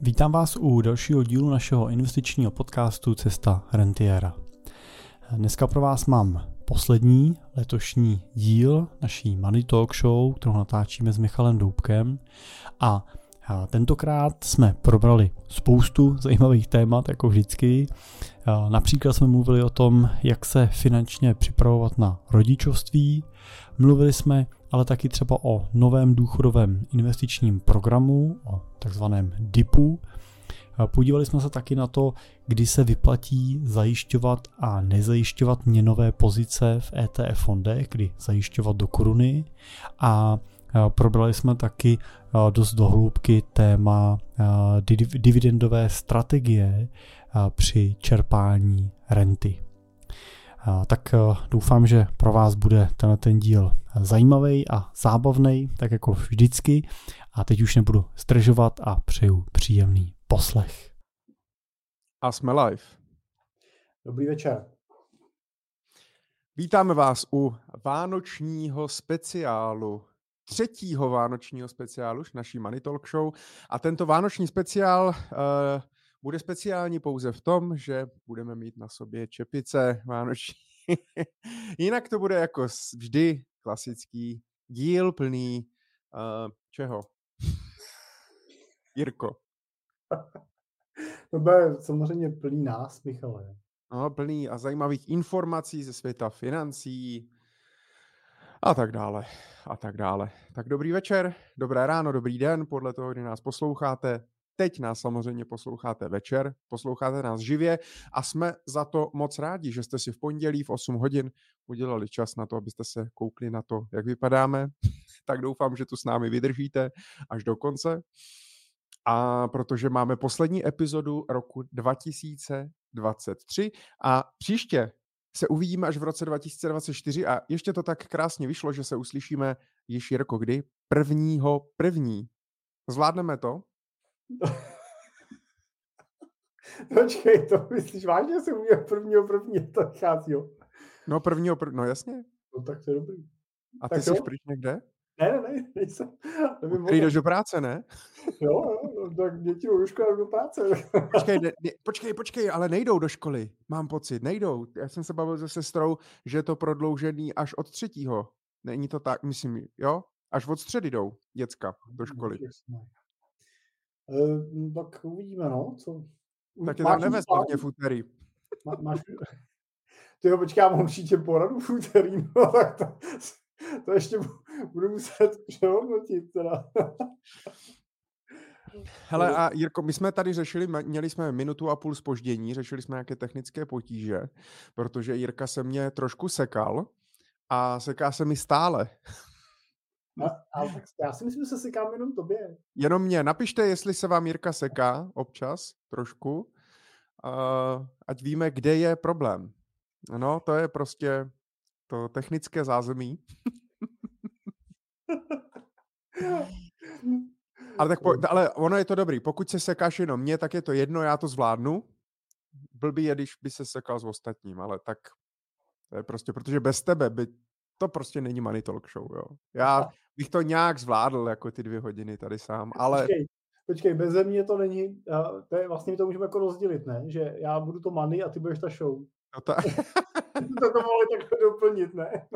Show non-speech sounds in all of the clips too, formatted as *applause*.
Vítám vás u dalšího dílu našeho investičního podcastu Cesta Rentiera. Dneska pro vás mám poslední letošní díl naší Money Talk Show, kterou natáčíme s Michalem Doubkem a tentokrát jsme probrali spoustu *laughs* zajímavých témat, jako vždycky. Například jsme mluvili o tom, jak se finančně připravovat na rodičovství. Mluvili jsme ale taky třeba o novém důchodovém investičním programu, o takzvaném DIPu. Podívali jsme se taky na to, kdy se vyplatí zajišťovat a nezajišťovat měnové pozice v ETF fondech, kdy zajišťovat do koruny a probrali jsme taky dost dohloubky téma dividendové strategie při čerpání renty. Tak doufám, že pro vás bude tenhle ten díl zajímavý a zábavný, tak jako vždycky. A teď už nebudu stržovat a přeju příjemný poslech. A jsme live. Dobrý večer. Vítáme vás u vánočního speciálu, třetího vánočního speciálu naší Money Talk Show. A tento vánoční speciál uh, bude speciální pouze v tom, že budeme mít na sobě čepice vánoční. *laughs* Jinak to bude jako vždy klasický díl plný uh, čeho? *laughs* Jirko. To bude samozřejmě plný nás, Michale. No, plný a zajímavých informací ze světa financí a tak dále. A tak dále. Tak dobrý večer, dobré ráno, dobrý den, podle toho, kdy nás posloucháte. Teď nás samozřejmě posloucháte večer, posloucháte nás živě a jsme za to moc rádi, že jste si v pondělí v 8 hodin udělali čas na to, abyste se koukli na to, jak vypadáme. *laughs* tak doufám, že tu s námi vydržíte až do konce. A protože máme poslední epizodu roku 2023 a příště se uvidíme až v roce 2024 a ještě to tak krásně vyšlo, že se uslyšíme již Jirko kdy? Prvního první. Zvládneme to? *laughs* Počkej, to myslíš vážně, že se uvidíme prvního první, to chází, jo? No prvního první, no jasně. No tak to je dobrý. A ty tak jsi pryč někde? Ne, ne, ne, nejsem. Ty jdeš do práce, ne? *laughs* Jo, jo, no, tak děti školy do práce. *laughs* Počkej, ne, ne, počkej, počkej, ale nejdou do školy, mám pocit, nejdou. Já jsem se bavil se sestrou, že je to prodloužený až od třetího. Není to tak, myslím, jo? Až od středy jdou děcka do školy. Uh, tak uvidíme, no. Co... Tak je tam nevez hlavně v úterý. Má, máš... *laughs* Ty jo, mám určitě poradu v úterý, *laughs* no tak to, to ještě budu muset *laughs* přehodnotit teda. Hele a Jirko, my jsme tady řešili, měli jsme minutu a půl spoždění, řešili jsme nějaké technické potíže, protože Jirka se mě trošku sekal a seká se mi stále. A, ale tak já si myslím, že se sekám jenom tobě. Jenom mě. Napište, jestli se vám Jirka seká občas trošku, uh, ať víme, kde je problém. No, to je prostě to technické zázemí. ale, tak po, ale ono je to dobrý. Pokud se sekáš jenom mě, tak je to jedno, já to zvládnu. Blbý je, když by se sekal s ostatním, ale tak to je prostě, protože bez tebe by to prostě není Money Talk Show, jo. Já bych to nějak zvládl, jako ty dvě hodiny tady sám, ale... Počkej, počkej bez mě to není, to je vlastně to můžeme jako rozdělit, ne? Že já budu to money a ty budeš ta show. No tak. *laughs* to, to mohli takhle doplnit, ne?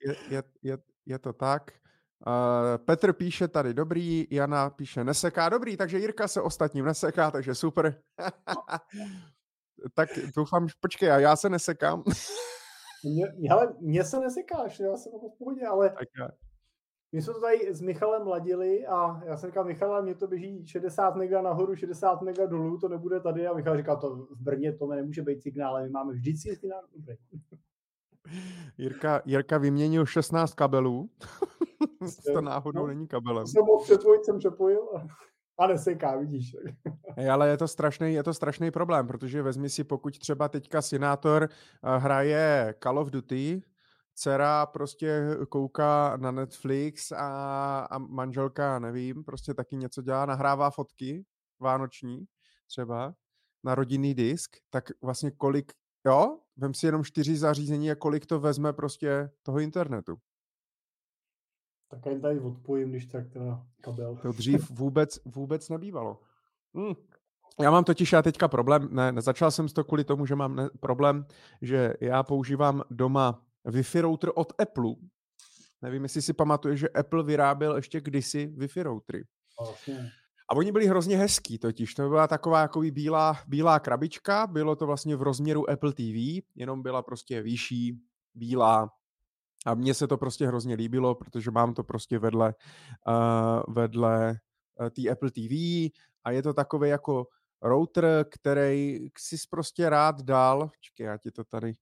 je, je, je, je to tak. Uh, Petr píše tady dobrý, Jana píše neseká dobrý, takže Jirka se ostatním neseká, takže super. *laughs* tak doufám, že počkej, a já se nesekám. *laughs* Mě, hele, mě se nesekáš, já jsem jako v pohodě, ale my jsme to tady s Michalem ladili a já jsem říkal, Michal, mě to běží 60 mega nahoru, 60 mega dolů, to nebude tady a Michal říkal, to v Brně to nemůže být signál, ale my máme vždycky signál dobrý. *laughs* Jirka, Jirka vyměnil 16 kabelů. *laughs* to náhodou no, není kabelem. Jsem mohl přepojit, jsem přepojil. A neseká, vidíš. Hey, ale je to strašný, je to strašný problém, protože vezmi si, pokud třeba teďka senátor eh, hraje Call of Duty, dcera prostě kouká na Netflix a, a manželka, nevím, prostě taky něco dělá, nahrává fotky vánoční třeba na rodinný disk, tak vlastně kolik, jo, vem si jenom čtyři zařízení a kolik to vezme prostě toho internetu. Tak jen tady odpojím, když tak teda kabel. To dřív *laughs* vůbec, vůbec nebývalo. Hmm. Já mám totiž já teďka problém, ne, nezačal jsem to kvůli tomu, že mám ne, problém, že já používám doma Wi-Fi router od Apple. Nevím, jestli si pamatuje, že Apple vyráběl ještě kdysi Wi-Fi routery. Vlastně. A oni byli hrozně hezký totiž. To byla taková jako bílá, bílá krabička, bylo to vlastně v rozměru Apple TV, jenom byla prostě vyšší, bílá. A mně se to prostě hrozně líbilo, protože mám to prostě vedle, uh, vedle uh, té Apple TV a je to takový jako router, který si prostě rád dal. Čekaj, já ti to tady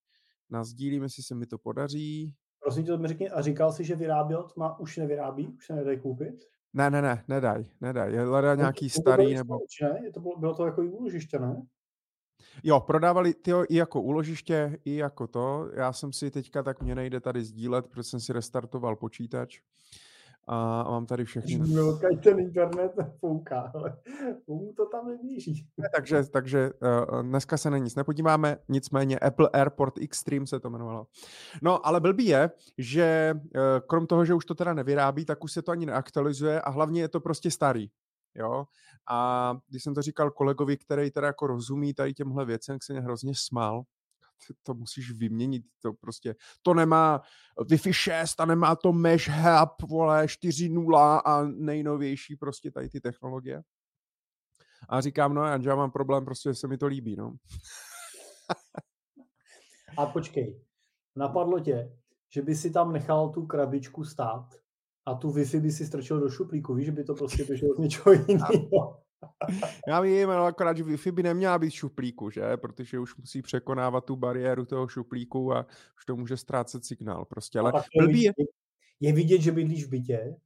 nazdílím, jestli se mi to podaří. Prosím tě, to mi řekni, a říkal jsi, že vyráběl, má, už nevyrábí, už se nedají koupit? Ne, ne, ne, nedaj, nedaj. Je hledá nějaký to, starý nebo... Ne? To bylo, bylo to jako úložiště, ne? Jo, prodávali ty i jako úložiště, i jako to. Já jsem si teďka, tak mě nejde tady sdílet, protože jsem si restartoval počítač a mám tady všechny. Když ten internet *laughs* fouká, ale mu to tam neběží. takže, takže uh, dneska se na nic nepodíváme, nicméně Apple Airport Extreme se to jmenovalo. No, ale blbý je, že uh, krom toho, že už to teda nevyrábí, tak už se to ani neaktualizuje a hlavně je to prostě starý. Jo? A když jsem to říkal kolegovi, který teda jako rozumí tady těmhle věcem, se mě hrozně smál, to musíš vyměnit, to prostě, to nemá Wi-Fi 6 a nemá to Mesh Hub, vole, 4.0 a nejnovější prostě tady ty technologie. A říkám, no já mám problém, prostě se mi to líbí, no. a počkej, napadlo tě, že by si tam nechal tu krabičku stát a tu Wi-Fi by si strčil do šuplíku, víš, že by to prostě *laughs* běželo z něčeho jiného. Já vím, ale akorát, že Wi-Fi by neměla být v šuplíku, že? Protože už musí překonávat tu bariéru toho šuplíku a už to může ztrácet signál prostě. Ale blbý je... je vidět, že bydlíš v bytě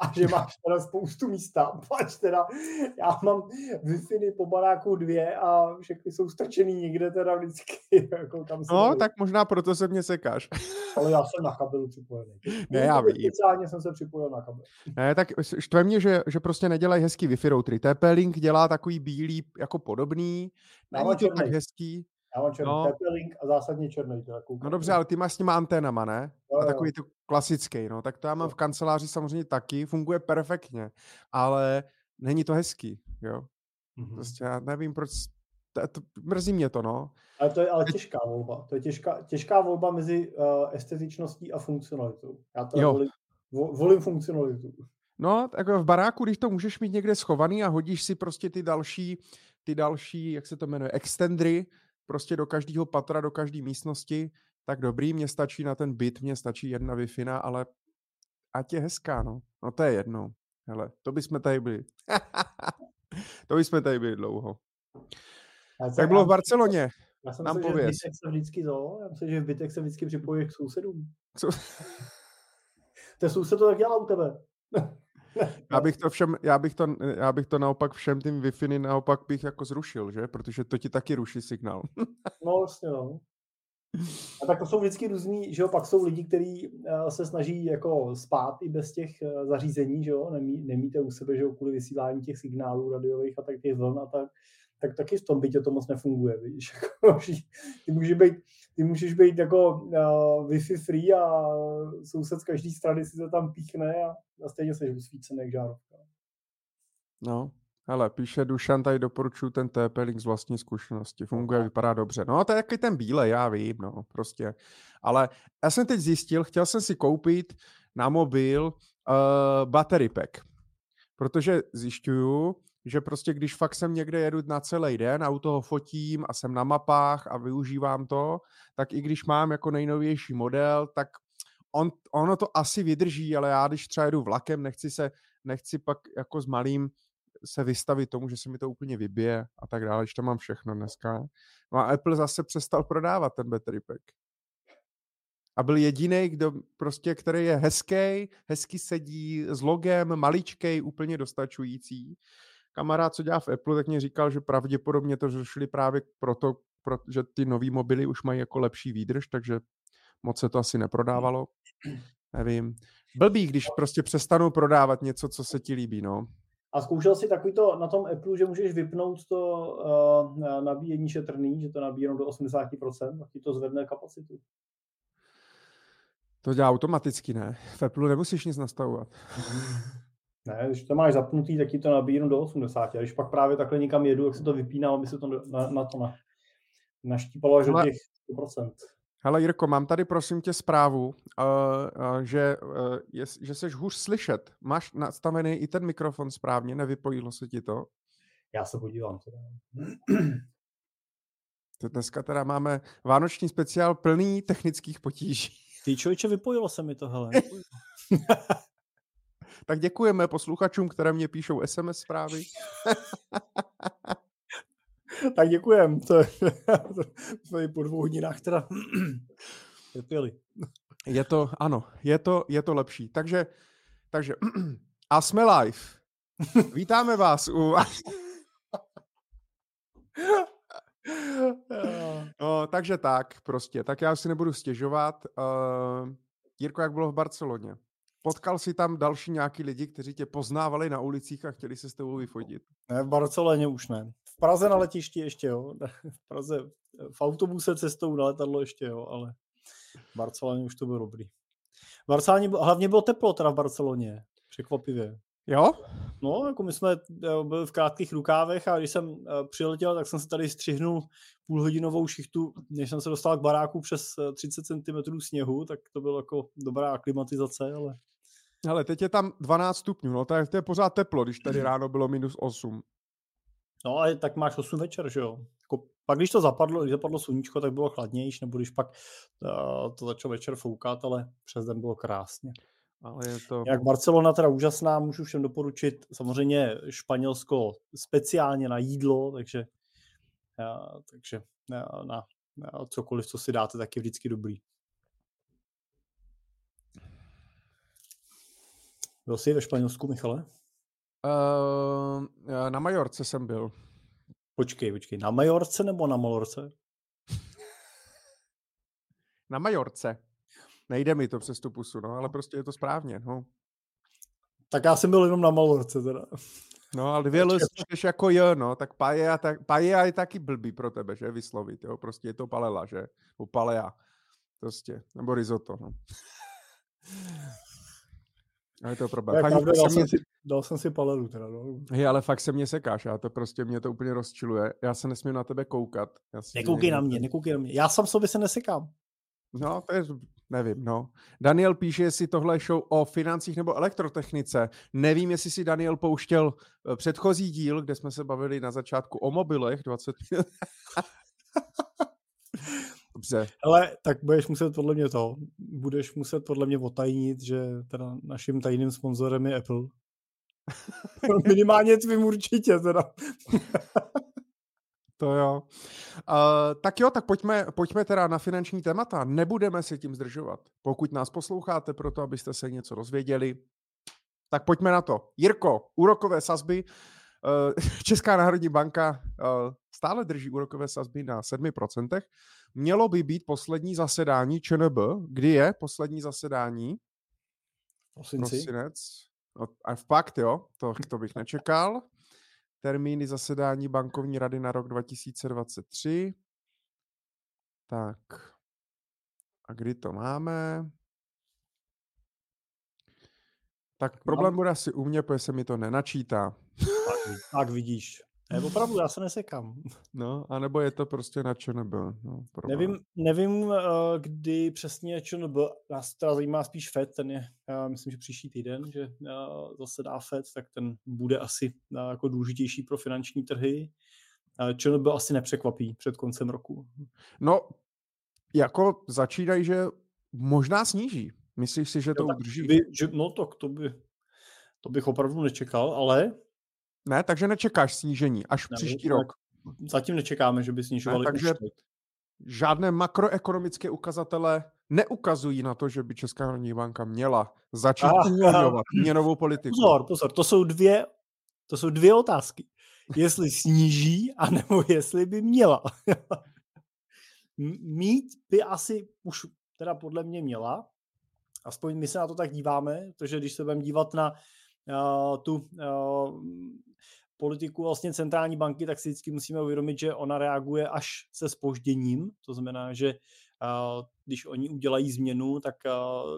a že máš teda spoustu místa. Pač teda, já mám wi po baráku dvě a všechny jsou strčený někde teda vždycky. *laughs* Jako tam no, byl. tak možná proto se mě sekáš. Ale já jsem na kabelu připojený. *laughs* Ne, já vím. Speciálně jsem se připojil na kabel. Ne, tak štve mě, že, že prostě nedělají hezký Wi-Fi routery. TP-Link dělá takový bílý, jako podobný. Není to tak hezký. Já mám černý no. TP-Link a zásadně černý. Teda no dobře, ale ty máš s těma anténama, ne? Jo, a takový to klasický, no. Tak to já mám v kanceláři samozřejmě taky, funguje perfektně, ale není to hezký, jo. Mm-hmm. Prostě já nevím, proč to, to, mrzí mě to, no. Ale to je ale těžká volba. To je těžká, těžká volba mezi uh, estetičností a funkcionalitou. Já to volím, volím funkcionalitu. No, tak v baráku, když to můžeš mít někde schovaný a hodíš si prostě ty další, ty další, jak se to jmenuje, extendry, prostě do každého patra, do každé místnosti, tak dobrý, mě stačí na ten byt, mě stačí jedna wi ale ať je hezká, no. No to je jedno. Hele, to bychom tady byli. *laughs* to bychom tady byli dlouho. Tak bylo v Barceloně. Já jsem Nám myslím, že v bytech se vždycky to, já myslím, že v bytech se vždycky připojí k sousedům. Ten soused to tak dělá u tebe. *laughs* já bych to všem, já bych to, já bych to naopak všem tím wi naopak bych jako zrušil, že? Protože to ti taky ruší signál. *laughs* no vlastně, no. A tak to jsou vždycky různý, že jo, pak jsou lidi, kteří uh, se snaží jako spát i bez těch uh, zařízení, že jo, Nemí, nemíte u sebe, že jo, kvůli vysílání těch signálů radiových a tak těch vln a tak, tak taky v tom bytě to moc nefunguje, *laughs* víš, jako, ty můžeš být, ty můžeš být jako uh, Wi-Fi free a soused z každé strany si to tam píchne a, a stejně jsi usvícený jak žárovka. No, ale píše Dušan, tady doporučuji ten TP-Link z vlastní zkušenosti. Funguje, vypadá dobře. No, to je jaký ten bílej, já vím, no, prostě. Ale já jsem teď zjistil, chtěl jsem si koupit na mobil uh, battery pack. Protože zjišťuju, že prostě když fakt jsem někde jedu na celý den a u toho fotím a jsem na mapách a využívám to, tak i když mám jako nejnovější model, tak on, ono to asi vydrží, ale já když třeba jedu vlakem, nechci se, nechci pak jako s malým se vystavit tomu, že se mi to úplně vybije a tak dále, když to mám všechno dneska. No a Apple zase přestal prodávat ten battery pack. A byl jediný, kdo prostě, který je hezký, hezky sedí, s logem, maličkej, úplně dostačující. Kamarád, co dělá v Apple, tak mě říkal, že pravděpodobně to řešili právě proto, protože ty nový mobily už mají jako lepší výdrž, takže moc se to asi neprodávalo. *clears throat* Nevím. Blbý, když prostě přestanou prodávat něco, co se ti líbí, no. A zkoušel jsi takový to na tom Apple, že můžeš vypnout to uh, nabíjení šetrný, že to nabíjí jenom do 80%, a ti to zvedne kapacitu. To dělá automaticky, ne? V Apple nemusíš nic nastavovat. Ne, když to máš zapnutý, tak ti to nabíjí jenom do 80. A když pak právě takhle někam jedu, tak se to vypíná, aby se to na, na to na, naštípalo až do těch 100%. Hele Jirko, mám tady prosím tě zprávu, uh, uh, že, uh, je, že jsi hůř slyšet. Máš nastavený i ten mikrofon správně, nevypojilo se ti to? Já se podívám. Teda. To dneska teda máme vánoční speciál plný technických potíží. Ty člověče, vypojilo se mi to, hele. *laughs* tak děkujeme posluchačům, které mě píšou SMS zprávy. *laughs* tak děkujem. To, je po dvou hodinách teda *clears throat* trpěli. Je to, ano, je to, je to lepší. Takže, takže *clears throat* a jsme live. Vítáme vás u... *laughs* no, takže tak, prostě. Tak já si nebudu stěžovat. Uh, Jirko, jak bylo v Barceloně? Potkal si tam další nějaký lidi, kteří tě poznávali na ulicích a chtěli se s tebou vyfotit? Ne, v Barceloně už ne. V Praze na letišti ještě, jo. *laughs* V Praze v autobuse cestou na letadlo ještě, jo, ale v Barceloně už to bylo dobrý. V Barceloně hlavně bylo teplo teda v Barceloně, překvapivě. Jo? No, jako my jsme byli v krátkých rukávech a když jsem eh, přiletěl, tak jsem se tady střihnul půlhodinovou šichtu, než jsem se dostal k baráku přes 30 eh, cm sněhu, tak to bylo jako dobrá aklimatizace, ale... Ale teď je tam 12 stupňů, no tak to je pořád teplo, když tady ráno bylo minus 8. No ale tak máš 8 večer, že jo? Jako, pak když to zapadlo, když zapadlo sluníčko, tak bylo chladnější, nebo když pak uh, to začalo večer foukat, ale přes den bylo krásně. Ale je to... Jak Barcelona teda úžasná, můžu všem doporučit. Samozřejmě Španělsko speciálně na jídlo, takže, uh, takže uh, na, na cokoliv, co si dáte, tak je vždycky dobrý. Byl jsi ve Španělsku, Michale? Uh, na Majorce jsem byl. Počkej, počkej. Na Majorce nebo na Malorce? *laughs* na Majorce. Nejde mi to přes tu pusu, no, ale prostě je to správně, no. Tak já jsem byl jenom na Malorce teda. No, ale dvě L jako J, no, tak paella, tak paella je taky blbý pro tebe, že, vyslovit, jo, prostě je to palela, že, u palea, prostě, nebo risotto, no. *laughs* A je to problém. fakt, dal, jsem mě... si, dal jsem si palelu teda. No. Hej, ale fakt se mě sekáš, a to prostě mě to úplně rozčiluje. Já se nesmím na tebe koukat. Já nekoukej na mě, nekoukej na mě. Já sám sobě se nesekám. No, to je, nevím, no. Daniel píše, jestli tohle je show o financích nebo elektrotechnice. Nevím, jestli si Daniel pouštěl eh, předchozí díl, kde jsme se bavili na začátku o mobilech 20 minut. *laughs* Dobře. Ale tak budeš muset podle mě to, budeš muset podle mě otajnit, že teda naším tajným sponzorem je Apple. *laughs* Minimálně tvým určitě teda. to jo. Uh, tak jo, tak pojďme, pojďme teda na finanční témata. Nebudeme se tím zdržovat. Pokud nás posloucháte proto, abyste se něco rozvěděli, tak pojďme na to. Jirko, úrokové sazby. Uh, *laughs* Česká národní banka uh, stále drží úrokové sazby na 7%. Mělo by být poslední zasedání ČNB. Kdy je poslední zasedání? Prosinci. Prosinec. No, a fakt, jo, to, to bych nečekal. Termíny zasedání bankovní rady na rok 2023. Tak. A kdy to máme? Tak problém bude asi u mě, protože se mi to nenačítá. Tak, tak vidíš. Ne, opravdu, já se nesekám. No, anebo je to prostě na ČNB. No, nevím, nevím, eh, kdy přesně ČNB, nás teda zajímá spíš FED, ten je, já myslím, že příští týden, že eh, zase dá FED, tak ten bude asi eh, jako důležitější pro finanční trhy. ČNB asi nepřekvapí před koncem roku. No, jako začínají, že možná sníží. Myslíš si, že to jo, udrží? By, že, no tak to by, to bych opravdu nečekal, ale ne, takže nečekáš snížení až ne, příští rok. Zatím nečekáme, že by snižovali ne, takže žádné makroekonomické ukazatele neukazují na to, že by Česká národní banka měla začít uvolňovat *laughs* měnovou politiku. Pozor, pozor, to jsou dvě, to jsou dvě otázky. Jestli sníží, anebo *laughs* jestli by měla. *laughs* Mít by asi už teda podle mě měla, aspoň my se na to tak díváme, protože když se budeme dívat na uh, tu uh, politiku vlastně centrální banky, tak si vždycky musíme uvědomit, že ona reaguje až se spožděním. To znamená, že když oni udělají změnu, tak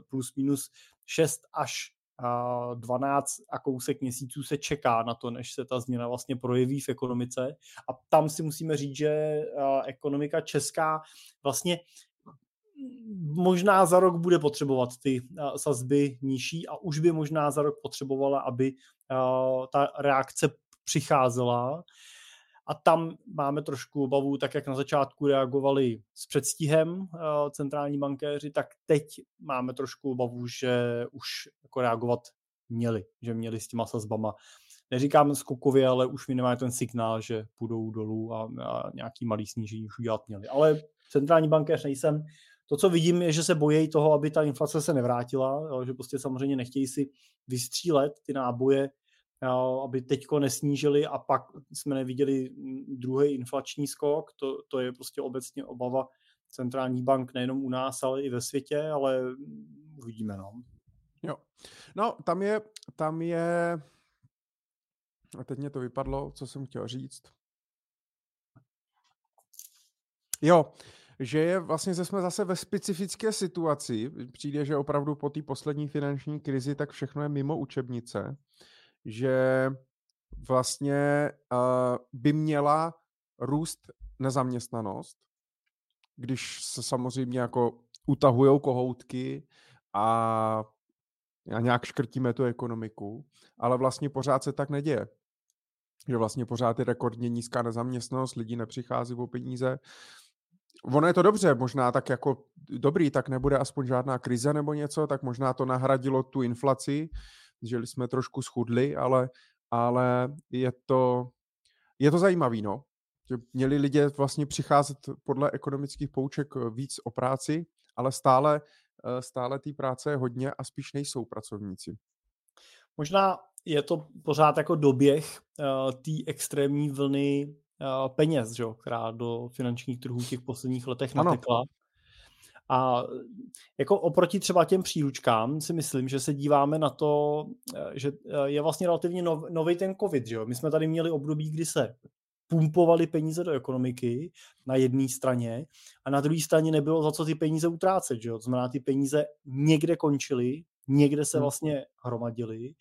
plus minus 6 až 12 a kousek měsíců se čeká na to, než se ta změna vlastně projeví v ekonomice. A tam si musíme říct, že ekonomika česká vlastně možná za rok bude potřebovat ty sazby nižší a už by možná za rok potřebovala, aby ta reakce přicházela. A tam máme trošku obavu, tak jak na začátku reagovali s předstihem centrální bankéři, tak teď máme trošku obavu, že už jako reagovat měli, že měli s těma sazbama. Neříkám skokově, ale už minimálně ten signál, že půjdou dolů a, a nějaký malý snížení už udělat měli. Ale centrální bankéř nejsem, to, co vidím, je, že se bojí toho, aby ta inflace se nevrátila, že prostě samozřejmě nechtějí si vystřílet ty náboje, aby teďko nesnížili a pak jsme neviděli druhý inflační skok. To, to je prostě obecně obava centrální bank nejenom u nás, ale i ve světě, ale uvidíme. No. Jo. No, tam je, tam je, a teď mě to vypadlo, co jsem chtěl říct. Jo, že je vlastně, že jsme zase ve specifické situaci, přijde, že opravdu po té poslední finanční krizi, tak všechno je mimo učebnice, že vlastně uh, by měla růst nezaměstnanost, když se samozřejmě jako utahujou kohoutky a, a nějak škrtíme tu ekonomiku, ale vlastně pořád se tak neděje. Že vlastně pořád je rekordně nízká nezaměstnanost, lidi nepřichází o peníze, ono je to dobře, možná tak jako dobrý, tak nebude aspoň žádná krize nebo něco, tak možná to nahradilo tu inflaci, že jsme trošku schudli, ale, ale je to, je to zajímavý, no. Že měli lidé vlastně přicházet podle ekonomických pouček víc o práci, ale stále, eh, stále té práce je hodně a spíš nejsou pracovníci. Možná je to pořád jako doběh uh, té extrémní vlny Eh, peněz, že, která do finančních trhů těch posledních letech ano. A jako oproti třeba těm příručkám si myslím, že se díváme na to, eh, že eh, je vlastně relativně nov, nový ten covid. Že jo? My jsme tady měli období, kdy se pumpovali peníze do ekonomiky na jedné straně a na druhé straně nebylo za co ty peníze utrácet. Že jo? To znamená, ty peníze někde končily, někde se hmm. vlastně hromadily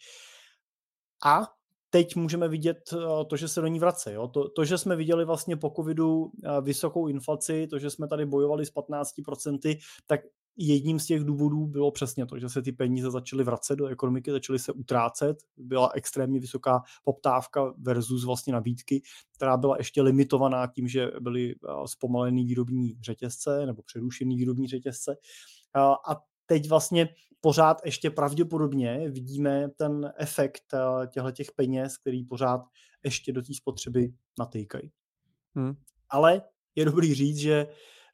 a teď můžeme vidět eh, to, že se do ní vrací. Jo? To, to, že jsme viděli vlastně po covidu eh, vysokou inflaci, to, že jsme tady bojovali s 15%, tak jedním z těch důvodů bylo přesně to, že se ty peníze začaly vracet do ekonomiky, začaly se utrácet, byla extrémně vysoká poptávka versus vlastně nabídky, která byla ještě limitovaná tím, že byly eh, zpomalený výrobní řetězce nebo přerušený výrobní řetězce. A teď vlastně pořád ještě pravděpodobně vidíme ten efekt eh, těchto těch peněz, který pořád ještě do té spotřeby natýkají. Hmm. Ale je dobrý říct, že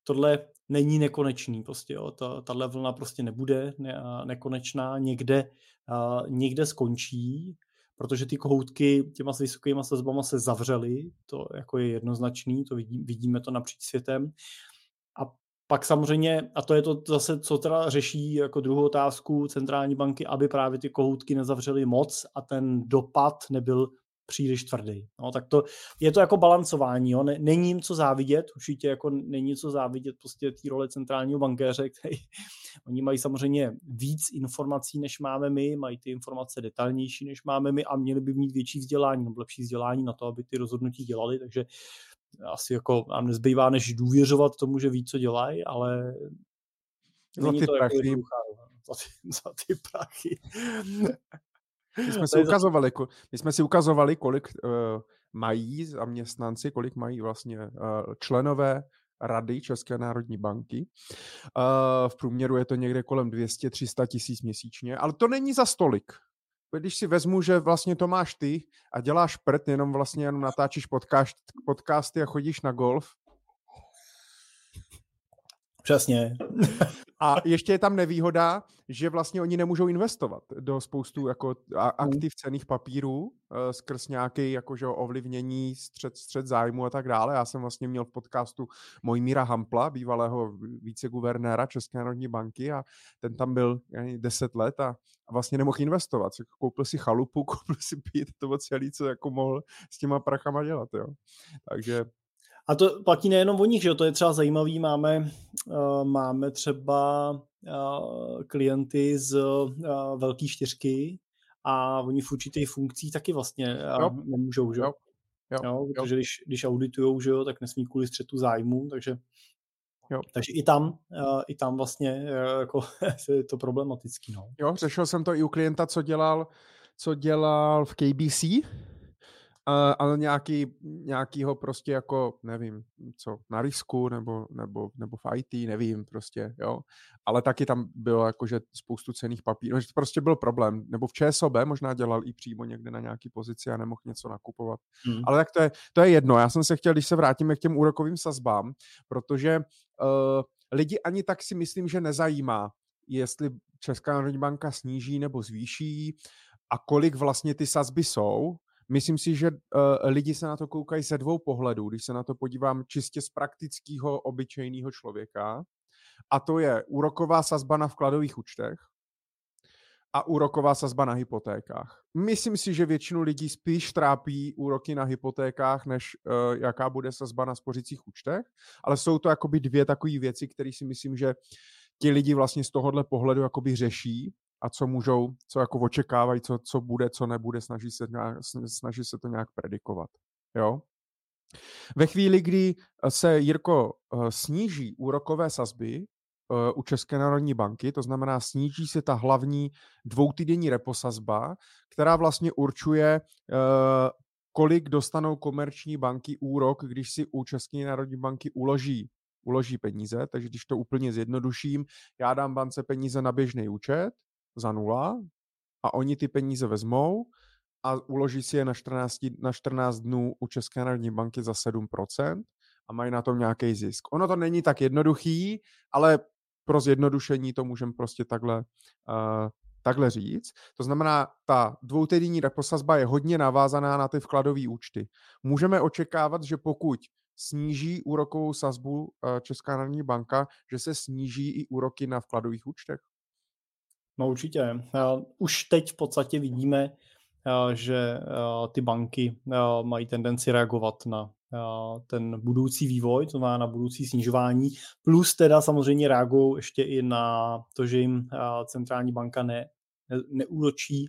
tohle není nekonečný. Prostě, jo. Ta, tahle vlna prostě nebude ne, nekonečná, někde, uh, někde skončí, protože ty kohoutky těma s vysokýma sazbama se zavřely, to jako je jednoznačný, to vidí, vidíme to napříč světem. Pak samozřejmě, a to je to zase, co teda řeší jako druhou otázku centrální banky, aby právě ty kohoutky nezavřely moc a ten dopad nebyl příliš tvrdý. No, tak to je to jako balancování. Jo. Není jim co závidět, určitě jako není co závidět prostě té role centrálního bankéře, který *laughs* oni mají samozřejmě víc informací, než máme my, mají ty informace detailnější, než máme my a měli by mít větší vzdělání nebo lepší vzdělání na to, aby ty rozhodnutí dělali, takže asi jako nám nezbývá, než důvěřovat tomu, že ví, co dělají, ale za ty, to jako prachy. Jako *laughs* za, ty, za ty prachy. My jsme, *laughs* si ukazovali, my jsme si ukazovali, kolik uh, mají zaměstnanci, kolik mají vlastně uh, členové rady České národní banky. Uh, v průměru je to někde kolem 200-300 tisíc měsíčně, ale to není za stolik když si vezmu, že vlastně to máš ty a děláš prd, jenom vlastně jenom natáčíš podcast, podcasty a chodíš na golf, Přesně. *laughs* A ještě je tam nevýhoda, že vlastně oni nemůžou investovat do spoustu jako mm. aktiv cených papírů uh, skrz nějaký jakože ovlivnění, střed, střed zájmu a tak dále. Já jsem vlastně měl v podcastu Mojmíra Hampla, bývalého viceguvernéra České národní banky a ten tam byl 10 let a, vlastně nemohl investovat. Koupil si chalupu, *laughs* koupil si pít, to celý, co jako mohl s těma prachama dělat. Jo. Takže a to platí nejenom o nich, že jo? to je třeba zajímavý. Máme, uh, máme třeba uh, klienty z uh, velké čtyřky a oni v určitých funkcích taky vlastně uh, nemůžou, že jo? Jo, jo, protože jo. Když, když auditujou, že jo, tak nesmí kvůli střetu zájmu, takže Jo. Takže i tam, uh, i tam vlastně uh, jako, *laughs* je to problematický. No. Jo, řešil jsem to i u klienta, co dělal, co dělal v KBC, ale nějaký, nějakýho prostě jako, nevím, co, na risku nebo, nebo, nebo v IT, nevím prostě, jo. Ale taky tam bylo jakože spoustu cených papírů, že to prostě byl problém. Nebo v ČSOB možná dělal i přímo někde na nějaký pozici a nemohl něco nakupovat. Hmm. Ale tak to je, to je jedno. Já jsem se chtěl, když se vrátíme k těm úrokovým sazbám, protože uh, lidi ani tak si myslím, že nezajímá, jestli Česká národní banka sníží nebo zvýší a kolik vlastně ty sazby jsou, Myslím si, že uh, lidi se na to koukají ze dvou pohledů, když se na to podívám čistě z praktického, obyčejného člověka. A to je úroková sazba na vkladových účtech a úroková sazba na hypotékách. Myslím si, že většinu lidí spíš trápí úroky na hypotékách, než uh, jaká bude sazba na spořicích účtech, ale jsou to jakoby dvě takové věci, které si myslím, že ti lidi vlastně z tohohle pohledu jakoby řeší a co můžou, co jako očekávají, co, co bude, co nebude, snaží se, nějak, snaží se to nějak predikovat. Jo? Ve chvíli, kdy se, Jirko, eh, sníží úrokové sazby eh, u České národní banky, to znamená sníží se ta hlavní dvoutýdenní reposazba, která vlastně určuje, eh, kolik dostanou komerční banky úrok, když si u České národní banky uloží uloží peníze, takže když to úplně zjednoduším, já dám bance peníze na běžný účet, za nula a oni ty peníze vezmou a uloží si je na 14, na 14 dnů u České národní banky za 7% a mají na tom nějaký zisk. Ono to není tak jednoduchý, ale pro zjednodušení to můžeme prostě takhle, uh, takhle říct. To znamená, ta dvoutýdenní reposazba je hodně navázaná na ty vkladové účty. Můžeme očekávat, že pokud sníží úrokovou sazbu uh, Česká národní banka, že se sníží i úroky na vkladových účtech? No určitě. Už teď v podstatě vidíme, že ty banky mají tendenci reagovat na ten budoucí vývoj, to má na budoucí snižování, plus teda samozřejmě reagují ještě i na to, že jim centrální banka ne, neúročí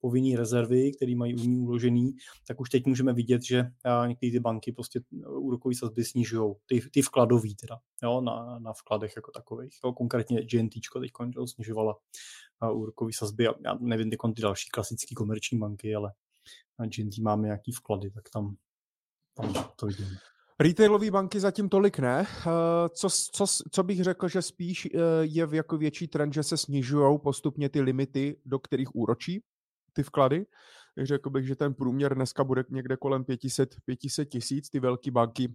povinné rezervy, které mají u ní uložený, tak už teď můžeme vidět, že některé ty banky prostě úrokové sazby snižují, ty, ty vkladový teda, jo, na, na vkladech jako takových. Jo, konkrétně GNT teď snižovala úrokové sazby, já nevím, ty ty další klasické komerční banky, ale na GNT máme nějaký vklady, tak tam, tam to vidíme. Retailové banky zatím tolik ne. Eh, co, co, co bych řekl, že spíš eh, je jako větší trend, že se snižují postupně ty limity, do kterých úročí ty vklady. Řekl bych, že ten průměr dneska bude někde kolem 500, 500 tisíc. Ty velké banky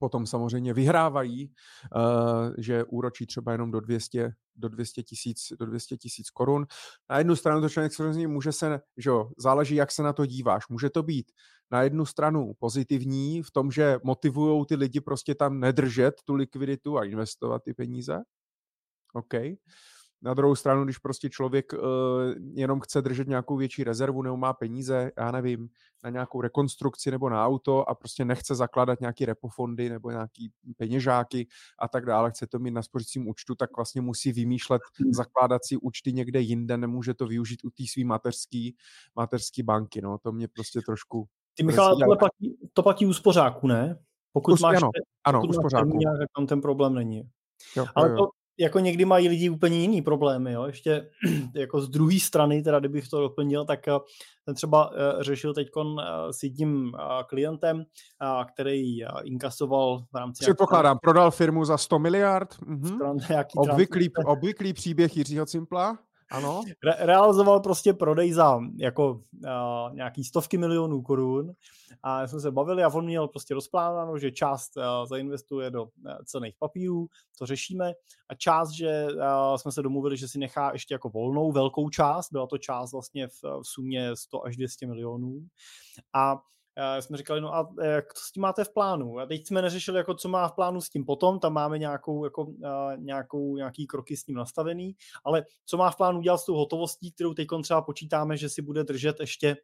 potom samozřejmě vyhrávají, uh, že úročí třeba jenom do 200 do 200 tisíc do 200 tisíc korun. Na jednu stranu to člověk samozřejmě může se, že jo, záleží, jak se na to díváš. Může to být na jednu stranu pozitivní v tom, že motivují ty lidi prostě tam nedržet tu likviditu a investovat ty peníze. OK. Na druhou stranu, když prostě člověk uh, jenom chce držet nějakou větší rezervu nebo má peníze, já nevím, na nějakou rekonstrukci nebo na auto a prostě nechce zakládat nějaký repofondy nebo nějaký peněžáky a tak dále, chce to mít na spořícím účtu, tak vlastně musí vymýšlet hmm. zakládací účty někde jinde, nemůže to využít u té svý mateřský, mateřský banky. No. To mě prostě trošku... Ty Michal, to platí, to platí u spořáku, ne? Pokud Us, máš, ano, ano, pokud máš termín, tak tam ten problém není. Jo, Ale jo. to, jako někdy mají lidi úplně jiný problémy, jo. Ještě *clears throat* jako z druhé strany, teda kdybych to doplnil, tak eh, ten třeba eh, řešil teď eh, s jedním klientem, který inkasoval v rámci... Předpokládám, prodal firmu za 100 miliard. Mhm. Obvyklý, obvyklý příběh Jiřího Cimpla. Ano. Re- realizoval prostě prodej za jako uh, nějaký stovky milionů korun. A jsme se bavili a on měl prostě rozplánováno, že část uh, zainvestuje do uh, cených papírů, to řešíme. A část, že uh, jsme se domluvili, že si nechá ještě jako volnou velkou část, byla to část vlastně v, v sumě 100 až 200 milionů. A jsme říkali, no a jak to s tím máte v plánu? A teď jsme neřešili, jako co má v plánu s tím potom, tam máme nějakou, jako, uh, nějakou, nějaký kroky s tím nastavený, ale co má v plánu dělat s tou hotovostí, kterou teď třeba počítáme, že si bude držet ještě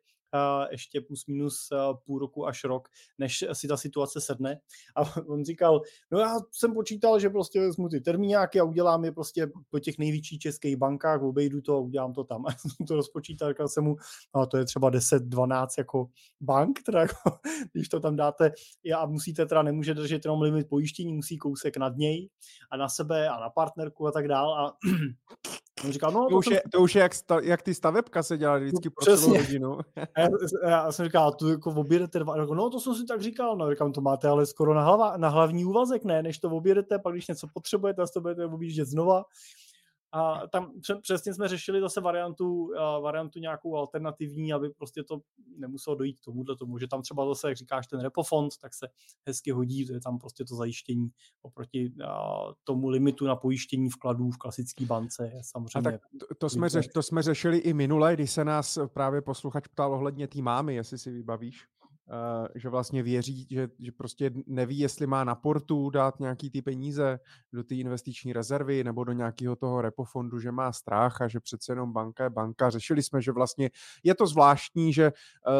ještě plus minus půl roku až rok, než si ta situace sedne. A *laughs* on říkal, no já jsem počítal, že prostě vezmu ty termíňáky a udělám je prostě po těch největších českých bankách, obejdu to a udělám to tam. *laughs* A jsem to rozpočítal, říkal jsem mu, no to je třeba 10-12 jako bank, teda jako, *laughs* když to tam dáte a musíte teda, nemůže držet jenom limit pojištění, musí kousek nad něj a na sebe a na partnerku a tak dál a *clears throat* On říkal, no, to, to, už je, to už je jak, sta, jak ty stavebka se dělali vždycky pro celou rodinu. *laughs* Já, já, jsem říkal, tu jako objedete dva, no to jsem si tak říkal, no říkám, to máte ale skoro na, hlava, na hlavní úvazek, ne, než to objedete, pak když něco potřebujete, tak to budete objíždět znova. A tam přesně jsme řešili zase variantu, variantu nějakou alternativní, aby prostě to nemuselo dojít k tomuhle tomu, že tam třeba zase, jak říkáš, ten repofond, tak se hezky hodí, to je tam prostě to zajištění oproti tomu limitu na pojištění vkladů v klasické bance. Samozřejmě A tak to, to, jsme řeš, to jsme řešili i minule, když se nás právě posluchač ptal ohledně té mámy, jestli si vybavíš. Uh, že vlastně věří, že, že prostě neví, jestli má na portu dát nějaký ty peníze do té investiční rezervy nebo do nějakého toho repofondu, že má strach a že přece jenom banka je banka. Řešili jsme, že vlastně je to zvláštní, že uh,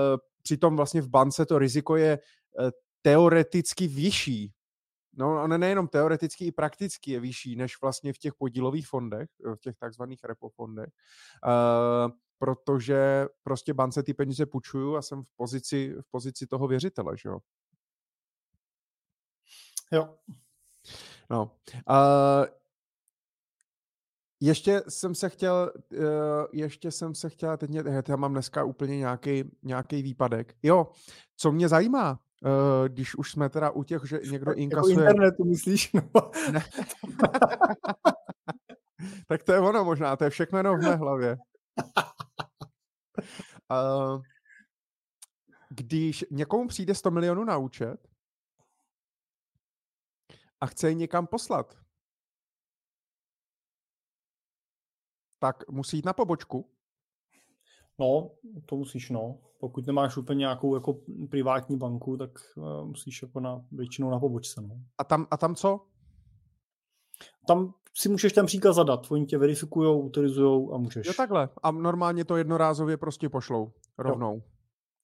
přitom vlastně v bance to riziko je uh, teoreticky vyšší. No, ono nejenom teoreticky, i prakticky je vyšší než vlastně v těch podílových fondech, v těch takzvaných repofondech. Uh, protože prostě bance ty peníze půjčuju a jsem v pozici, v pozici toho věřitele, že jo? Jo. No. Uh, ještě jsem se chtěl, uh, ještě jsem se chtěl, teď mě, já mám dneska úplně nějaký, nějaký výpadek. Jo, co mě zajímá, uh, když už jsme teda u těch, že někdo jako inkasuje... Jako internetu myslíš? No. *laughs* Ne. *laughs* tak to je ono možná, to je všechno jenom v mé hlavě. Uh, *laughs* když někomu přijde 100 milionů na účet a chce je někam poslat, tak musí jít na pobočku. No, to musíš, no. Pokud nemáš úplně nějakou jako privátní banku, tak uh, musíš jako na, většinou na pobočce, no. A tam, a tam co? Tam si můžeš ten příkaz zadat. Oni tě verifikují, autorizují a můžeš. Jo, takhle. A normálně to jednorázově prostě pošlou rovnou.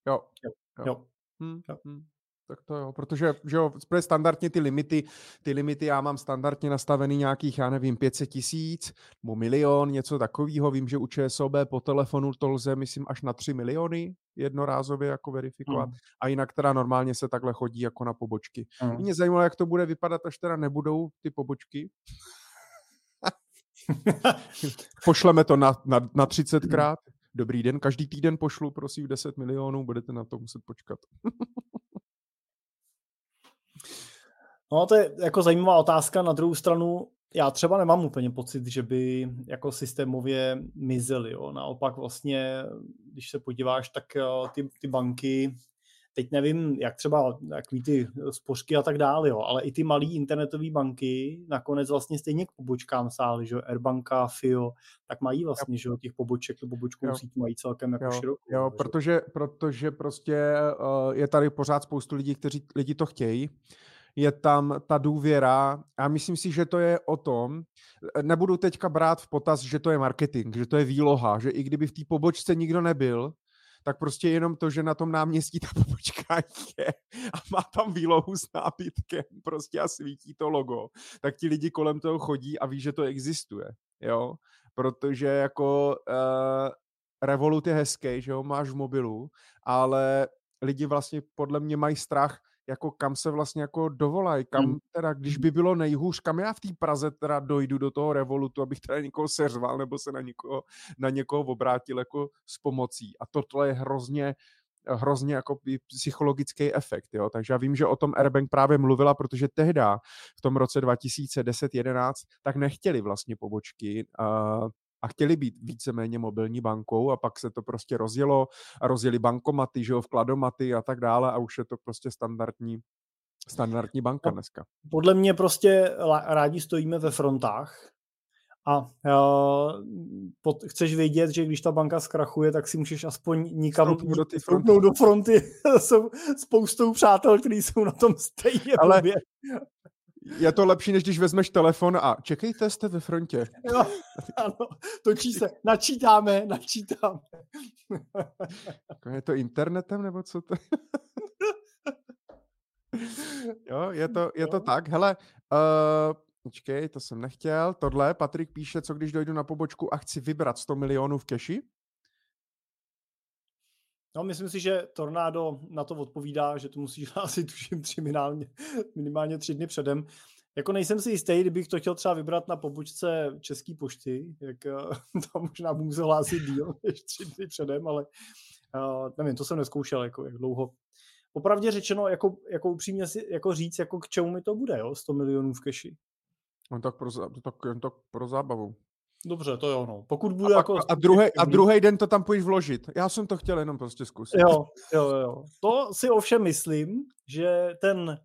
Jo. Jo. jo. jo. Hm, jo. Hm. Tak to jo, protože že jo, standardně ty limity, ty limity já mám standardně nastavený nějakých, já nevím, 500 tisíc nebo milion, něco takového. Vím, že u ČSOB po telefonu to lze, myslím, až na 3 miliony jednorázově jako verifikovat. Mm. A jinak teda normálně se takhle chodí jako na pobočky. Mm. Mě zajímalo, jak to bude vypadat, až teda nebudou ty pobočky. *laughs* Pošleme to na, na, na 30 krát. Dobrý den, každý týden pošlu, prosím, 10 milionů, budete na to muset počkat. *laughs* no, to je jako zajímavá otázka. Na druhou stranu, já třeba nemám úplně pocit, že by jako systémově mizely. Jo. Naopak vlastně, když se podíváš, tak eh, ty, ty banky Teď nevím, jak třeba takový ty spořky a tak dále, jo, ale i ty malé internetové banky nakonec vlastně stejně k pobočkám sály, že Airbanka, FIO, tak mají vlastně, že těch poboček, tu pobočkovou síť mají celkem jako jo, širokou. Jo, že? protože, protože prostě uh, je tady pořád spoustu lidí, kteří lidi to chtějí je tam ta důvěra a myslím si, že to je o tom, nebudu teďka brát v potaz, že to je marketing, že to je výloha, že i kdyby v té pobočce nikdo nebyl, tak prostě jenom to, že na tom náměstí ta pobočka *laughs* je a má tam výlohu s nábytkem prostě a svítí to logo, tak ti lidi kolem toho chodí a ví, že to existuje, jo, protože jako uh, Revolut je hezký, že jo, máš v mobilu, ale lidi vlastně podle mě mají strach jako kam se vlastně jako dovolají, kam hmm. teda, když by bylo nejhůř, kam já v té Praze teda dojdu do toho revolutu, abych teda někoho seřval nebo se na někoho, na někoho obrátil jako s pomocí. A tohle je hrozně, hrozně jako psychologický efekt, jo. Takže já vím, že o tom Airbank právě mluvila, protože tehdy v tom roce 2010-11 tak nechtěli vlastně pobočky uh, a chtěli být víceméně mobilní bankou a pak se to prostě rozjelo a rozjeli bankomaty, že jo, vkladomaty a tak dále a už je to prostě standardní standardní banka no, dneska. Podle mě prostě rádi stojíme ve frontách a uh, pod, chceš vědět, že když ta banka zkrachuje, tak si můžeš aspoň nikam do, ty fronty. do fronty *laughs* jsou spoustou přátel, kteří jsou na tom stejně Ale blbě. Je to lepší, než když vezmeš telefon a čekejte, jste ve frontě. Jo, ano, točí se, načítáme, načítáme. je to internetem, nebo co to Jo, je to, je to tak. Hele, uh, Počkej, to jsem nechtěl. Tohle, Patrik píše, co když dojdu na pobočku a chci vybrat 100 milionů v keši? No, myslím si, že Tornádo na to odpovídá, že to musíš *laughs* hlásit tuším tři minimálně, minimálně tři dny předem. Jako nejsem si jistý, kdybych to chtěl třeba vybrat na pobočce České pošty, jak eh, *laughs* tam možná budu musel hlásit díl *laughs* než tři dny předem, ale uh, nevím, to jsem neskoušel, jako jak dlouho. Popravdě řečeno, jako, jako upřímně si jako říct, jako k čemu mi to bude, jo, 100 milionů v keši. No tak pro, tak, tak pro zábavu. Dobře, to jo, no. Pokud bude a, jako... A, druhý, a druhý den to tam půjdeš vložit. Já jsem to chtěl jenom prostě zkusit. Jo, jo, jo. To si ovšem myslím, že ten,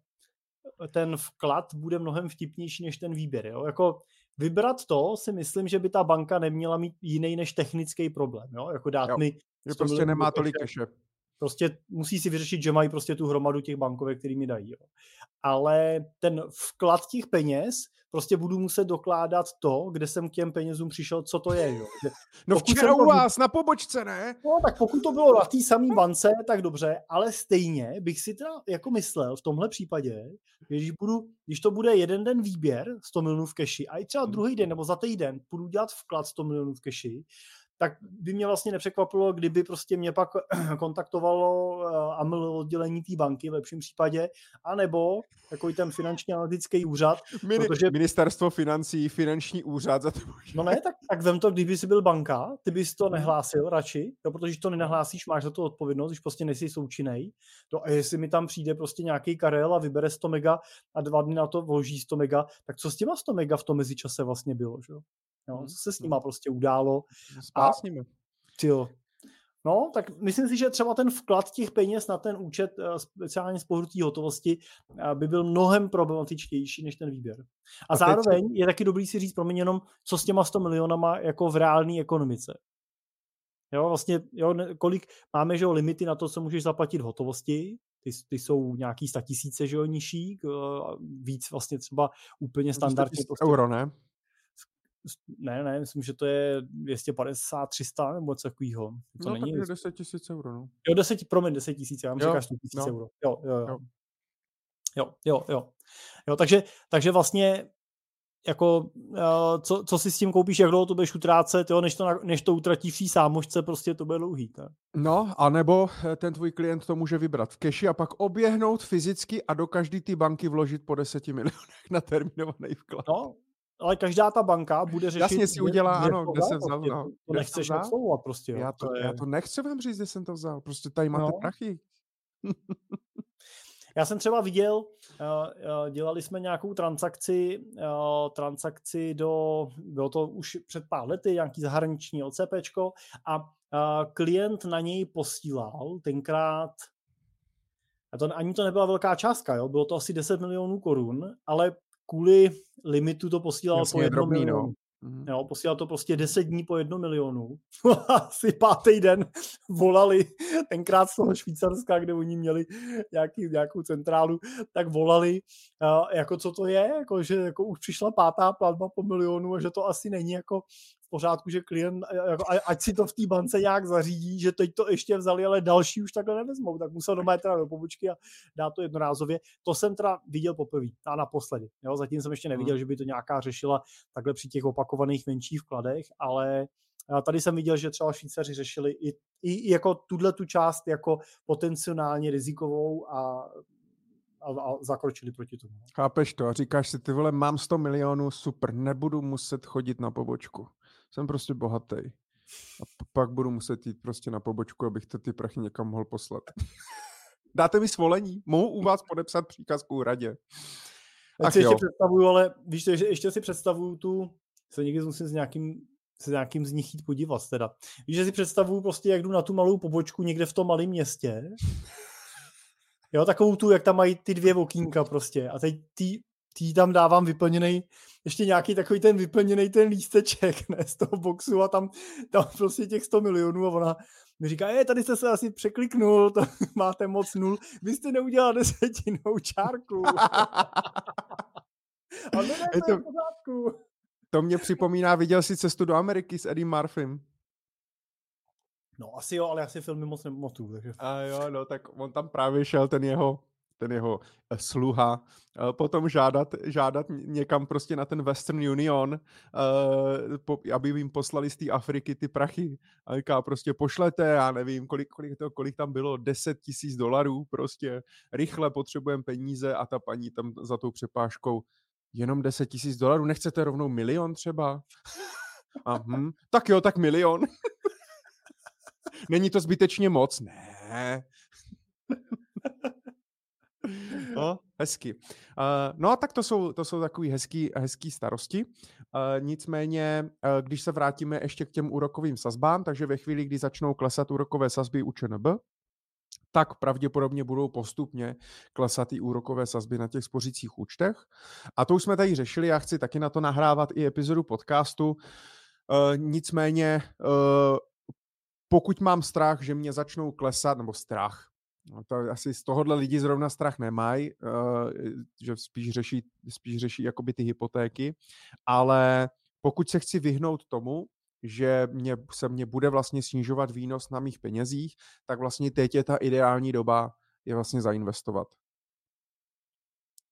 ten vklad bude mnohem vtipnější než ten výběr. Jo? Jako vybrat to si myslím, že by ta banka neměla mít jiný než technický problém. Jo? Jako dát jo. mi... Že prostě nemá tolik keše. Prostě musí si vyřešit, že mají prostě tu hromadu těch bankovek, který mi dají. Jo. Ale ten vklad těch peněz prostě budu muset dokládat to, kde jsem k těm penězům přišel, co to je. Jo. *laughs* Že no včera u vás to... na pobočce, ne? No tak pokud to bylo na té samé bance, tak dobře, ale stejně bych si teda jako myslel v tomhle případě, když, budu, když to bude jeden den výběr 100 milionů v keši a i třeba hmm. druhý den nebo za týden budu dělat vklad 100 milionů v keši, tak by mě vlastně nepřekvapilo, kdyby prostě mě pak *clears throat* kontaktovalo eh, AML oddělení té banky v lepším případě, anebo takový ten finanční analytický úřad. Mini, protože... Ministerstvo financí, finanční úřad za to. No ne, tak, tak vem to, kdyby jsi byl banka, ty bys to mhm. nehlásil radši, jo, protože když to nenahlásíš, máš za to odpovědnost, když prostě nejsi součinej. To a jestli mi tam přijde prostě nějaký Karel a vybere 100 mega a dva dny na to vloží 100 mega, tak co s těma 100 mega v tom mezičase vlastně bylo, že? Jo, co se s nima prostě událo. A s nimi. Tyjo. No, tak myslím si, že třeba ten vklad těch peněz na ten účet, eh, speciálně z pohledu hotovosti, eh, by byl mnohem problematičtější než ten výběr. A, a zároveň teď... je taky dobrý si říct, promiň, jenom, co s těma 100 milionama jako v reálné ekonomice. Jo, vlastně, jo, kolik máme, že jo, limity na to, co můžeš zaplatit v hotovosti, ty, ty jsou nějaký statisíce, že jo, nižší, víc vlastně třeba úplně standardně. Prostě, euro, ne? Ne, ne, myslím, že to je 250, 300 nebo něco takového. To no, není tak je 10 tisíc euro, no. Jo, 10, promiň, 10 tisíc, já vám říkáš 100 tisíc no. euro. Jo, jo, jo. Jo, jo, jo. jo takže, takže vlastně jako, uh, co, co si s tím koupíš, jak dlouho to budeš utrácet, jo, než, to, než to utratí v sámočce, prostě to bude dlouhý. Tak? No, anebo eh, ten tvůj klient to může vybrat v keši a pak oběhnout fyzicky a do každé ty banky vložit po 10 milionech na termínovaný vklad. No, ale každá ta banka bude řešit... Jasně si udělá, kde, ano, kde jsem vzal. Prostě, no. To nechceš odsouvat prostě. Jo. Já, to, to je... já to nechci vám říct, kde jsem to vzal. Prostě tady máte no. prachy. Já jsem třeba viděl, uh, dělali jsme nějakou transakci, uh, transakci do, bylo to už před pár lety, nějaký zahraniční OCPčko a klient na něj posílal tenkrát a to, ani to nebyla velká částka, jo? bylo to asi 10 milionů korun, ale kvůli limitu to posílal Jasně, po jednom drobný, no. milionu. No. Jo, posílal to prostě 10 dní po jednu milionu. *laughs* Asi pátý den volali, tenkrát z toho Švýcarska, kde oni měli nějaký, nějakou centrálu, tak volali, uh, jako co to je, jako, že jako už přišla pátá platba po milionu a že to asi není jako v pořádku, že klient, jako, ať si to v té bance nějak zařídí, že teď to ještě vzali, ale další už takhle nevezmou, tak musel doma teda do pobočky a dát to jednorázově. To jsem teda viděl poprvé a naposledy. Jo? Zatím jsem ještě neviděl, hmm. že by to nějaká řešila takhle při těch opakovaných menších vkladech, ale tady jsem viděl, že třeba Švýcaři řešili i, i, i jako tuhle tu část jako potenciálně rizikovou a a, a zakročili proti tomu. Chápeš to a říkáš si, ty vole, mám 100 milionů, super, nebudu muset chodit na pobočku jsem prostě bohatý. A pak budu muset jít prostě na pobočku, abych to ty prachy někam mohl poslat. *laughs* Dáte mi svolení? Mohu u vás podepsat příkaz k úradě? Ach si ještě představuju, ale víš, že ještě si představuju tu, se někdy musím s nějakým se nějakým z nich jít podívat teda. Víš, že si představuju prostě, jak jdu na tu malou pobočku někde v tom malém městě. *laughs* Jo, takovou tu, jak tam mají ty dvě okýnka prostě. A teď ty, ty tam dávám vyplněný, ještě nějaký takový ten vyplněný ten lísteček ne, z toho boxu a tam, tam prostě těch 100 milionů a ona mi říká, je, tady jste se asi překliknul, to *laughs* máte moc nul, vy jste neudělal desetinou čárku. *laughs* a ne, ne, to, to, to mě připomíná, viděl jsi cestu do Ameriky s Eddie Murphym? No asi jo, ale já si filmy moc nemotu. Takže... A jo, no tak on tam právě šel ten jeho ten jeho eh, sluha, eh, potom žádat, žádat někam prostě na ten Western Union, eh, aby jim poslali z té Afriky ty prachy. A říká prostě pošlete, já nevím, kolik, kolik, to, kolik tam bylo, 10 tisíc dolarů prostě, rychle potřebujeme peníze a ta paní tam za tou přepážkou jenom 10 tisíc dolarů, nechcete rovnou milion třeba? A hm, tak jo, tak milion. *laughs* Není to zbytečně moc? Ne. *laughs* No, hezky. Uh, no a tak to jsou, to jsou takový hezký, hezký starosti. Uh, nicméně, uh, když se vrátíme ještě k těm úrokovým sazbám, takže ve chvíli, kdy začnou klesat úrokové sazby u ČNB, tak pravděpodobně budou postupně klesat i úrokové sazby na těch spořících účtech. A to už jsme tady řešili, já chci taky na to nahrávat i epizodu podcastu. Uh, nicméně, uh, pokud mám strach, že mě začnou klesat, nebo strach, No to asi z tohohle lidi zrovna strach nemají, uh, že spíš řeší, spíš řeší jakoby ty hypotéky, ale pokud se chci vyhnout tomu, že mě, se mě bude vlastně snižovat výnos na mých penězích, tak vlastně teď je ta ideální doba je vlastně zainvestovat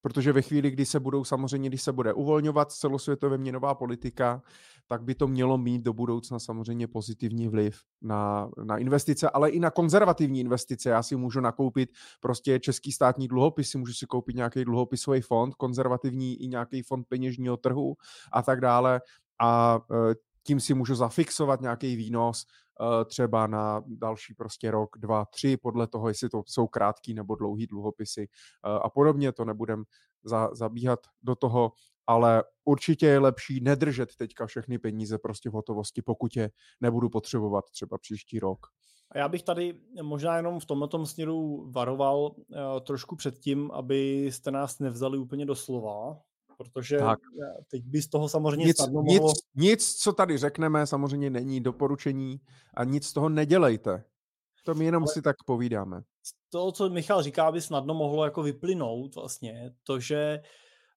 protože ve chvíli, kdy se budou samozřejmě, když se bude uvolňovat celosvětově měnová politika, tak by to mělo mít do budoucna samozřejmě pozitivní vliv na, na investice, ale i na konzervativní investice. Já si můžu nakoupit prostě český státní dluhopisy, můžu si koupit nějaký dluhopisový fond, konzervativní i nějaký fond peněžního trhu a tak dále. A e, tím si můžu zafixovat nějaký výnos třeba na další prostě rok, dva, tři, podle toho, jestli to jsou krátký nebo dlouhý dluhopisy eh, a podobně, to nebudem za, zabíhat do toho, ale určitě je lepší nedržet teďka všechny peníze prostě v hotovosti, pokud je nebudu potřebovat třeba příští rok. A já bych tady možná jenom v tomto směru varoval uh, trošku před tím, abyste nás nevzali úplně do slova, protože tak. teď by z toho samozřejmě nic, snadno mohlo... Nic, nic, co tady řekneme, samozřejmě není doporučení a nic z toho nedělejte. To my jenom Ale si tak povídáme. To, co Michal říká, by snadno mohlo jako vyplynout vlastně, to, že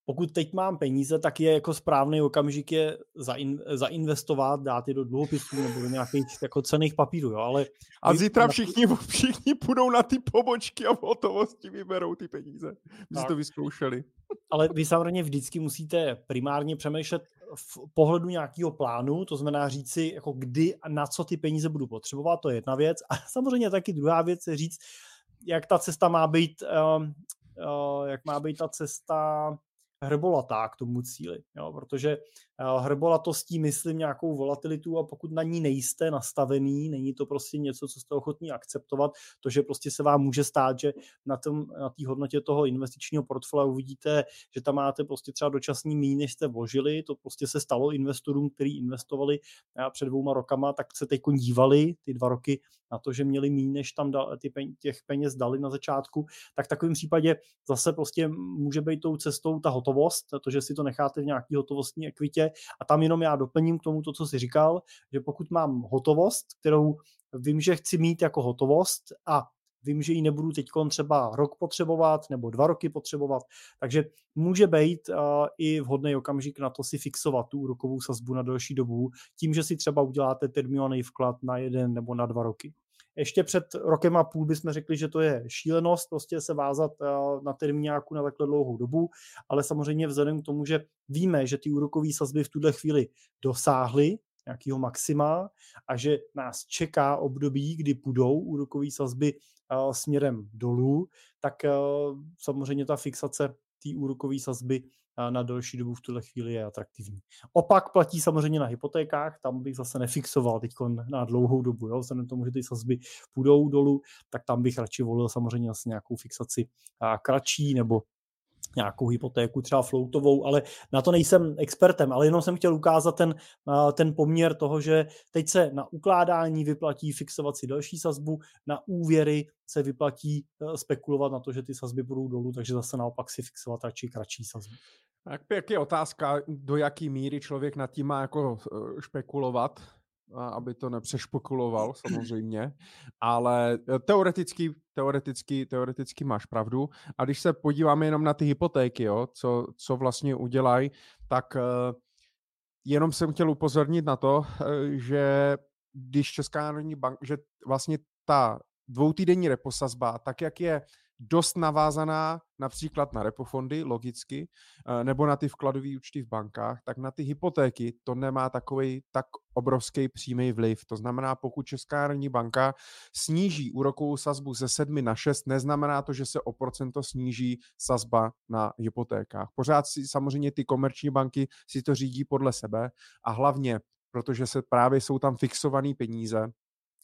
pokud teď mám peníze, tak je jako správný okamžik je zain, zainvestovat, dát je do dluhopisů nebo do nějakých jako cených papírů, jo, ale... A zítra všichni, *laughs* všichni půjdou na ty pobočky a v hotovosti vyberou ty peníze. My to vyzkoušeli. Ale vy samozřejmě vždycky musíte primárně přemýšlet v pohledu nějakého plánu, to znamená říct si, jako kdy a na co ty peníze budu potřebovat, to je jedna věc. A samozřejmě taky druhá věc je říct, jak ta cesta má být, uh, uh, jak má být ta cesta hrbolatá k tomu cíli, jo, protože hrbolatostí myslím nějakou volatilitu a pokud na ní nejste nastavený, není to prostě něco, co jste ochotní akceptovat, to, že prostě se vám může stát, že na té na hodnotě toho investičního portfolia uvidíte, že tam máte prostě třeba dočasný míň, než jste vložili, to prostě se stalo investorům, kteří investovali eh, před dvouma rokama, tak se teď dívali ty dva roky na to, že měli míň, než tam da, ty peň, těch peněz dali na začátku, tak v takovém případě zase prostě může být tou cestou ta hotovost, to, že si to necháte v nějaký hotovostní ekvitě a tam jenom já doplním k tomu to, co jsi říkal, že pokud mám hotovost, kterou vím, že chci mít jako hotovost a vím, že ji nebudu teď třeba rok potřebovat nebo dva roky potřebovat, takže může být uh, i vhodný okamžik na to si fixovat tu úrokovou sazbu na delší dobu, tím, že si třeba uděláte termínovaný vklad na jeden nebo na dva roky. Ještě před rokem a půl bychom řekli, že to je šílenost prostě se vázat uh, na termíňáku na takhle dlouhou dobu, ale samozřejmě vzhledem k tomu, že víme, že ty úrokové sazby v tuhle chvíli dosáhly nějakého maxima a že nás čeká období, kdy půjdou úrokové sazby uh, směrem dolů, tak uh, samozřejmě ta fixace té úrokové sazby na delší dobu v tuhle chvíli je atraktivní. Opak platí samozřejmě na hypotékách, tam bych zase nefixoval teď na dlouhou dobu, jo? vzhledem tomu, že ty sazby půjdou dolů, tak tam bych radši volil samozřejmě zase nějakou fixaci kratší nebo nějakou hypotéku, třeba floutovou, ale na to nejsem expertem, ale jenom jsem chtěl ukázat ten, ten poměr toho, že teď se na ukládání vyplatí fixovat si další sazbu, na úvěry se vyplatí e, spekulovat na to, že ty sazby budou dolů, takže zase naopak si fixovat radši kratší sazbu. Jak je otázka, do jaký míry člověk nad tím má jako e, špekulovat, aby to nepřešpekuloval samozřejmě, ale e, teoreticky, teoreticky, teoreticky máš pravdu. A když se podíváme jenom na ty hypotéky, jo, co, co vlastně udělají, tak uh, jenom jsem chtěl upozornit na to, že když Česká národní banka, že vlastně ta dvoutýdenní reposazba, tak jak je dost navázaná například na repofondy, logicky, eh, nebo na ty vkladové účty v bankách, tak na ty hypotéky to nemá takový tak obrovský přímý vliv. To znamená, pokud Česká národní banka sníží úrokovou sazbu ze 7 na 6, neznamená to, že se o procento sníží sazba na hypotékách. Pořád si samozřejmě ty komerční banky si to řídí podle sebe a hlavně protože se právě jsou tam fixované peníze,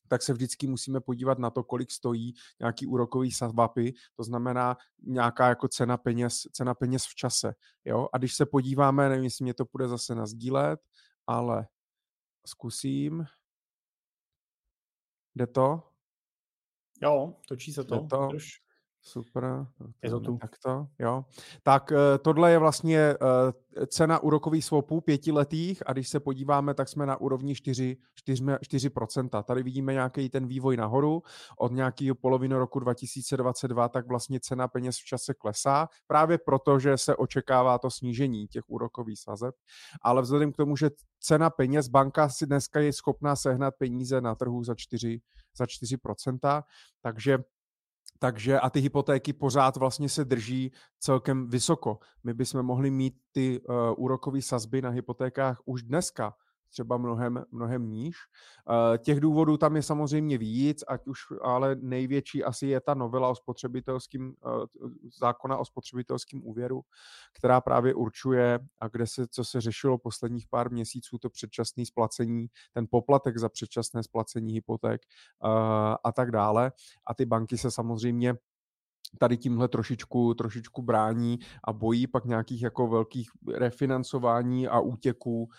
tak se vždycky musíme podívat na to, kolik stojí nějaký úrokový sazbapy, to znamená nějaká jako cena peněz, cena peněz v čase. Jo? A když se podíváme, nevím, jestli mě to půjde zase nazdílet, ale zkusím. Jde to? Jo, točí se to. Jde to? Super. Je to tu. Tak to, jo. Tak eh, tohle je vlastně eh, cena úrokových swapů pětiletých a když se podíváme, tak jsme na úrovni 4, 4, 4%. Tady vidíme nějaký ten vývoj nahoru. Od nějakého poloviny roku 2022 tak vlastně cena peněz v čase klesá, právě proto, že se očekává to snížení těch úrokových sazeb. Ale vzhledem k tomu, že cena peněz, banka si dneska je schopná sehnat peníze na trhu za 4, za 4%, takže takže a ty hypotéky pořád vlastně se drží celkem vysoko. My bychom mohli mít ty uh, úrokové sazby na hypotékách už dneska třeba mnohem, mnohem níž. Uh, těch důvodů tam je samozřejmě víc, ať už, ale největší asi je ta novela o spotřebitelském, uh, zákona o spotřebitelském úvěru, která právě určuje, a kde se, co se řešilo posledních pár měsíců, to předčasné splacení, ten poplatek za předčasné splacení hypoték uh, a tak dále. A ty banky se samozřejmě tady tímhle trošičku, trošičku brání a bojí pak nějakých jako velkých refinancování a útěků uh,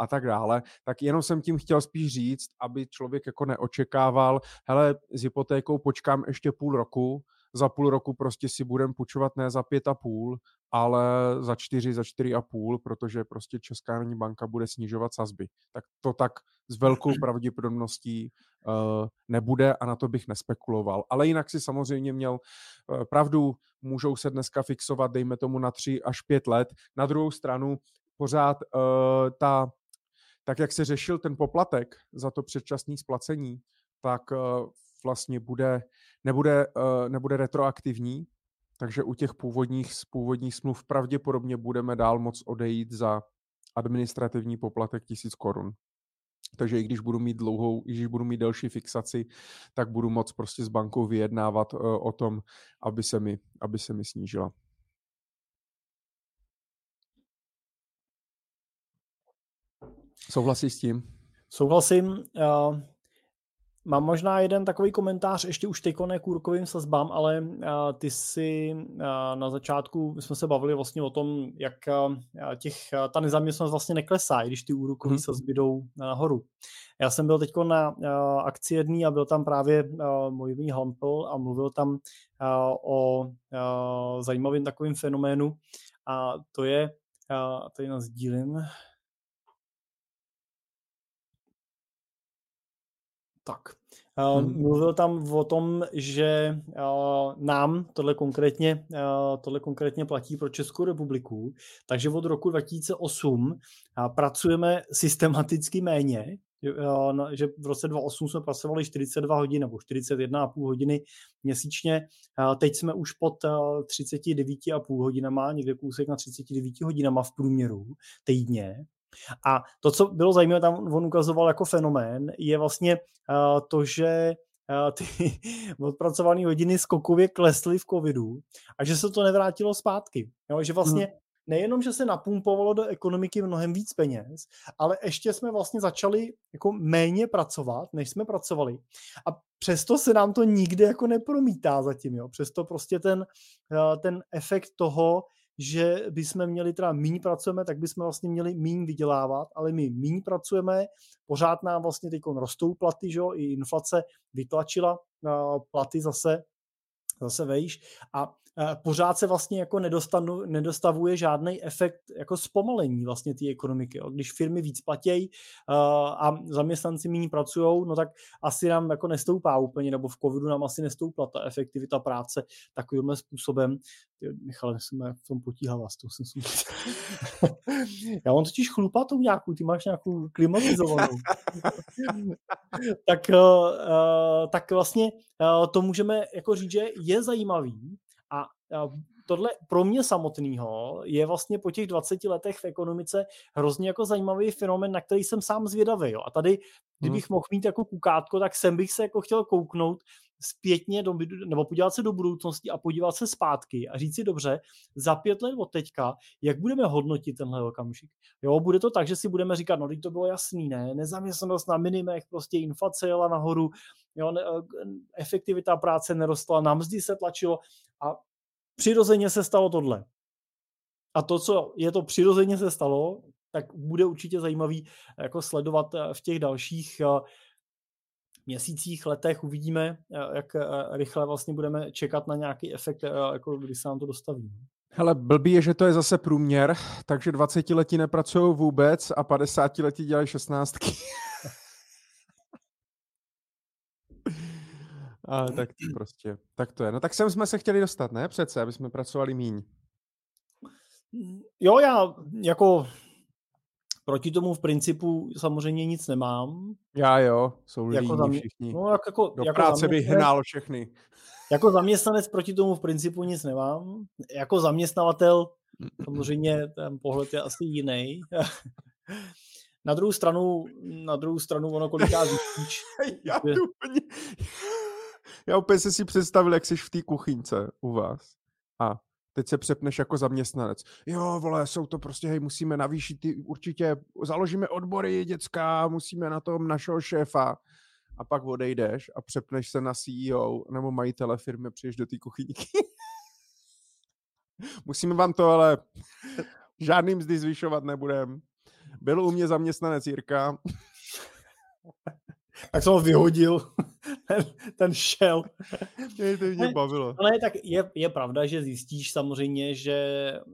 a tak dále, tak jenom jsem tím chtěl spíš říct, aby člověk jako neočekával, hele, s hypotékou počkám ještě půl roku, za půl roku prostě si budem půjčovat ne za pět a půl, ale za čtyři, za čtyři a půl, protože prostě Česká národní banka bude snižovat sazby. Tak to tak s velkou pravděpodobností uh, nebude a na to bych nespekuloval. Ale jinak si samozřejmě měl uh, pravdu, můžou se dneska fixovat, dejme tomu na tři až pět let. Na druhou stranu pořád uh, ta, tak jak se řešil ten poplatek za to předčasné splacení, tak uh, vlastně bude, nebude, uh, nebude retroaktivní, takže u těch původních, původních smluv pravděpodobně budeme dál moc odejít za administrativní poplatek tisíc korun. Takže i když budu mít dlouhou, i když budu mít delší fixaci, tak budu moc prostě s bankou vyjednávat uh, o tom, aby se mi, aby se mi snížila. Souhlasíš s tím? Souhlasím. Uh, Mám možná jeden takový komentář, ještě už teď ne k úrokovým sazbám, ale uh, ty si uh, na začátku, jsme se bavili vlastně o tom, jak uh, těch, ta nezaměstnanost vlastně neklesá, když ty úrokové hmm. sazby jdou nahoru. Já jsem byl teď na akci jedný a byl tam právě můj Hampel a mluvil tam o zajímavém takovým fenoménu a to je, tady nás dílím, Tak. hmm. Mluvil tam o tom, že nám tohle konkrétně, tohle konkrétně platí pro Českou republiku, takže od roku 2008 pracujeme systematicky méně, že v roce 2008 jsme pracovali 42 hodin nebo 41,5 hodiny měsíčně, teď jsme už pod 39,5 hodinama, někde kousek na 39 hodinama v průměru týdně, a to, co bylo zajímavé, tam on ukazoval jako fenomén, je vlastně uh, to, že uh, ty *laughs* odpracované hodiny skokově klesly v covidu a že se to nevrátilo zpátky. Jo? Že vlastně hmm. nejenom, že se napumpovalo do ekonomiky mnohem víc peněz, ale ještě jsme vlastně začali jako méně pracovat, než jsme pracovali. A přesto se nám to nikde jako nepromítá zatím. Jo? Přesto prostě ten, uh, ten efekt toho, že bychom měli teda míň pracujeme, tak bychom vlastně měli míň vydělávat, ale my míň pracujeme, pořád nám vlastně teď rostou platy, že? i inflace vytlačila platy zase zase vejš a pořád se vlastně jako nedostanu, nedostavuje žádný efekt jako zpomalení vlastně té ekonomiky. Jo. Když firmy víc platějí a zaměstnanci méně pracují, no tak asi nám jako nestoupá úplně, nebo v covidu nám asi nestoupla ta efektivita práce takovým způsobem. Michal, jsem v tom potíhal vás, to jsem *laughs* Já mám totiž chlupatou nějakou, ty máš nějakou klimatizovanou. *laughs* tak, uh, tak vlastně to můžeme jako říct, že je zajímavý, tohle pro mě samotného je vlastně po těch 20 letech v ekonomice hrozně jako zajímavý fenomen, na který jsem sám zvědavý. Jo. A tady, kdybych hmm. mohl mít jako kukátko, tak jsem bych se jako chtěl kouknout zpětně do, nebo podívat se do budoucnosti a podívat se zpátky a říct si dobře, za pět let od teďka, jak budeme hodnotit tenhle okamžik. Jo, bude to tak, že si budeme říkat, no teď to bylo jasný, ne, nezaměstnanost na minimech, prostě inflace jela nahoru, jo, ne, eh, efektivita práce nerostla, na mzdy se tlačilo a přirozeně se stalo tohle. A to, co je to přirozeně se stalo, tak bude určitě zajímavý jako sledovat eh, v těch dalších eh, měsících, letech uvidíme, eh, jak rychle vlastně budeme čekat na nějaký efekt, jako když se nám to dostaví. Hele, blbý je, že to je zase průměr, takže 20 letí nepracují vůbec a 50 letí dělají 16. *laughs* A tak to prostě, tak to je. No tak sem jsme se chtěli dostat, ne? Přece, aby jsme pracovali míň. Jo, já jako proti tomu v principu samozřejmě nic nemám. Já jo, jsou lidi jako zamě... všichni. No, jak, jako, Do jako práce bych hnal všechny. Jako zaměstnanec proti tomu v principu nic nemám. Jako zaměstnavatel samozřejmě ten pohled je asi jiný. *laughs* Na druhou stranu, na druhou stranu ono kolikrát zjistíš. *laughs* já, že... úplně, já úplně se si představil, jak jsi v té kuchyňce u vás. A teď se přepneš jako zaměstnanec. Jo, vole, jsou to prostě, hej, musíme navýšit ty, určitě založíme odbory dětská, musíme na tom našeho šéfa. A pak odejdeš a přepneš se na CEO nebo majitele firmy, přijdeš do té kuchyňky. *laughs* musíme vám to ale *laughs* žádným mzdy zvyšovat nebudem. Byl u mě zaměstnanec Jirka. *laughs* tak jsem ho vyhodil *laughs* ten, ten šel. Mě to mě bavilo. Ale tak je, je pravda, že zjistíš samozřejmě, že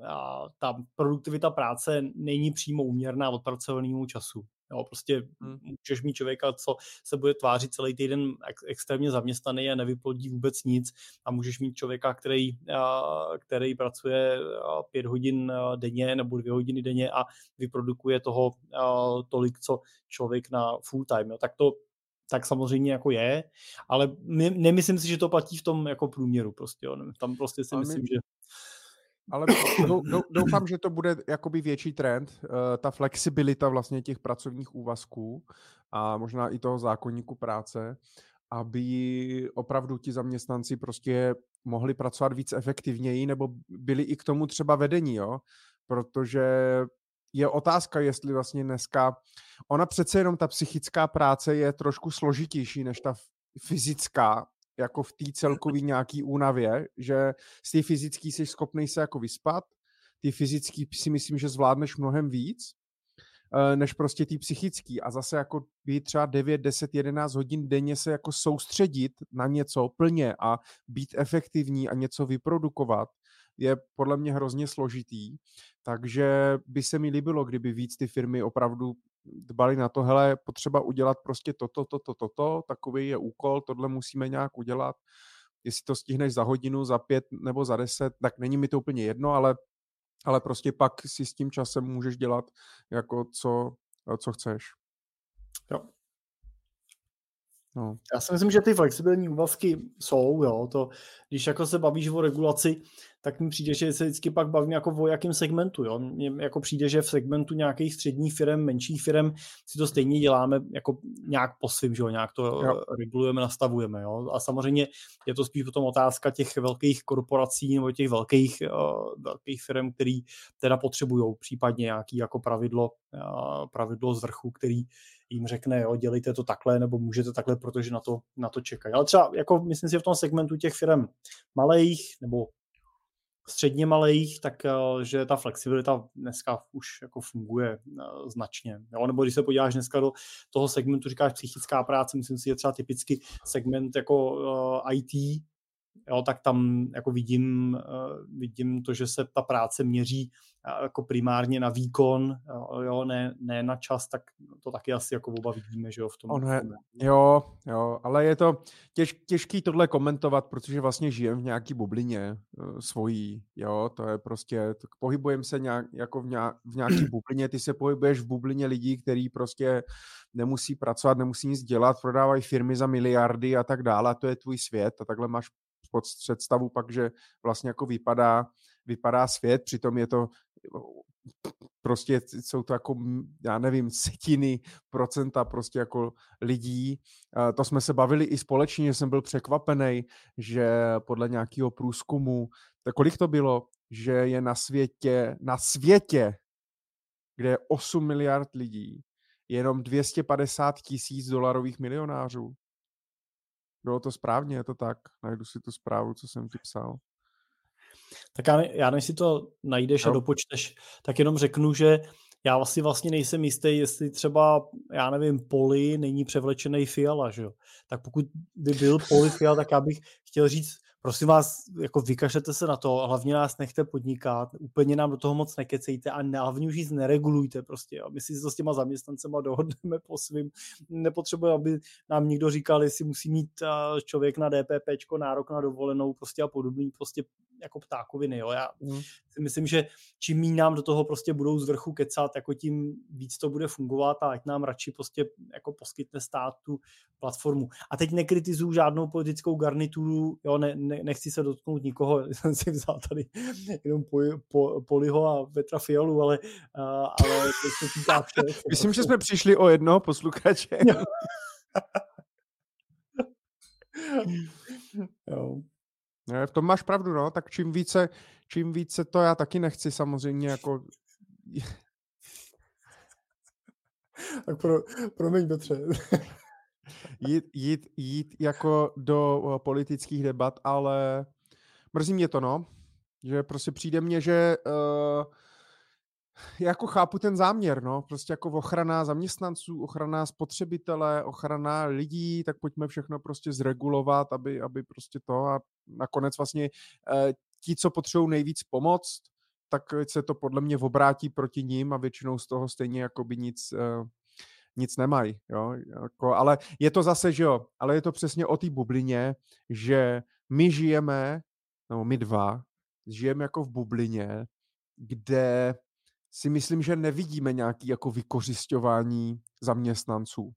a, ta produktivita práce není přímo úměrná odpracovanému času. Jo, prostě hmm. můžeš mít člověka, co se bude tvářit celý týden ex, extrémně zaměstnaný a nevyplodí vůbec nic a můžeš mít člověka, který, a, který pracuje a, pět hodin denně nebo dvě hodiny denně a vyprodukuje toho a, tolik, co člověk na full time. Jo. Tak to tak samozřejmě jako je, ale ne, nemyslím si, že to platí v tom jako průměru prostě, jo. tam prostě si ale myslím, my... že ale doufám, že to bude jakoby větší trend, eh, ta flexibilita vlastně těch pracovních úvazků a možná i toho zákonníku práce, aby opravdu ti zaměstnanci prostě mohli pracovat víc efektivněji nebo byli i k tomu třeba vedení, jo? protože je otázka, jestli vlastně dneska, ona přece jenom ta psychická práce je trošku složitější než ta fyzická, jako v té celkové nějaký únavě, že z té fyzický jsi schopný se jako vyspat, ty fyzický si myslím, že zvládneš mnohem víc, eh, než prostě ty psychický. A zase jako být třeba 9, 10, 11 hodin denně se jako soustředit na něco plně a být efektivní a něco vyprodukovat, je podle mě hrozně složitý. Takže by se mi líbilo, kdyby víc ty firmy opravdu dbali na to, hele, potřeba udělat prostě toto, toto, toto, takový je úkol, tohle musíme nějak udělat. Jestli to stihneš za hodinu, za pět nebo za deset, tak není mi to úplně jedno, ale, ale prostě pak si s tím časem můžeš dělat jako co, co chceš. Jo. No. Já si myslím, že ty flexibilní úvazky jsou, jo, to, když jako se bavíš o regulaci, tak mi přijde, že se vždycky pak bavím jako o jakém segmentu. Jo? Mně jako přijde, že v segmentu nějakých středních firm, menších firm si to stejně děláme jako nějak po svým, že jo? nějak to jo. regulujeme, nastavujeme. Jo? A samozřejmě je to spíš potom otázka těch velkých korporací nebo těch velkých, uh, velkých firm, který teda potřebují případně nějaký jako pravidlo, uh, pravidlo z vrchu, který jim řekne, jo, dělejte to takhle, nebo můžete takhle, protože na to, na to čekají. Ale třeba, jako myslím si, v tom segmentu těch firm malých nebo středně malých, tak eh, že ta flexibilita dneska už jako funguje eh, značně. Jo? Nebo když se podíváš dneska do toho segmentu, říkáš psychická práce, myslím si, je třeba typicky segment jako uh, IT, jo, tak tam jako vidím, uh, vidím to, že se ta práce měří uh, jako primárně na výkon, uh, jo, ne, ne na čas, tak to taky asi jako oba vidíme, že jo, v tom. Ono je, jo, jo, ale je to těž, těžký tohle komentovat, protože vlastně žijeme v nějaký bublině svojí, jo, to je prostě, tak pohybujeme se nějak, jako v, nějak, v nějaký *clears throat* bublině, ty se pohybuješ v bublině lidí, který prostě nemusí pracovat, nemusí nic dělat, prodávají firmy za miliardy a tak dále, a to je tvůj svět a takhle máš představu pak, že vlastně jako vypadá, vypadá svět, přitom je to prostě jsou to jako, já nevím, setiny procenta prostě jako lidí. To jsme se bavili i společně, že jsem byl překvapený, že podle nějakého průzkumu, tak kolik to bylo, že je na světě, na světě, kde je 8 miliard lidí, jenom 250 tisíc dolarových milionářů. Bylo to správně, je to tak. Najdu si tu zprávu, co jsem ti psal. Tak já, já než si to najdeš no. a dopočteš, tak jenom řeknu, že já vlastně vlastně nejsem jistý, jestli třeba, já nevím, poli není převlečený fiala, že jo. Tak pokud by byl poli fiala, tak já bych chtěl říct, prosím vás, jako vykašlete se na to, hlavně nás nechte podnikat, úplně nám do toho moc nekecejte a hlavně už nic neregulujte prostě. A my si to s těma zaměstnancema dohodneme po svým. Nepotřebuje, aby nám někdo říkal, jestli musí mít člověk na DPP nárok na dovolenou prostě a podobný prostě jako ptákoviny. Jo. Já mm. si myslím, že čím méně nám do toho prostě budou z vrchu kecat, jako tím víc to bude fungovat a ať nám radši prostě jako poskytne stát tu platformu. A teď nekritizuju žádnou politickou garnituru, jo, ne, ne, nechci se dotknout nikoho, *laughs* jsem si vzal tady jenom po, po, Poliho a Petra Fialu, ale, uh, ale to se týká *laughs* všech. Myslím, že jsme přišli o jednoho posluchače. *laughs* jo. Ne, v tom máš pravdu, no, tak čím více, čím více to já taky nechci samozřejmě jako... *laughs* tak pro, promiň, Petře. *laughs* jít, jít, jít jako do politických debat, ale mrzí mě to, no, že prostě přijde mně, že uh, jako chápu ten záměr, no, prostě jako ochrana zaměstnanců, ochrana spotřebitele, ochrana lidí, tak pojďme všechno prostě zregulovat, aby, aby prostě to a nakonec vlastně eh, ti, co potřebují nejvíc pomoc, tak se to podle mě obrátí proti ním a většinou z toho stejně jako by nic, eh, nic nemají, jo, jako, ale je to zase, že jo, ale je to přesně o té bublině, že my žijeme, no my dva, žijeme jako v bublině, kde si myslím, že nevidíme nějaký jako vykořišťování zaměstnanců.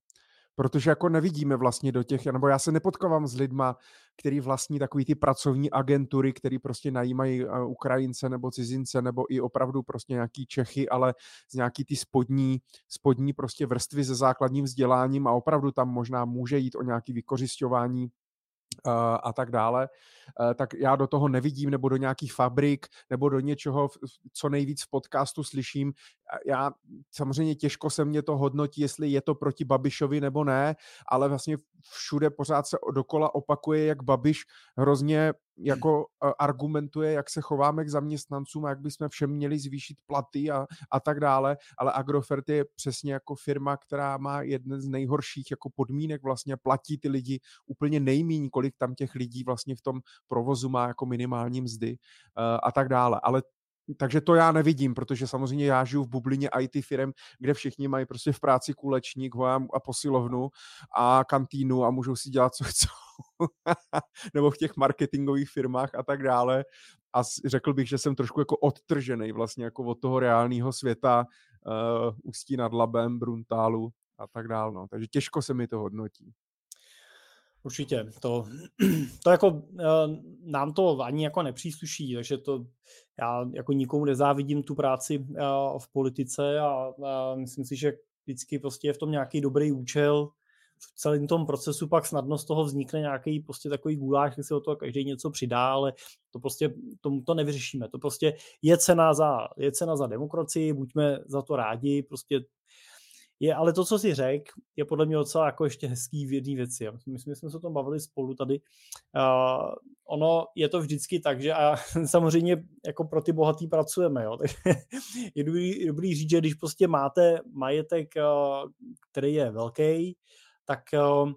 Protože jako nevidíme vlastně do těch, nebo já se nepotkávám s lidma, který vlastní takový ty pracovní agentury, který prostě najímají eh, Ukrajince nebo cizince, nebo i opravdu prostě nějaký Čechy, ale z nějaký ty spodní, spodní prostě vrstvy se základním vzděláním a opravdu tam možná může jít o nějaký vykořišťování a tak dále, eh, tak já do toho nevidím, nebo do nějakých fabrik, nebo do něčeho, co nejvíc v podcastu slyším. Já samozřejmě těžko se mě to hodnotí, jestli je to proti Babišovi nebo ne, ale vlastně všude pořád se dokola opakuje, jak Babiš hrozně jako argumentuje, jak se chováme k zaměstnancům a jak bychom všem měli zvýšit platy a, a tak dále, ale Agrofert je přesně jako firma, která má jeden z nejhorších jako podmínek, vlastně platí ty lidi úplně nejmíň, kolik tam těch lidí vlastně v tom provozu má jako minimální mzdy a tak dále. Ale takže to já nevidím, protože samozřejmě já žiju v bublině IT firm, kde všichni mají prostě v práci kulečník a posilovnu a kantýnu a můžou si dělat, co *laughs* chcou. Nebo v těch marketingových firmách a tak dále. A řekl bych, že jsem trošku jako odtržený vlastně jako od toho reálného světa uh, Ústí nad Labem, Bruntálu a tak dále. No. Takže těžko se mi to hodnotí. Určitě. To, *clears throat* to jako eh, nám to ani jako nepřísluší, takže to já jako nikomu nezávidím tu práci eh, v politice a, a myslím si, že vždycky prostě je v tom nějaký dobrý účel, v celém tom procesu pak snadno z toho vznikne nějaký prostě takový guláš, že si o to každý něco přidá, ale to prostě tomu to nevyřešíme. To prostě je cena za, je cena za demokracii, buďme za to rádi, prostě je, ale to, co si řekl, je podle mě docela jako ještě hezký v jedné věci. My, my jsme se o tom bavili spolu tady. Uh, ono je to vždycky tak, že a *laughs* samozřejmě jako pro ty bohatý pracujeme, jo. *laughs* Takže je dobrý, dobrý říct, že když prostě máte majetek, uh, který je velký, tak uh,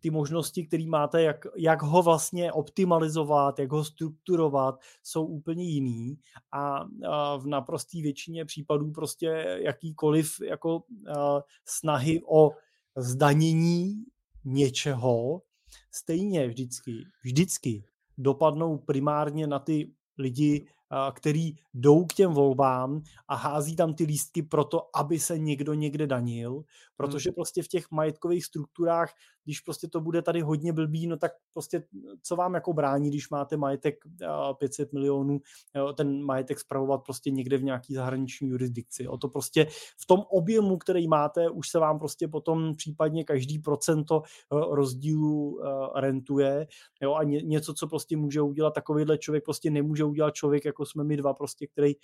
ty možnosti, které máte, jak, jak ho vlastně optimalizovat, jak ho strukturovat, jsou úplně jiný. A, a v naprosté většině případů prostě jakýkoliv jako a, snahy o zdanění něčeho stejně vždycky, vždycky dopadnou primárně na ty lidi, který jdou k těm volbám a hází tam ty lístky proto, aby se někdo někde danil, hmm. protože prostě v těch majetkových strukturách když prostě to bude tady hodně blbý, no tak prostě co vám jako brání, když máte majetek 500 milionů, ten majetek spravovat prostě někde v nějaký zahraniční jurisdikci. O to prostě v tom objemu, který máte, už se vám prostě potom případně každý procento e, rozdílu e, rentuje. Jo, a ně, něco, co prostě může udělat takovýhle člověk, prostě nemůže udělat člověk, jako jsme my dva, prostě, který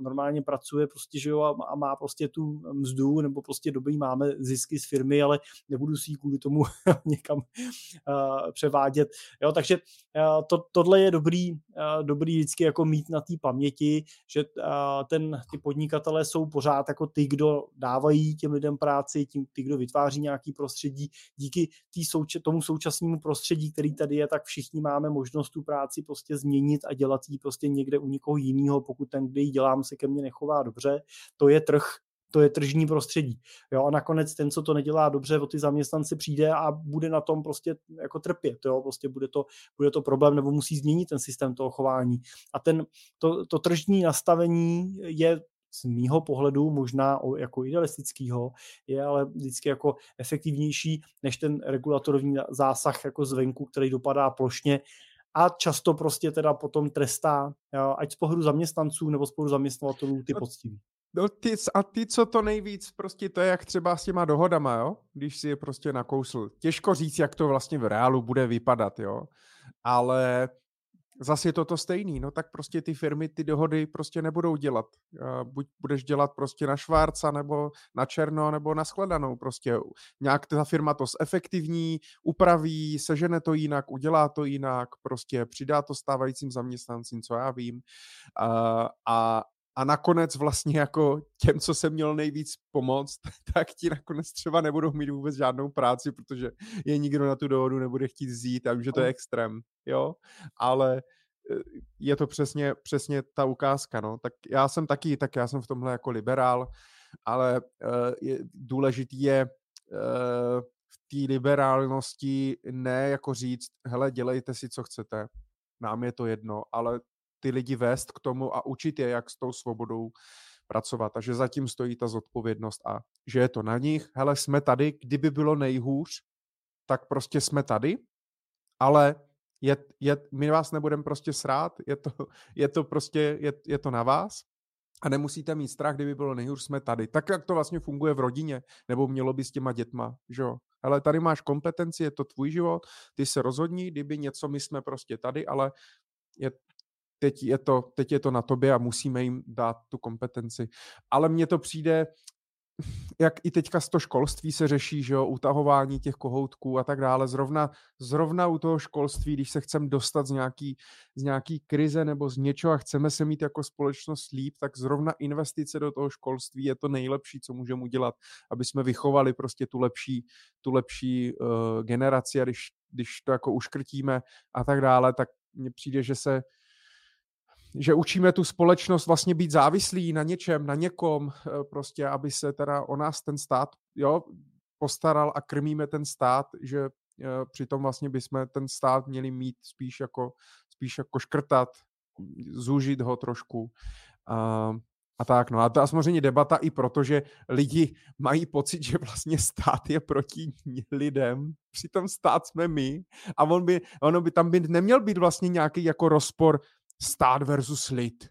normálně pracuje, prostě, že jo, a má prostě tu mzdu, nebo prostě dobrý máme zisky z firmy, ale nebudu si ji kvůli tomu *laughs* někam uh, převádět. Jo, takže uh, to, tohle je dobrý, uh, dobrý vždycky jako mít na té paměti, že uh, ten, ty podnikatelé jsou pořád jako ty, kdo dávají těm lidem práci, tím, ty, kdo vytváří nějaký prostředí. Díky tý souč- tomu současnému prostředí, který tady je, tak všichni máme možnost tu práci prostě změnit a dělat ji prostě někde u někoho jiného, pokud ten, kde ji dělám, se ke mně nechová dobře. To je trh, to je tržní prostředí. Jo, a nakonec ten, co to nedělá dobře, o ty zaměstnance přijde a bude na tom prostě jako trpět. Jo, prostě bude to, bude to problém nebo musí změnit ten systém toho chování. A ten, to, to tržní nastavení je z mýho pohledu možná jako idealistického, je ale vždycky jako efektivnější než ten regulatorní zásah jako zvenku, který dopadá plošně a často prostě teda potom trestá, ať z pohledu zaměstnanců nebo z pohledu zaměstnavatelů ty no, poctiví. No ty, a ty, co to nejvíc, prostě to je jak třeba s těma dohodama, jo? Když si je prostě nakousl. Těžko říct, jak to vlastně v reálu bude vypadat, jo? Ale zase je to to stejný, no tak prostě ty firmy ty dohody prostě nebudou dělat. Buď budeš dělat prostě na švárca, nebo na černo, nebo na skladanou prostě. Nějak ta firma to zefektivní, upraví, sežene to jinak, udělá to jinak, prostě přidá to stávajícím zaměstnancím, co já vím. A, a, a nakonec vlastně jako těm, co se měl nejvíc pomoct, *laughs* tak ti nakonec třeba nebudou mít vůbec žádnou práci, protože je nikdo na tu dohodu nebude chtít vzít a vím, že to je extrém, jo, ale e, je to přesně, přesně ta ukázka, no, tak já jsem taky, tak já jsem v tomhle jako liberál, ale uh, je, důležitý je uh, v té liberálnosti ne jako říct, hele, dělejte si, co chcete, nám je to jedno, ale ty lidi vést k tomu a učit je, jak s tou svobodou pracovat. A že zatím stojí ta zodpovědnost a že je to na nich. Hele, jsme tady, kdyby bylo nejhůř, tak prostě jsme tady, ale je, je, my vás nebudeme prostě srát, je to, je to prostě, je, je to na vás a nemusíte mít strach, kdyby bylo nejhůř, jsme tady. Tak, jak to vlastně funguje v rodině, nebo mělo by s těma dětma, že jo. Ale tady máš kompetenci, je to tvůj život, ty se rozhodni, kdyby něco, my jsme prostě tady, ale je, teď je, to, teď je to na tobě a musíme jim dát tu kompetenci. Ale mně to přijde, jak i teďka z to školství se řeší, že jo, utahování těch kohoutků a tak dále. Zrovna, zrovna u toho školství, když se chceme dostat z nějaký, z nějaký krize nebo z něčeho a chceme se mít jako společnost líp, tak zrovna investice do toho školství je to nejlepší, co můžeme udělat, aby jsme vychovali prostě tu lepší, tu lepší uh, generaci a když, když to jako uškrtíme a tak dále, tak mně přijde, že se že učíme tu společnost vlastně být závislí na něčem, na někom, eh, prostě, aby se teda o nás ten stát jo, postaral a krmíme ten stát, že eh, přitom vlastně bychom ten stát měli mít spíš jako, spíš jako škrtat, zúžit ho trošku. A, a tak, no a to je samozřejmě debata i proto, že lidi mají pocit, že vlastně stát je proti lidem, přitom stát jsme my a on by, ono by tam by neměl být vlastně nějaký jako rozpor stát versus lid.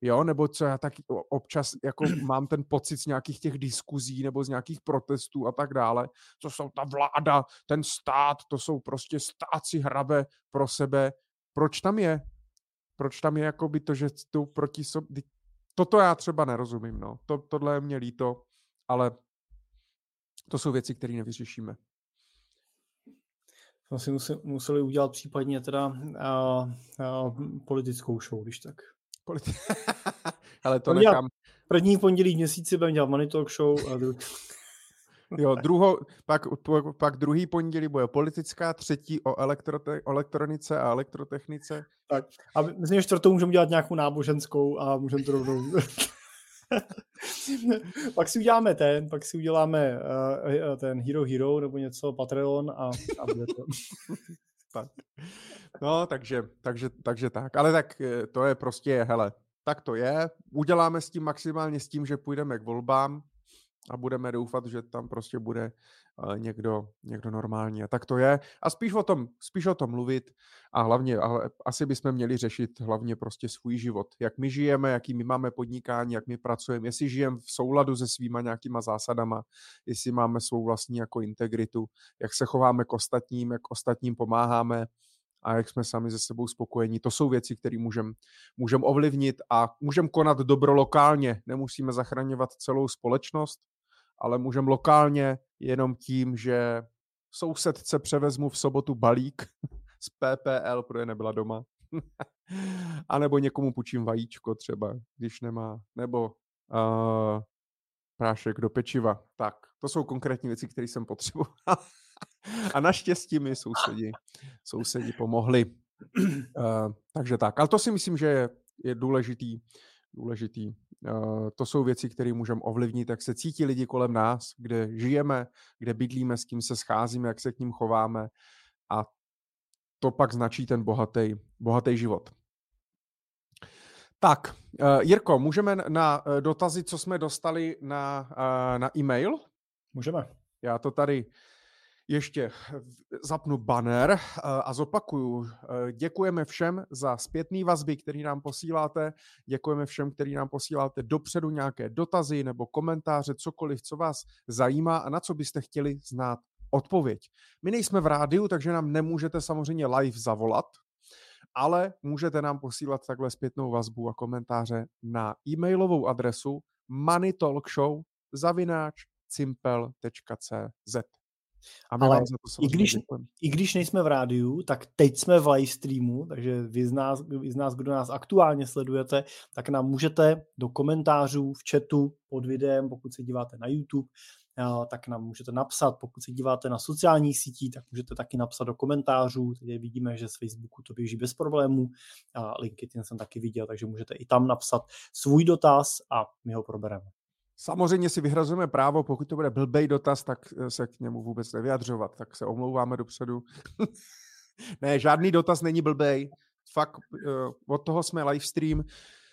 Jo, nebo co já tak občas jako *clears throat* mám ten pocit z nějakých těch diskuzí nebo z nějakých protestů a tak dále, co jsou ta vláda, ten stát, to jsou prostě stáci hrabe pro sebe. Proč tam je? Proč tam je jako by to, že jdou proti sobě? Toto já třeba nerozumím, no. To, tohle je mě líto, ale To jsou věci, které nevyřešíme. Jsme si museli, museli udělat případně teda uh, uh, politickou show, když tak. Politi- *laughs* Ale to nechám. První pondělí v měsíci budeme dělat Money Talk Show a druhý... *laughs* Jo, druho, pak, pak druhý pondělí bude politická, třetí o elektrote, elektronice a elektrotechnice. Tak a myslím, že čtvrtou můžeme dělat nějakou náboženskou a můžeme to rovnou... *laughs* *laughs* pak si uděláme ten, pak si uděláme uh, ten Hero Hero nebo něco, Patreon a, a bude to. *laughs* tak. No, takže, takže, takže tak. Ale tak eh, to je prostě, hele, tak to je. Uděláme s tím maximálně s tím, že půjdeme k volbám a budeme doufat, že tam prostě bude uh, někdo, někdo normální. A tak to je. A spíš o tom, spíš o tom mluvit a hlavně, ale asi bychom měli řešit hlavně prostě svůj život. Jak my žijeme, jaký my máme podnikání, jak my pracujeme, jestli žijeme v souladu se svýma nějakýma zásadama, jestli máme svou vlastní jako integritu, jak se chováme k ostatním, jak ostatním pomáháme, a jak jsme sami ze sebou spokojení. To jsou věci, které můžeme můžem ovlivnit a můžeme konat dobro lokálně. Nemusíme zachraňovat celou společnost, ale můžeme lokálně jenom tím, že sousedce převezmu v sobotu balík *laughs* z PPL, protože nebyla doma. *laughs* a nebo někomu půjčím vajíčko třeba, když nemá. Nebo uh, prášek do pečiva. Tak, to jsou konkrétní věci, které jsem potřeboval. *laughs* A naštěstí mi sousedi, sousedi pomohli. Uh, takže tak. Ale to si myslím, že je, je důležitý. Důležitý. Uh, to jsou věci, které můžeme ovlivnit, jak se cítí lidi kolem nás, kde žijeme, kde bydlíme, s kým se scházíme, jak se k ním chováme. A to pak značí ten bohatý, bohatý život. Tak, uh, Jirko, můžeme na dotazy, co jsme dostali na, na e-mail? Můžeme. Já to tady ještě zapnu banner eh, a zopakuju. Eh, děkujeme všem za zpětný vazby, který nám posíláte. Děkujeme všem, který nám posíláte dopředu nějaké dotazy nebo komentáře, cokoliv, co vás zajímá a na co byste chtěli znát odpověď. My nejsme v rádiu, takže nám nemůžete samozřejmě live zavolat, ale můžete nám posílat takhle zpětnou vazbu a komentáře na e-mailovou adresu moneytalkshow zavináč cimpel.cz. A my Ale to i, když, i když nejsme v rádiu, tak teď jsme v live streamu, takže vy z, nás, vy z nás, kdo nás aktuálně sledujete, tak nám můžete do komentářů v chatu pod videem, pokud se díváte na YouTube, tak nám můžete napsat, pokud se díváte na sociálních sítí, tak můžete taky napsat do komentářů, teď vidíme, že z Facebooku to běží bez problémů, a LinkedIn jsem taky viděl, takže můžete i tam napsat svůj dotaz a my ho probereme. Samozřejmě si vyhrazujeme právo, pokud to bude blbej dotaz, tak eh, se k němu vůbec nevyjadřovat, tak se omlouváme dopředu. *laughs* ne, žádný dotaz není blbej. Fakt uh, od toho jsme live stream.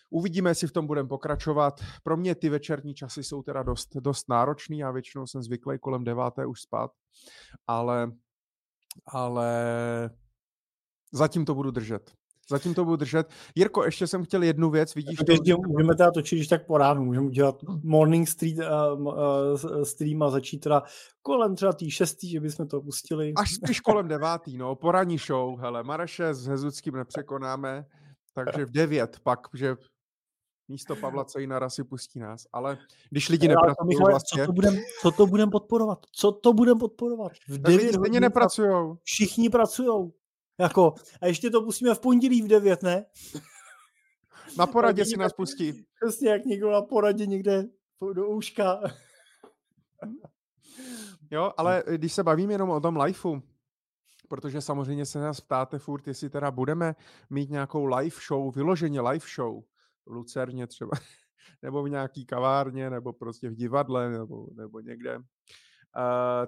Uvidíme, jestli v tom budeme pokračovat. Pro mě ty večerní časy jsou teda dost, dost náročný. Já většinou jsem zvyklý kolem deváté už spát, ale, ale zatím to budu držet. Zatím to budu držet. Jirko, ještě jsem chtěl jednu věc, vidíš to? Že... Můžeme teda točit, když tak po ránu, můžeme dělat morning street, uh, uh, stream a začít teda kolem třeba tý šestý, že bychom to pustili. Až spíš kolem devátý, no, poradní show, hele, Maraše s Hezuckým nepřekonáme, takže v devět pak, že místo Pavla Cejnara si pustí nás, ale když lidi nepracují vlastně... Co to budeme co budem podporovat? Co to budeme podporovat? V devět lidi nepracují. Všichni pracují. Jako, a ještě to pustíme v pondělí v 9, ne? Na *laughs* poradě si nás pustí. Přesně jak někdo na poradě někde do úška. *laughs* Jo, ale když se bavím jenom o tom liveu, protože samozřejmě se nás ptáte furt, jestli teda budeme mít nějakou live show, vyloženě live show v Lucerně třeba, *laughs* nebo v nějaký kavárně, nebo prostě v divadle, nebo, nebo někde, uh,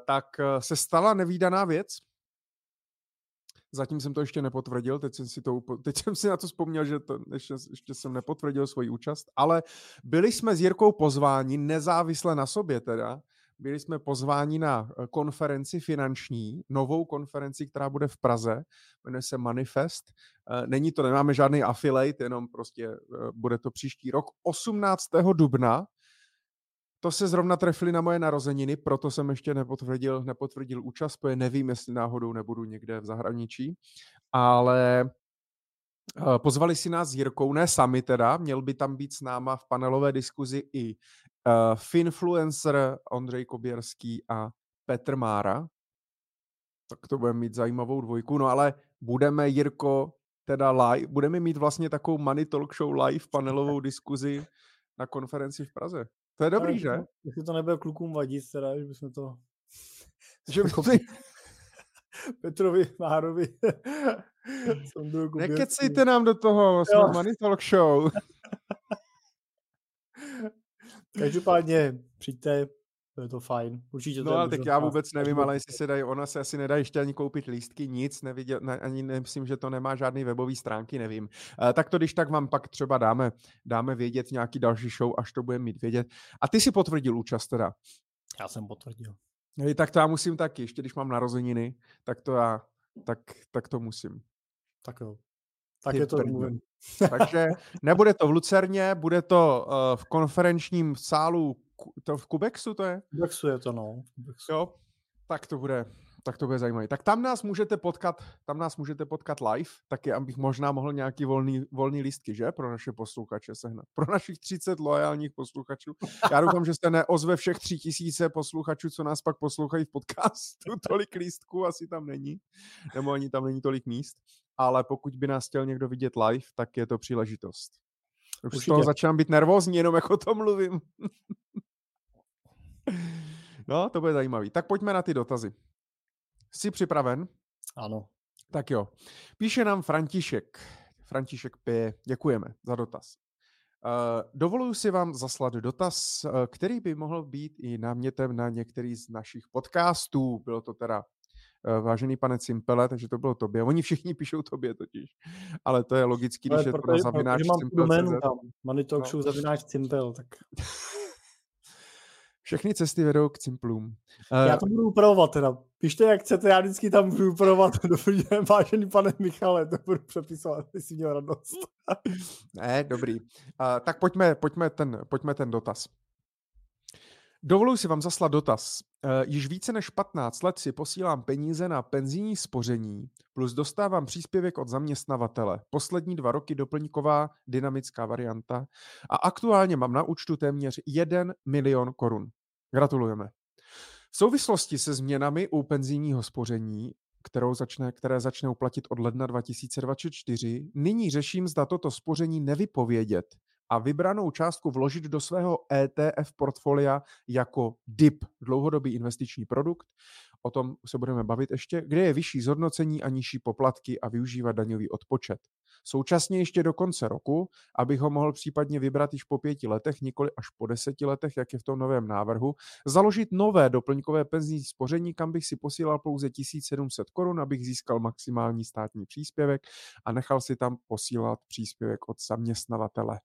tak eh, se stala nevýdaná věc, Zatím jsem to ještě nepotvrdil, teď jsem si, to, *laughs* teď jsem si na to vzpomněl, že to ještě, ještě jsem nepotvrdil svoji účast, ale byli jsme s Jirkou pozváni, nezávisle na sobě teda, byli jsme pozváni na eh, konferenci finanční, novou konferenci, která bude v Praze, jmenuje se Manifest. Eh, není to, nemáme žádný affiliate, jenom prostě eh, bude to příští rok. 18. dubna to se zrovna trefili na moje narozeniny, proto jsem ještě nepotvrdil, nepotvrdil účast, protože nevím, jestli náhodou nebudu někde v zahraničí, ale eh, pozvali si nás s Jirkou, ne sami teda, měl by tam být s náma v panelové diskuzi i Finfluencer Ondřej Koběrský a Petr Mára. Tak to budeme mít zajímavou dvojku. No ale budeme, Jirko, teda live, budeme mít vlastně takovou Money Talk Show live panelovou *laughs* diskuzi na konferenci v Praze. To je dobrý, že? Jestli to nebude klukům vadit, teda, že bychom to... *laughs* Že *laughs* by *laughs* Petrovi Márovi. Nekecejte nám do toho, jsme. Money Talk Show. Každopádně přijďte, je to fajn. Určitě no ale tak já vůbec nevím, ale jestli se dají, ona se asi nedá ještě ani koupit lístky, nic, neviděl, ne, ani nemyslím, že to nemá žádný webový stránky, nevím. Uh, tak to když tak vám pak třeba dáme, dáme vědět nějaký další show, až to budeme mít vědět. A ty si potvrdil účast teda. Já jsem potvrdil. Hej, tak to já musím taky, ještě když mám narozeniny, tak to já, tak, tak to musím. Tak jo. Tak je, to. *laughs* Takže nebude to v Lucerně, bude to uh, v konferenčním sálu, to v Kubexu to je? Kubexu je to, no. Kubexu. Jo, tak to bude, tak to bude zajímavé. Tak tam nás můžete potkat, tam nás můžete potkat live, taky abych možná mohl nějaký volný, volný lístky, že? Pro naše posluchače sehnat. Pro našich 30 loajálních posluchačů. Já doufám, že jste neozve všech tři tisíce posluchačů, co nás pak poslouchají v podcastu. *laughs* Tolik lístků asi tam není. Nebo ani tam není tolik míst ale pokud by nás chtěl někdo vidět live, tak je to příležitost. Už Určitě. z toho začínám být nervózní, jenom jako to mluvím. *laughs* *laughs* no, to bude zajímavý. Tak pojďme na ty dotazy. Jsi připraven? Ano. Tak jo. Píše nám František. František P. Děkujeme za dotaz. Uh, dovoluji si vám zaslat dotaz, uh, který by mohl být i námětem na některý z našich podcastů. Bylo to teda Eh, vážený pane Cimpele, takže to bylo tobě. Oni všichni píšou tobě totiž, ale to je logický, když je to na zavináč mám doménu tam, no. Zavináč Cimpel, tak... *laughs* Všechny cesty vedou k Cimplům. Já eh, to budu upravovat teda. Píšte, jak chcete, já vždycky tam budu upravovat. *laughs* Dobrý den, vážený pane Michale, to budu přepisovat, si měl radost. *laughs* ne, dobrý. Uh, tak pojďme, pojďme, ten, pojďme ten dotaz. Dovoluji si vám zaslat dotaz. Uh, již více než 15 let si posílám peníze na penzijní spoření, plus dostávám příspěvek od zaměstnavatele. Poslední dva roky doplňková dynamická varianta a aktuálně mám na účtu téměř 1 milion korun. Gratulujeme. V souvislosti se změnami u penzijního spoření kterou začne, které začnou platit od ledna 2024, nyní řeším, zda toto spoření nevypovědět a vybranou částku vložit do svého ETF portfolia jako DIP, dlouhodobý investiční produkt, o tom se budeme bavit ještě, kde je vyšší zhodnocení a nižší poplatky a využívat daňový odpočet. Současně ještě do konce roku, abych ho mohl případně vybrat již po pěti letech, nikoli až po deseti letech, jak je v tom novém návrhu, založit nové doplňkové penzijní spoření, kam bych si posílal pouze 1700 korun, abych získal maximální státní příspěvek a nechal si tam posílat příspěvek od zaměstnavatele.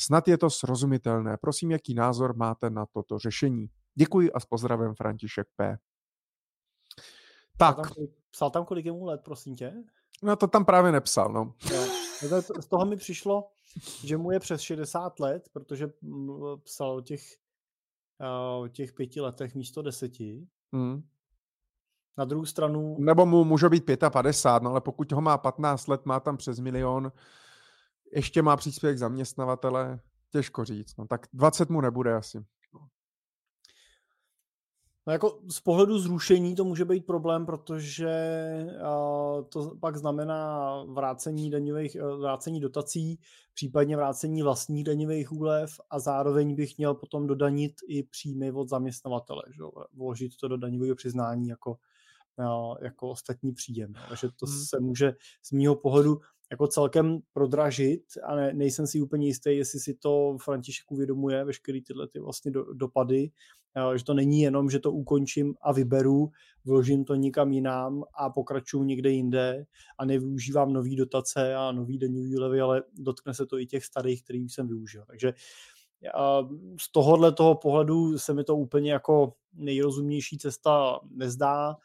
Snad je to srozumitelné. Prosím, jaký názor máte na toto řešení. Děkuji a s pozdravem František P. Tak. Psal tam, psal tam kolik je mu let, prosím tě? No to tam právě nepsal, no. Z toho mi přišlo, že mu je přes 60 let, protože psal o těch, o těch pěti letech místo deseti. Hmm. Na druhou stranu... Nebo mu může být 55, no ale pokud ho má 15 let, má tam přes milion, ještě má příspěvek zaměstnavatele, těžko říct. No, tak 20 mu nebude asi. No jako z pohledu zrušení to může být problém, protože to pak znamená vrácení daňových, uh, vrácení dotací, případně vrácení vlastních daňových úlev a zároveň bych měl potom dodanit i příjmy od zaměstnavatele, že? vložit to do daňového přiznání jako, jako ostatní příjem. Takže to hmm. se může z mého pohledu jako celkem prodražit a ne, nejsem si úplně jistý, jestli si to František uvědomuje, veškeré tyhle ty vlastně do, dopady, že to není jenom, že to ukončím a vyberu, vložím to nikam jinam a pokračuju někde jinde a nevyužívám nový dotace a nový daňový levy, ale dotkne se to i těch starých, kterých jsem využil. Takže z tohohle toho pohledu se mi to úplně jako nejrozumnější cesta nezdá.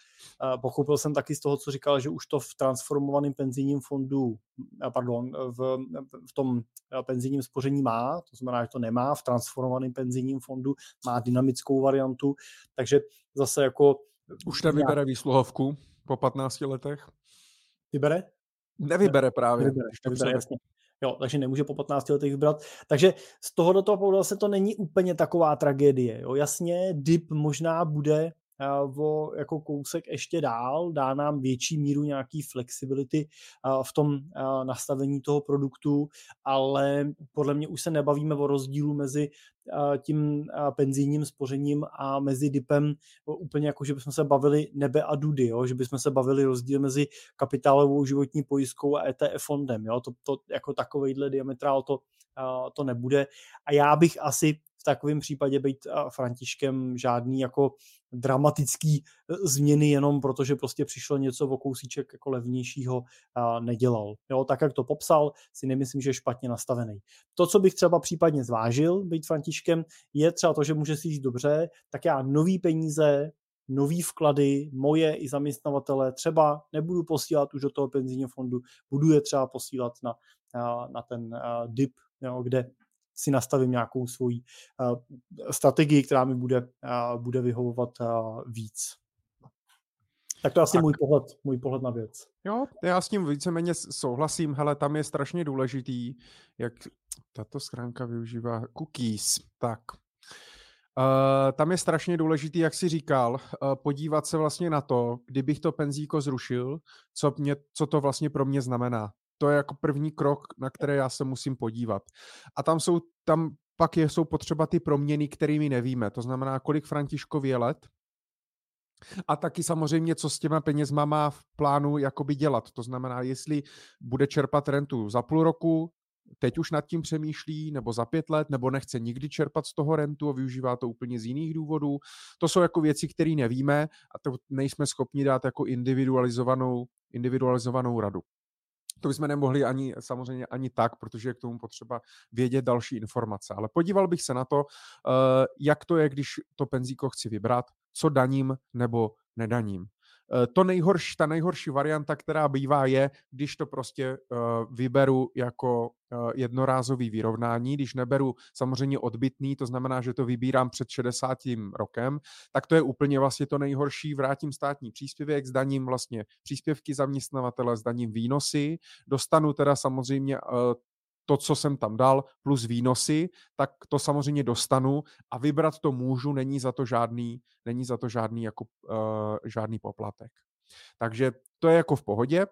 Pochopil jsem taky z toho, co říkal, že už to v transformovaném penzijním fondu, pardon, v, v tom penzijním spoření má, to znamená, že to nemá v transformovaném penzijním fondu, má dynamickou variantu, takže zase jako... Už nevybere výsluhovku po 15 letech? Vybere? Nevybere právě. Nevybere, nevybere jasně. Jo, takže nemůže po 15 letech vybrat. Takže z toho do toho pohledu se to není úplně taková tragédie. Jo. Jasně, DIP možná bude o jako kousek ještě dál, dá nám větší míru nějaký flexibility v tom nastavení toho produktu, ale podle mě už se nebavíme o rozdílu mezi tím penzijním spořením a mezi DIPem úplně jako, že bychom se bavili nebe a dudy, jo? že bychom se bavili rozdíl mezi kapitálovou životní pojistkou a ETF fondem. Jo? To, to jako takovejhle diametrál to, to nebude. A já bych asi v takovém případě být Františkem žádný jako dramatický e, změny jenom protože prostě přišlo něco o kousíček jako levnějšího nedělal. Jo, tak, jak to popsal, si nemyslím, že je špatně nastavený. To, co bych třeba případně zvážil, být Františkem, je třeba to, že může si říct dobře, tak já nový peníze, nový vklady, moje i zaměstnavatele třeba nebudu posílat už do toho penzijního fondu, budu je třeba posílat na, na ten DIP, jo, kde si nastavím nějakou svoji uh, strategii, která mi bude, uh, bude vyhovovat uh, víc. Tak to je asi tak. můj pohled, můj pohled na věc. Jo, já s tím víceméně souhlasím, hele, tam je strašně důležitý, jak tato schránka využívá cookies, tak. Uh, tam je strašně důležitý, jak si říkal, uh, podívat se vlastně na to, kdybych to penzíko zrušil, co, mě, co to vlastně pro mě znamená to je jako první krok, na které já se musím podívat. A tam jsou, tam pak je, jsou potřeba ty proměny, kterými nevíme. To znamená, kolik Františkovi je let, a taky samozřejmě, co s těma penězma má v plánu jakoby dělat. To znamená, jestli bude čerpat rentu za půl roku, teď už nad tím přemýšlí, nebo za pět let, nebo nechce nikdy čerpat z toho rentu a využívá to úplně z jiných důvodů. To jsou jako věci, které nevíme a to nejsme schopni dát jako individualizovanou, individualizovanou radu. To bychom nemohli ani samozřejmě ani tak, protože je k tomu potřeba vědět další informace. Ale podíval bych se na to, eh, jak to je, když to penzíko chci vybrat, co daním nebo nedaním. Eh, to nejhorší, ta nejhorší varianta, která bývá, je, když to prostě uh, vyberu jako uh, jednorázový vyrovnání, když neberu samozřejmě odbytný, to znamená, že to vybírám před 60. rokem, tak to je úplně vlastně to nejhorší, vrátím státní příspěvek, zdaním vlastně příspěvky zaměstnavatele, zdaním výnosy, dostanu teda samozřejmě to, co jsem tam dal, plus výnosy, tak to samozřejmě dostanu a vybrat to můžu, není za to žádný, není za to žádný, jako, uh, žádný poplatek. Takže to je jako v pohodě,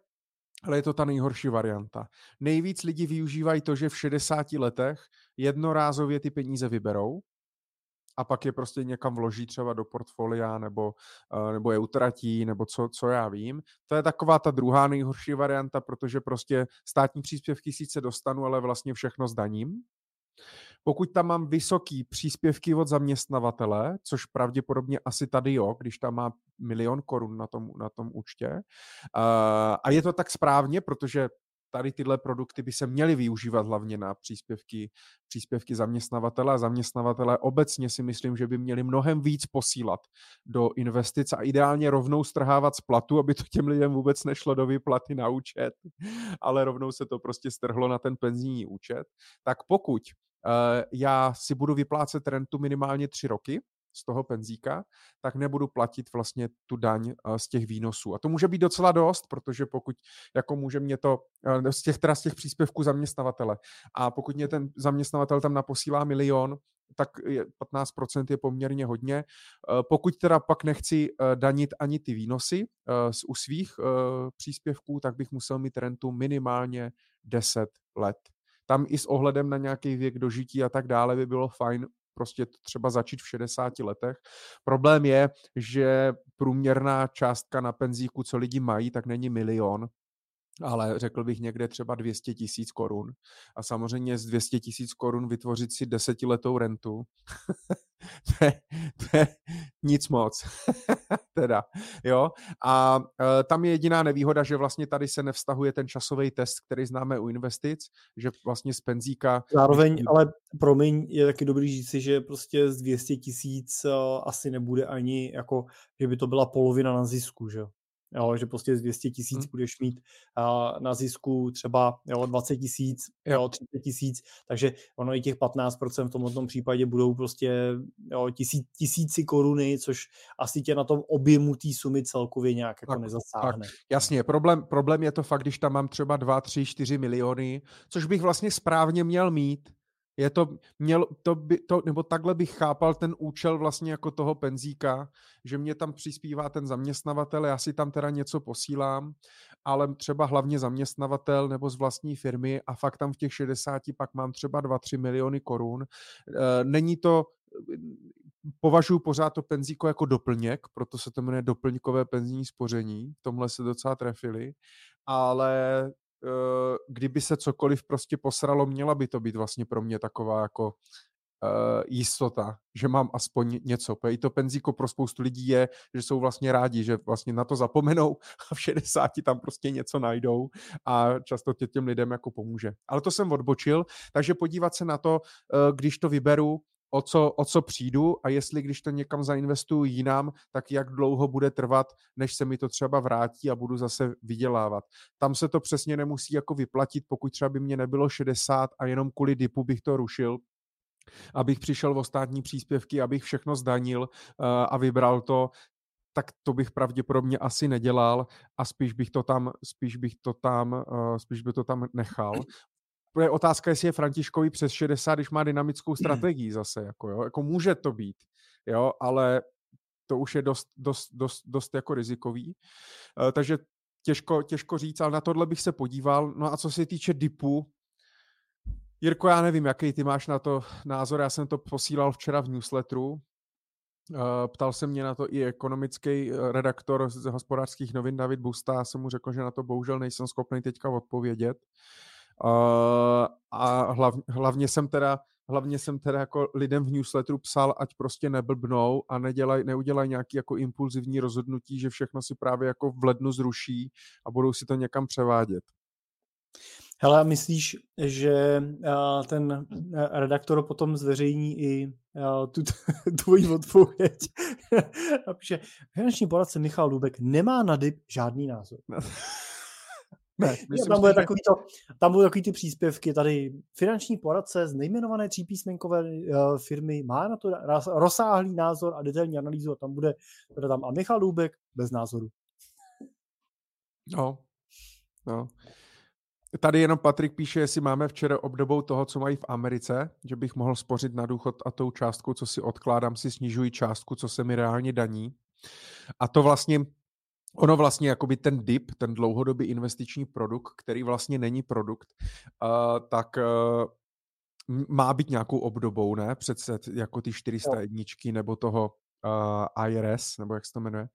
ale je to ta nejhorší varianta. Nejvíc lidi využívají to, že v 60 letech jednorázově ty peníze vyberou, a pak je prostě někam vloží třeba do portfolia nebo, uh, nebo je utratí, nebo co, co já vím. To je taková ta druhá nejhorší varianta, protože prostě státní příspěvky sice dostanu, ale vlastně všechno zdaním. Pokud tam mám vysoký příspěvky od zaměstnavatele, což pravděpodobně asi tady jo, když tam má milion korun na tom, na tom účtě, uh, a je to tak správně, protože tady tyhle produkty by se měly využívat hlavně na příspěvky, příspěvky zaměstnavatele a zaměstnavatele obecně si myslím, že by měli mnohem víc posílat do investic a ideálně rovnou strhávat z platu, aby to těm lidem vůbec nešlo do výplaty na účet, *laughs* ale rovnou se to prostě strhlo na ten penzijní účet. Tak pokud uh, já si budu vyplácet rentu minimálně tři roky, z toho penzíka, tak nebudu platit vlastně tu daň eh, z těch výnosů. A to může být docela dost, protože pokud jako může mě to eh, z těch, teda z těch příspěvků zaměstnavatele a pokud mě ten zaměstnavatel tam naposílá milion, tak 15% je poměrně hodně. Eh, pokud teda pak nechci danit ani ty výnosy z u svých příspěvků, tak bych musel mít rentu minimálně 10 let. Tam i s ohledem na nějaký věk dožití a tak dále by bylo fajn prostě třeba začít v 60 letech. Problém je, že průměrná částka na penzíku, co lidi mají, tak není milion, ale řekl bych někde třeba 200 tisíc korun. A samozřejmě z 200 tisíc korun vytvořit si desetiletou rentu, *laughs* to, je, to je nic moc. *laughs* teda, jo. A e, tam je jediná nevýhoda, že vlastně tady se nevztahuje ten časový test, který známe u investic, že vlastně z penzíka... Zároveň, ale promiň, je taky dobrý říci, že prostě z 200 tisíc e, asi nebude ani jako, že by to byla polovina na zisku, že jo, že prostě z 200 tisíc hmm. budeš mít uh, na zisku třeba jo, 20 tisíc, jo, 30 tisíc, takže ono i těch 15% v tomto případě budou prostě jo, tisíc, tisíci koruny, což asi tě na tom objemu té sumy celkově nějak jako tak, nezasáhne. Tak, jasně, problém, problém je to fakt, když tam mám třeba 2, 3, 4 miliony, což bych vlastně správně měl mít, je to, měl, to by, to, nebo takhle bych chápal ten účel vlastně jako toho penzíka, že mě tam přispívá ten zaměstnavatel, já si tam teda něco posílám, ale třeba hlavně zaměstnavatel nebo z vlastní firmy a fakt tam v těch 60 pak mám třeba 2-3 miliony korun. E, není to, považuji pořád to penzíko jako doplněk, proto se to jmenuje doplňkové penzijní spoření, tomhle se docela trefili, ale Eh, kdyby se cokoliv prostě posralo, měla by to být vlastně pro mě taková jako uh, jistota, že mám aspoň něco. I to penzíko pro spoustu lidí je, že jsou vlastně rádi, že vlastně na to zapomenou *laughs* a v 60 tam prostě něco najdou a často tě těm lidem jako pomůže. Ale to jsem odbočil, takže podívat se na to, uh, když to vyberu, o co, o co přijdu a jestli když to někam zainvestuju jinam, tak jak dlouho bude trvat, než se mi to třeba vrátí a budu zase vydělávat. Tam se to přesně nemusí jako vyplatit, pokud třeba by mě nebylo 60 a jenom kvůli dipu bych to rušil, abych přišel o státní příspěvky, abych všechno zdanil uh, a vybral to, tak to bych pravděpodobně asi nedělal a spíš bych to tam, spíš bych to tam, uh, spíš by to tam nechal je otázka, jestli je Františkovi přes 60, když má dynamickou strategii zase, jako, jo? jako může to být, jo, ale to už je dost, dost, dost, dost jako rizikový. Uh, takže těžko, těžko říct, ale na tohle bych se podíval. No a co se týče dipu, Jirko, já nevím, jaký ty máš na to názor, já jsem to posílal včera v newsletteru, eh, Ptal se mě na to i ekonomický eh, redaktor z hospodářských novin David Busta, já jsem mu řekl, že na to bohužel nejsem schopný teďka odpovědět. Uh, a hlav, hlavně jsem teda hlavně jsem teda jako lidem v newsletteru psal, ať prostě neblbnou a nedělaj, neudělají nějaký jako impulzivní rozhodnutí, že všechno si právě jako v lednu zruší a budou si to někam převádět. Hele, myslíš, že uh, ten redaktor potom zveřejní i tu *laughs* tvoji odpověď? *laughs* Napíše, finanční poradce Michal Lubek nemá na DIP žádný názor. *laughs* Ne, *laughs* myslím, tam, bude takový to, tam budou takový ty příspěvky, tady finanční poradce z nejmenované třípísmenkové uh, firmy má na to rozsáhlý názor a detailní analýzu a tam bude teda tam a Michal Lůbek bez názoru. No, no. Tady jenom Patrik píše, jestli máme včera obdobou toho, co mají v Americe, že bych mohl spořit na důchod a tou částku, co si odkládám, si snižují částku, co se mi reálně daní. A to vlastně ono vlastně jakoby ten DIP, ten dlouhodobý investiční produkt, který vlastně není produkt, uh, tak uh, má být nějakou obdobou, ne? Přece jako ty 400 jedničky nebo toho uh, IRS, nebo jak se to jmenuje.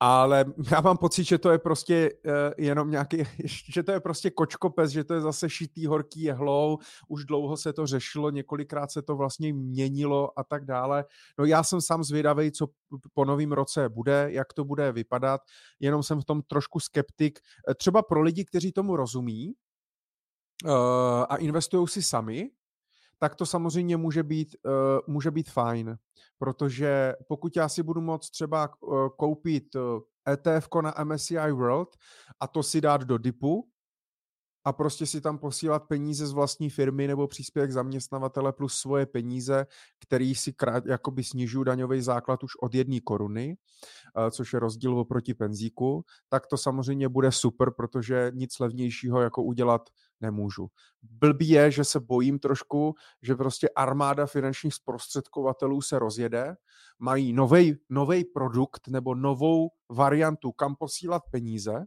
Ale *laughs* já mám pocit, že to je prostě uh, jenom nějaký, *laughs* že to je prostě kočkopes, že to je zase šitý horký jehlou, už dlouho se to řešilo, několikrát se to vlastně měnilo a tak dále. No já jsem sám zvědavý, co po novém roce bude, jak to bude vypadat, jenom jsem v tom trošku skeptik. Eh, třeba pro lidi, kteří tomu rozumí, uh, a investují si sami, tak to samozřejmě může být, uh, může být fajn, protože pokud já si budu moct třeba uh, koupit ETF na MSCI World a to si dát do DIPu, a prostě si tam posílat peníze z vlastní firmy nebo příspěvek zaměstnavatele plus svoje peníze, který si krát, jakoby snižují daňový základ už od jedné koruny, což je rozdíl oproti penzíku, tak to samozřejmě bude super, protože nic levnějšího jako udělat nemůžu. Blbý je, že se bojím trošku, že prostě armáda finančních zprostředkovatelů se rozjede, mají nový produkt nebo novou variantu, kam posílat peníze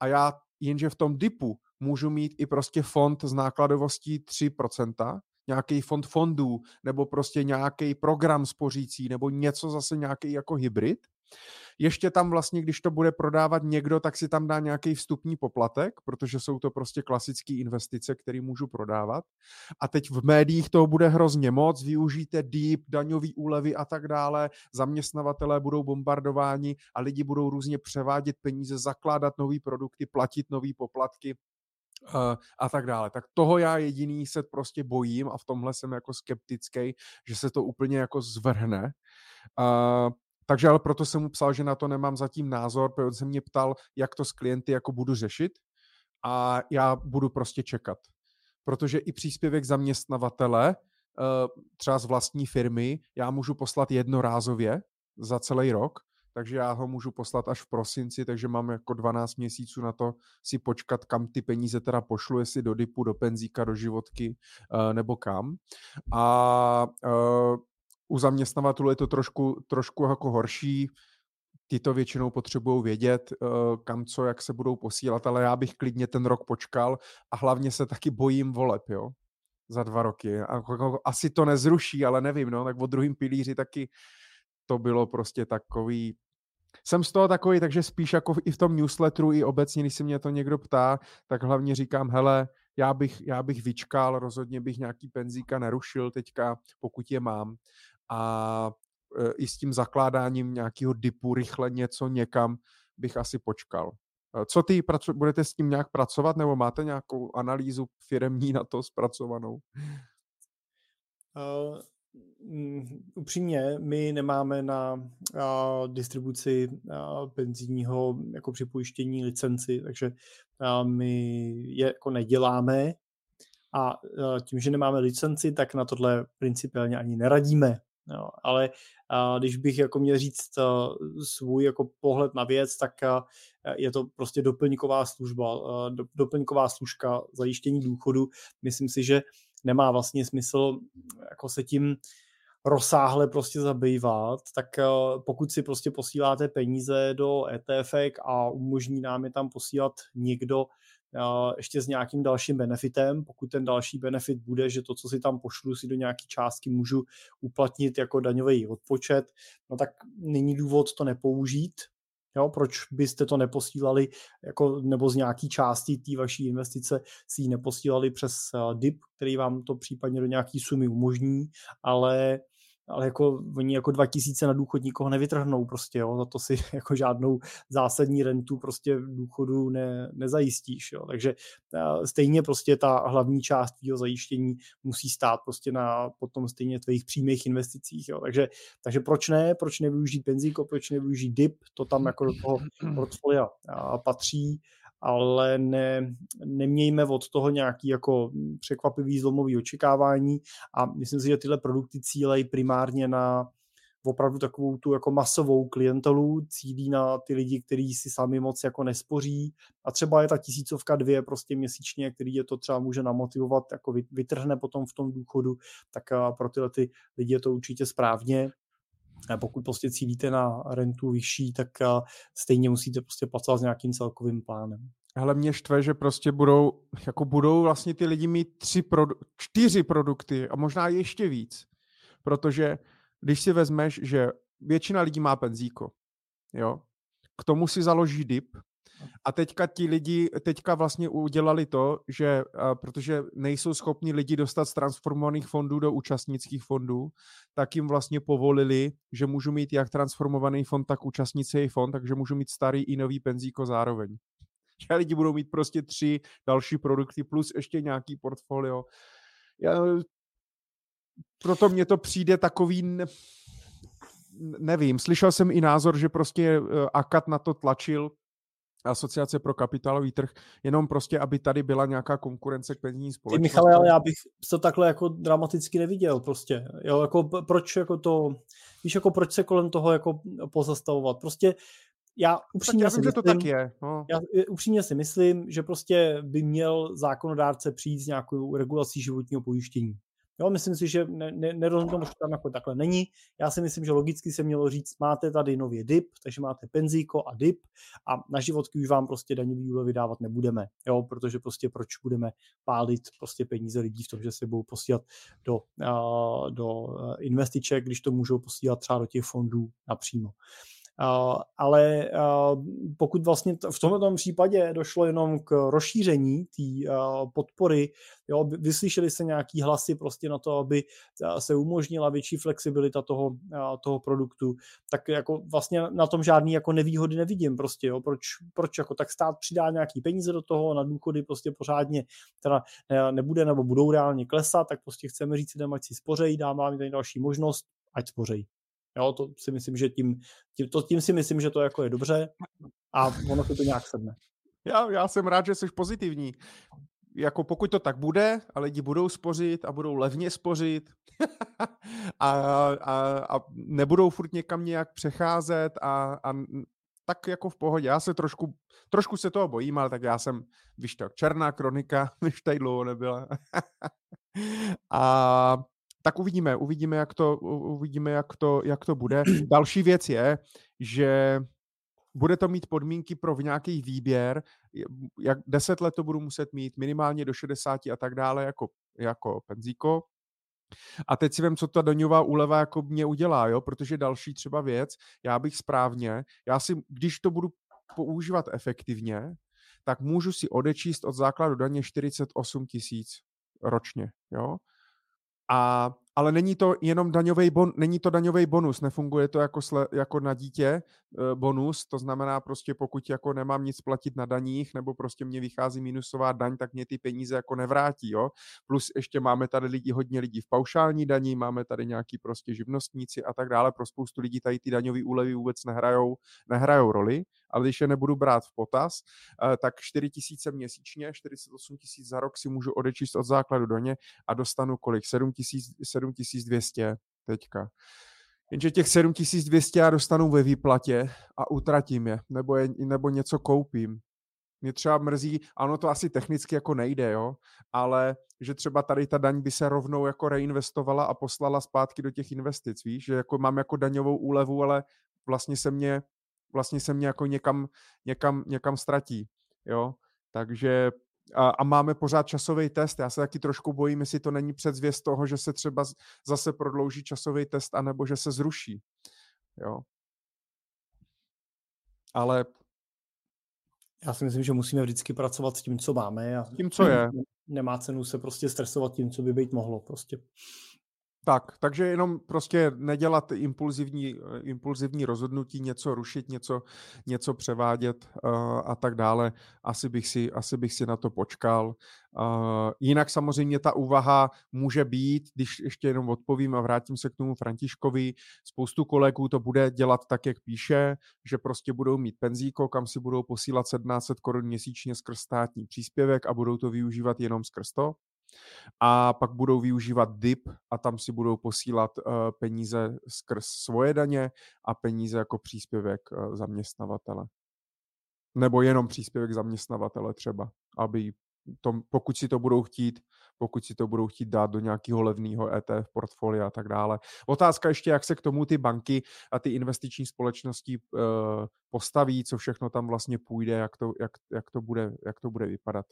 a já jenže v tom DIPu můžu mít i prostě fond s nákladovostí 3%, nějaký fond fondů, nebo prostě nějaký program spořící, nebo něco zase nějaký jako hybrid. Ještě tam vlastně, když to bude prodávat někdo, tak si tam dá nějaký vstupní poplatek, protože jsou to prostě klasické investice, které můžu prodávat. A teď v médiích toho bude hrozně moc, využijte deep, daňový úlevy a tak dále, zaměstnavatelé budou bombardováni a lidi budou různě převádět peníze, zakládat nové produkty, platit nové poplatky Uh, a tak dále. Tak toho já jediný se prostě bojím a v tomhle jsem jako skeptický, že se to úplně jako zvrhne. Uh, takže ale proto jsem mu psal, že na to nemám zatím názor, protože se mě ptal, jak to s klienty jako budu řešit a já budu prostě čekat. Protože i příspěvek zaměstnavatele, eh, třeba z vlastní firmy, já můžu poslat jednorázově za celý rok, takže já ho můžu poslat až v prosinci, takže mám jako 12 měsíců na to si počkat, kam ty peníze teda pošlu, jestli do DIPu, do penzíka, do životky uh, nebo kam. A uh, u zaměstnavatelů je to trošku, trošku jako horší, ty to většinou potřebují vědět, uh, kam co, jak se budou posílat, ale já bych klidně ten rok počkal a hlavně se taky bojím voleb, jo, za dva roky. A, jako, asi to nezruší, ale nevím, no, tak o druhém pilíři taky to bylo prostě takový, jsem z toho takový, takže spíš jako i v tom newsletteru, i obecně, když se mě to někdo ptá, tak hlavně říkám, hele, já bych, já bych vyčkal, rozhodně bych nějaký penzíka nerušil teďka, pokud je mám. A e, i s tím zakládáním nějakého dipu rychle něco někam bych asi počkal. E, co ty, budete s tím nějak pracovat, nebo máte nějakou analýzu firemní na to zpracovanou? Uh, upřímně, my nemáme na uh, distribuci uh, penzijního jako připojištění licenci, takže uh, my je jako neděláme a uh, tím, že nemáme licenci, tak na tohle principiálně ani neradíme. Jo, ale uh, když bych jako měl říct uh, svůj jako pohled na věc, tak uh, je to prostě doplňková služba, uh, do, doplňková služka zajištění důchodu. Myslím si, že nemá vlastně smysl jako se tím rozsáhle prostě zabývat, tak pokud si prostě posíláte peníze do ETF a umožní nám je tam posílat někdo ještě s nějakým dalším benefitem, pokud ten další benefit bude, že to, co si tam pošlu, si do nějaké částky můžu uplatnit jako daňový odpočet, no tak není důvod to nepoužít, Jo, proč byste to neposílali, jako, nebo z nějaký části té vaší investice si ji neposílali přes uh, DIP, který vám to případně do nějaký sumy umožní, ale ale jako oni jako 2000 na důchod nikoho nevytrhnou prostě, jo, za to si *laughs* jako žádnou zásadní rentu prostě v důchodu ne, nezajistíš, jo, takže stejně prostě ta hlavní část tvýho zajištění musí stát prostě na potom stejně tvých přímých investicích, jo, takže, takže proč ne, proč nevyužít penzíko, proč nevyužít DIP, to tam jako do toho *clears throat* portfolia patří, ale ne, nemějme od toho nějaký jako překvapivý zlomový očekávání a myslím si, že tyhle produkty cílejí primárně na opravdu takovou tu jako masovou klientelu, cílí na ty lidi, kteří si sami moc jako nespoří a třeba je ta tisícovka dvě prostě měsíčně, který je to třeba může namotivovat, jako vytrhne potom v tom důchodu, tak pro tyhle ty lidi je to určitě správně. Pokud prostě cílíte na rentu vyšší, tak stejně musíte prostě pracovat s nějakým celkovým plánem. Hele, mě štve, že prostě budou, jako budou vlastně ty lidi mít tři produ- čtyři produkty a možná ještě víc. Protože když si vezmeš, že většina lidí má penzíko, jo, k tomu si založí DIP, a teďka ti lidi, teďka vlastně udělali to, že protože nejsou schopni lidi dostat z transformovaných fondů do účastnických fondů, tak jim vlastně povolili, že můžu mít jak transformovaný fond, tak účastnický fond, takže můžu mít starý i nový penzíko zároveň. *laughs* Že lidi budou mít prostě tři další produkty plus ještě nějaký portfolio. Já, proto mně to přijde takový, ne, nevím, slyšel jsem i názor, že prostě eh, Akat na to tlačil, Asociace pro kapitálový trh, jenom prostě, aby tady byla nějaká konkurence k penzijní společnosti. Ty Michale, ale já bych to takhle jako dramaticky neviděl prostě. Jo, jako proč jako to, víš, jako proč se kolem toho jako pozastavovat. Prostě já upřímně já vím, si myslím, že to tak je. No. Já upřímně si myslím, že prostě by měl zákonodárce přijít s nějakou regulací životního pojištění. Jo, myslím si, že ne, ne, nerozhodnu, že tam jako takhle není. Já si myslím, že logicky se mělo říct, máte tady nově DIP, takže máte penzíko a DIP a na životky už vám prostě daňový úlevy vydávat nebudeme, jo, protože prostě proč budeme pálit prostě peníze lidí v tom, že se budou posílat do, uh, do investiček, když to můžou posílat třeba do těch fondů napřímo ale pokud vlastně v tomto případě došlo jenom k rozšíření té podpory, jo, vyslyšeli se nějaký hlasy prostě na to, aby se umožnila větší flexibilita toho, toho produktu, tak jako vlastně na tom žádný jako nevýhody nevidím prostě, jo, proč, proč jako tak stát přidá nějaký peníze do toho, na důchody prostě pořádně teda nebude nebo budou reálně klesat, tak prostě chceme říct lidem, ať si spořej, dám vám tady další možnost, ať spořej. Jo, to si myslím, že tím, tím, to, tím si myslím, že to jako je dobře a ono se to nějak sedne. Já, já jsem rád, že jsi pozitivní. Jako pokud to tak bude a lidi budou spořit a budou levně spořit *laughs* a, a, a nebudou furt někam nějak přecházet a, a tak jako v pohodě. Já se trošku, trošku se toho bojím, ale tak já jsem, víš to, černá kronika, *laughs* když tady dlouho nebyla. *laughs* a tak uvidíme, uvidíme, jak to, uvidíme, jak to, jak to bude. Další věc je, že bude to mít podmínky pro nějaký výběr, jak 10 let to budu muset mít, minimálně do 60 a tak dále, jako, jako penzíko. A teď si vím, co ta daňová úleva jako mě udělá, jo? protože další třeba věc, já bych správně, já si, když to budu používat efektivně, tak můžu si odečíst od základu daně 48 tisíc ročně. Jo? A ale není to jenom daňový bon, není to daňový bonus, nefunguje to jako, sle, jako na dítě e, bonus, to znamená prostě pokud jako nemám nic platit na daních nebo prostě mě vychází minusová daň, tak mě ty peníze jako nevrátí, jo. Plus ještě máme tady lidi, hodně lidí v paušální daní, máme tady nějaký prostě živnostníci a tak dále, pro spoustu lidí tady ty daňové úlevy vůbec nehrajou, nehrajou roli, ale když je nebudu brát v potaz, e, tak 4 tisíce měsíčně, 48 tisíc za rok si můžu odečíst od základu daně a dostanu kolik? 7 tisíc 7200 teďka. Jenže těch 7200 já dostanu ve výplatě a utratím je, nebo, je, nebo něco koupím. Mě třeba mrzí, ano, to asi technicky jako nejde, jo, ale že třeba tady ta daň by se rovnou jako reinvestovala a poslala zpátky do těch investic, víš, že jako mám jako daňovou úlevu, ale vlastně se mě, vlastně se mě jako někam, někam, někam ztratí, jo. Takže a, máme pořád časový test. Já se taky trošku bojím, jestli to není předzvěst toho, že se třeba zase prodlouží časový test, anebo že se zruší. Jo. Ale já si myslím, že musíme vždycky pracovat s tím, co máme. A tím, co je. *clears throat* Nemá cenu se prostě stresovat tím, co by být mohlo. Prostě. Tak, takže jenom prostě nedělat impulzivní, impulzivní rozhodnutí, něco rušit, něco, něco převádět uh, a tak dále. Asi bych si, asi bych si na to počkal. Uh, jinak samozřejmě ta úvaha může být, když ještě jenom odpovím a vrátím se k tomu Františkovi, spoustu kolegů to bude dělat tak, jak píše, že prostě budou mít penzíko, kam si budou posílat 1700 korun měsíčně skrz státní příspěvek a budou to využívat jenom skrz to a pak budou využívat DIP a tam si budou posílat uh, peníze skrz svoje daně a peníze jako příspěvek uh, zaměstnavatele. Nebo jenom příspěvek zaměstnavatele třeba, aby to, pokud si to budou chtít, pokud si to budou chtít dát do nějakého levného ETF portfolia a tak dále. Otázka ještě, jak se k tomu ty banky a ty investiční společnosti uh, postaví, co všechno tam vlastně půjde, jak to, jak, jak to, bude, jak to bude vypadat.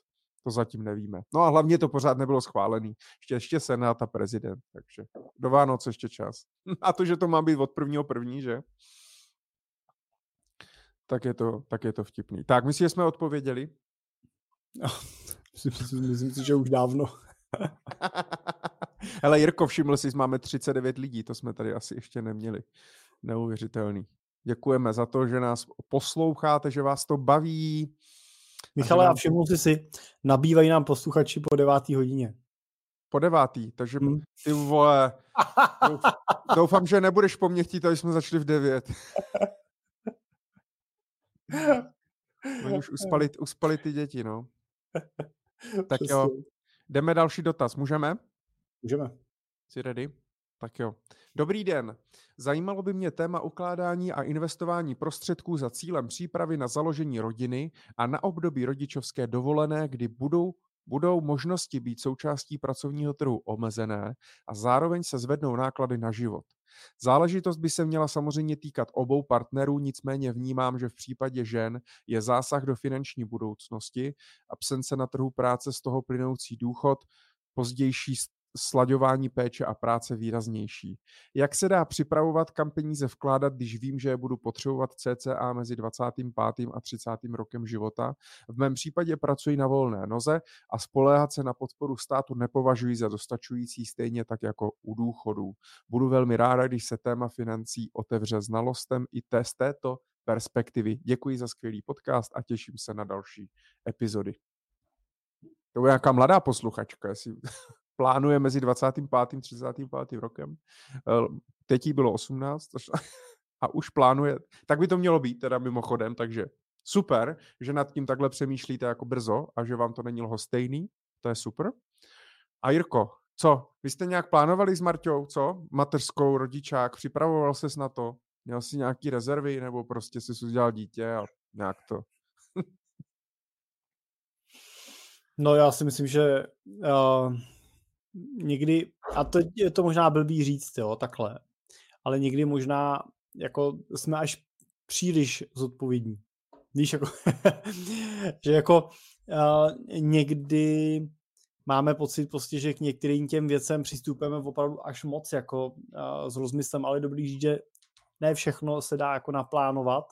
To zatím nevíme. No a hlavně to pořád nebylo schválený. Ještě, ještě Senát a prezident, takže do Vánoc ještě čas. *laughs* A to, že to má být od prvního první, že? Tak je to, tak je to vtipný. Tak, my si jsme odpověděli? No, *laughs* myslím, myslím si, že už dávno. *laughs* Hele, Jirko, všiml jsi, máme 39 lidí, to jsme tady asi ještě neměli. Neuvěřitelný. Děkujeme za to, že nás posloucháte, že vás to baví. Michale, a všiml jsi si, nabývají nám posluchači po devátý hodině. Po devátý, takže hmm. ty vole, *laughs* doufám, že nebudeš po mně chtít, aby jsme začali v devět. *laughs* Oni už uspali, uspali ty děti, no. *laughs* Tak jo, jdeme další dotaz, můžeme? Můžeme. Jsi ready? Tak jo. Dobrý den. Zajímalo by mě téma ukládání a investování prostředků za cílem přípravy na založení rodiny a na období rodičovské dovolené, kdy budou budou možnosti být součástí pracovního trhu omezené a zároveň se zvednou náklady na život. Záležitost by se měla samozřejmě týkat obou partnerů, nicméně vnímám, že v případě žen je zásah do finanční budoucnosti, absence na trhu práce z toho plynoucí důchod, pozdější slaďování péče a práce výraznější. Jak se dá připravovat, kam peníze vkládat, když vím, že je budu potřebovat cca mezi 25. a 30. rokem života? V mém případě pracuji na volné noze a spoléhat se na podporu státu nepovažuji za dostačující stejně tak jako u důchodů. Budu velmi ráda, když se téma financí otevře znalostem i z této perspektivy. Děkuji za skvělý podcast a těším se na další epizody. To je nějaká mladá posluchačka, jestli plánuje mezi 25. a 35. rokem. teď jí bylo 18 a už plánuje, tak by to mělo být teda mimochodem, takže super, že nad tím takhle přemýšlíte jako brzo a že vám to není lhostejný, to je super. A Jirko, co? Vy jste nějak plánovali s Marťou, co? Mateřskou, rodičák, připravoval ses na to? Měl jsi nějaký rezervy nebo prostě jsi udělal dítě a nějak to? no já si myslím, že uh, někdy, a to je to možná blbý říct, jo, takhle, ale někdy možná jako jsme až příliš zodpovědní. Víš, jako, *laughs* že jako uh, někdy máme pocit prostě, že k některým těm věcem přistupujeme opravdu až moc jako uh, s rozmyslem, ale dobrý že ne všechno se dá jako naplánovat.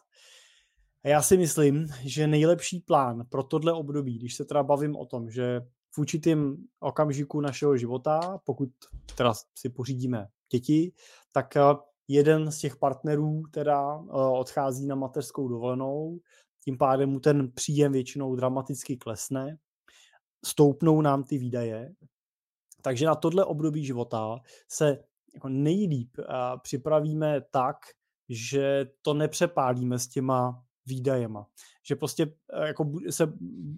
A já si myslím, že nejlepší plán pro tohle období, když se teda bavím o tom, že v určitým okamžiku našeho života, pokud teda si pořídíme děti, tak jeden z těch partnerů teda odchází na mateřskou dovolenou, tím pádem mu ten příjem většinou dramaticky klesne, stoupnou nám ty výdaje, takže na tohle období života se jako nejlíp připravíme tak, že to nepřepálíme s těma výdajema. Že prostě jako se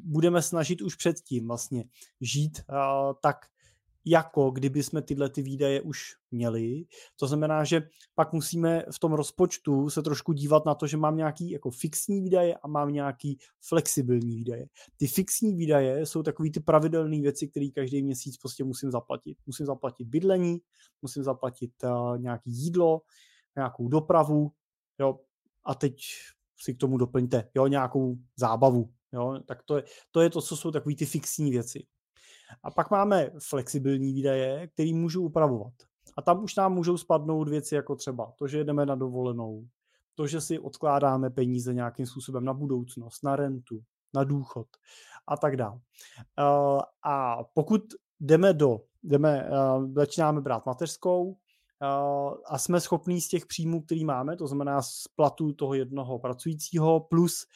budeme snažit už předtím vlastně žít tak, jako kdyby jsme tyhle ty výdaje už měli. To znamená, že pak musíme v tom rozpočtu se trošku dívat na to, že mám nějaký jako fixní výdaje a mám nějaký flexibilní výdaje. Ty fixní výdaje jsou takový ty pravidelné věci, které každý měsíc prostě musím zaplatit. Musím zaplatit bydlení, musím zaplatit uh, nějaký jídlo, nějakou dopravu, jo, a teď si k tomu doplňte, jo, nějakou zábavu, jo, tak to je, to je to, co jsou takové ty fixní věci. A pak máme flexibilní výdaje, které můžu upravovat. A tam už nám můžou spadnout věci jako třeba to, že jedeme na dovolenou, to, že si odkládáme peníze nějakým způsobem na budoucnost, na rentu, na důchod a tak dále. Eh, a pokud jdeme do, jdeme, eh, začínáme brát mateřskou, a jsme schopní z těch příjmů, který máme, to znamená z platu toho jednoho pracujícího plus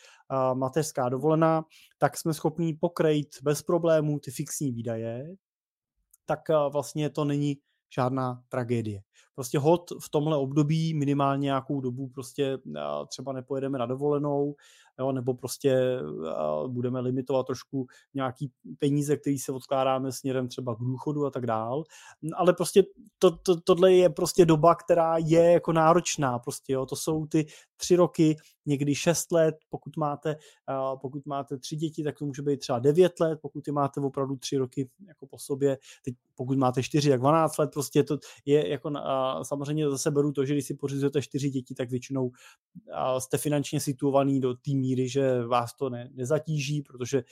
mateřská dovolená, tak jsme schopní pokrejt bez problémů ty fixní výdaje, tak vlastně to není žádná tragédie. Prostě hod v tomhle období minimálně nějakou dobu prostě třeba nepojedeme na dovolenou, jo, nebo prostě budeme limitovat trošku nějaký peníze, které se odkládáme směrem třeba k důchodu a tak dál. Ale prostě to, to, tohle je prostě doba, která je jako náročná. Prostě, jo. To jsou ty tři roky, někdy šest let, pokud máte, pokud máte tři děti, tak to může být třeba devět let, pokud ty máte opravdu tři roky jako po sobě, teď pokud máte čtyři, jak 12 let, prostě to je jako, samozřejmě zase beru to, že když si pořizujete čtyři děti, tak většinou jste finančně situovaný do té míry, že vás to ne, nezatíží, protože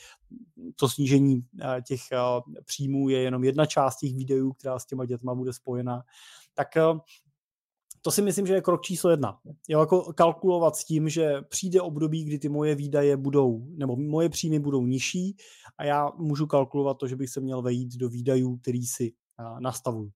to snížení těch příjmů je jenom jedna část těch výdajů, která s těma dětma bude spojena. Tak to si myslím, že je krok číslo jedna. Je jako kalkulovat s tím, že přijde období, kdy ty moje výdaje budou, nebo moje příjmy budou nižší a já můžu kalkulovat to, že bych se měl vejít do výdajů, který si nastavuju.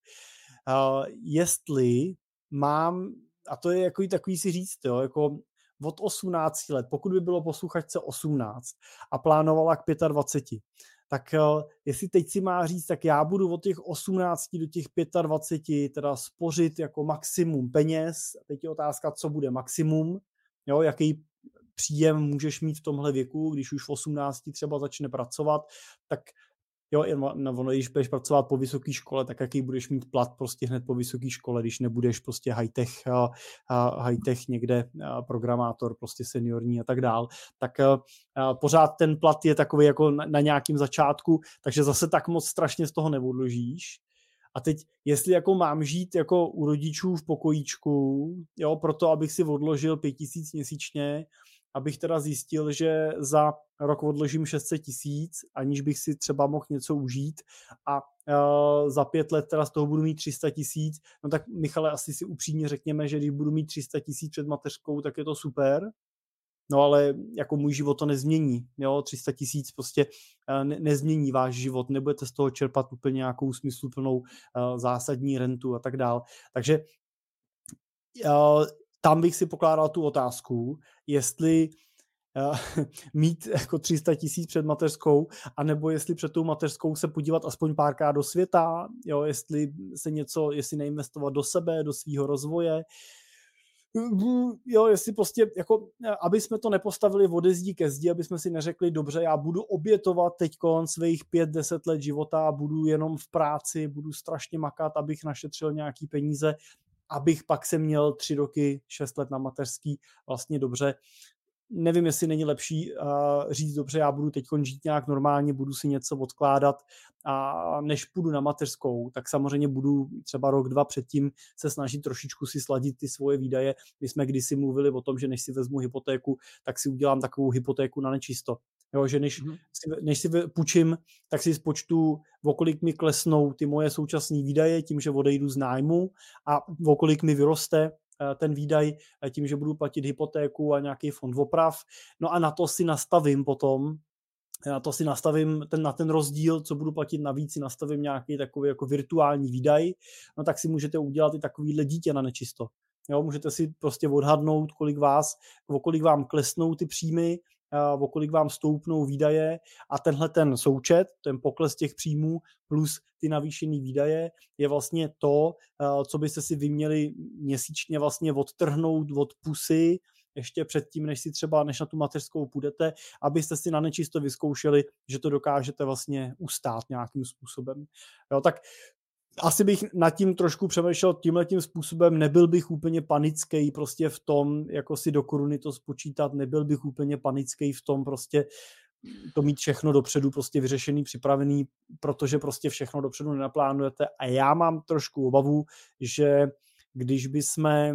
Uh, jestli mám, a to je jako takový si říct, jo, jako od 18 let, pokud by bylo posluchačce 18 a plánovala k 25, tak eh, jestli teď si má říct, tak já budu od těch 18 do těch 25 teda spořit jako maximum peněz. Teď je otázka, co bude maximum, jo, jaký příjem můžeš mít v tomhle věku, když už v 18 třeba začne pracovat, tak Jo, no, ono, když budeš pracovat po vysoké škole, tak jaký budeš mít plat prostě hned po vysoké škole, když nebudeš prostě high-tech, high-tech někde programátor, prostě seniorní a tak dál, tak pořád ten plat je takový jako na, nějakým začátku, takže zase tak moc strašně z toho neodložíš. A teď, jestli jako mám žít jako u rodičů v pokojíčku, jo, proto abych si odložil pět tisíc měsíčně, abych teda zjistil, že za rok odložím 600 tisíc, aniž bych si třeba mohl něco užít a uh, za pět let teda z toho budu mít 300 tisíc, no tak Michale, asi si upřímně řekněme, že když budu mít 300 tisíc před mateřskou, tak je to super, No ale jako můj život to nezmění. Jo? 300 tisíc prostě ne, nezmění váš život, nebudete z toho čerpat úplně nějakou smysluplnou uh, zásadní rentu a tak dál. Takže tam bych si pokládal tu otázku, jestli *laughs* mít jako 300 tisíc před mateřskou, anebo jestli před tou mateřskou se podívat aspoň párkrát do světa, jo, jestli se něco, jestli neinvestovat do sebe, do svého rozvoje, jo, jestli prostě, jako, aby jsme to nepostavili ode zdí ke zdi, aby jsme si neřekli, dobře, já budu obětovat teď svých pět, deset let života, budu jenom v práci, budu strašně makat, abych našetřil nějaký peníze, abych pak se měl tři roky, šest let na mateřský vlastně dobře nevím, jestli není lepší říct, dobře, já budu teď žít nějak normálně, budu si něco odkládat a než půjdu na mateřskou, tak samozřejmě budu třeba rok, dva předtím se snažit trošičku si sladit ty svoje výdaje. My jsme kdysi mluvili o tom, že než si vezmu hypotéku, tak si udělám takovou hypotéku na nečisto. Jo, že než, mm-hmm. si, než si půjčím, tak si spočtu, o kolik mi klesnou ty moje současné výdaje tím, že odejdu z nájmu a o kolik mi vyroste Eh, ten výdaj eh, tím, že budu platit hypotéku a nějaký fond oprav. No a na to si nastavím potom, na to si nastavím ten, na ten rozdíl, co budu platit navíc, si nastavím nějaký takový jako virtuální výdaj, no tak si můžete udělat i takovýhle dítě na nečisto. Jo, můžete si prostě odhadnout, kolik vás, o kolik vám klesnou ty příjmy o kolik vám stoupnou výdaje a tenhle ten součet, ten pokles těch příjmů plus ty navýšené výdaje je vlastně to, co byste si vy měli měsíčně vlastně odtrhnout od pusy, ještě předtím, než si třeba, než na tu mateřskou půjdete, abyste si na nečisto vyzkoušeli, že to dokážete vlastně ustát nějakým způsobem. Jo, tak asi bych nad tím trošku přemýšlel tímhle tím způsobem, nebyl bych úplně panický prostě v tom, jako si do koruny to spočítat, nebyl bych úplně panický v tom prostě to mít všechno dopředu prostě vyřešený, připravený, protože prostě všechno dopředu nenaplánujete. A já mám trošku obavu, že když by jsme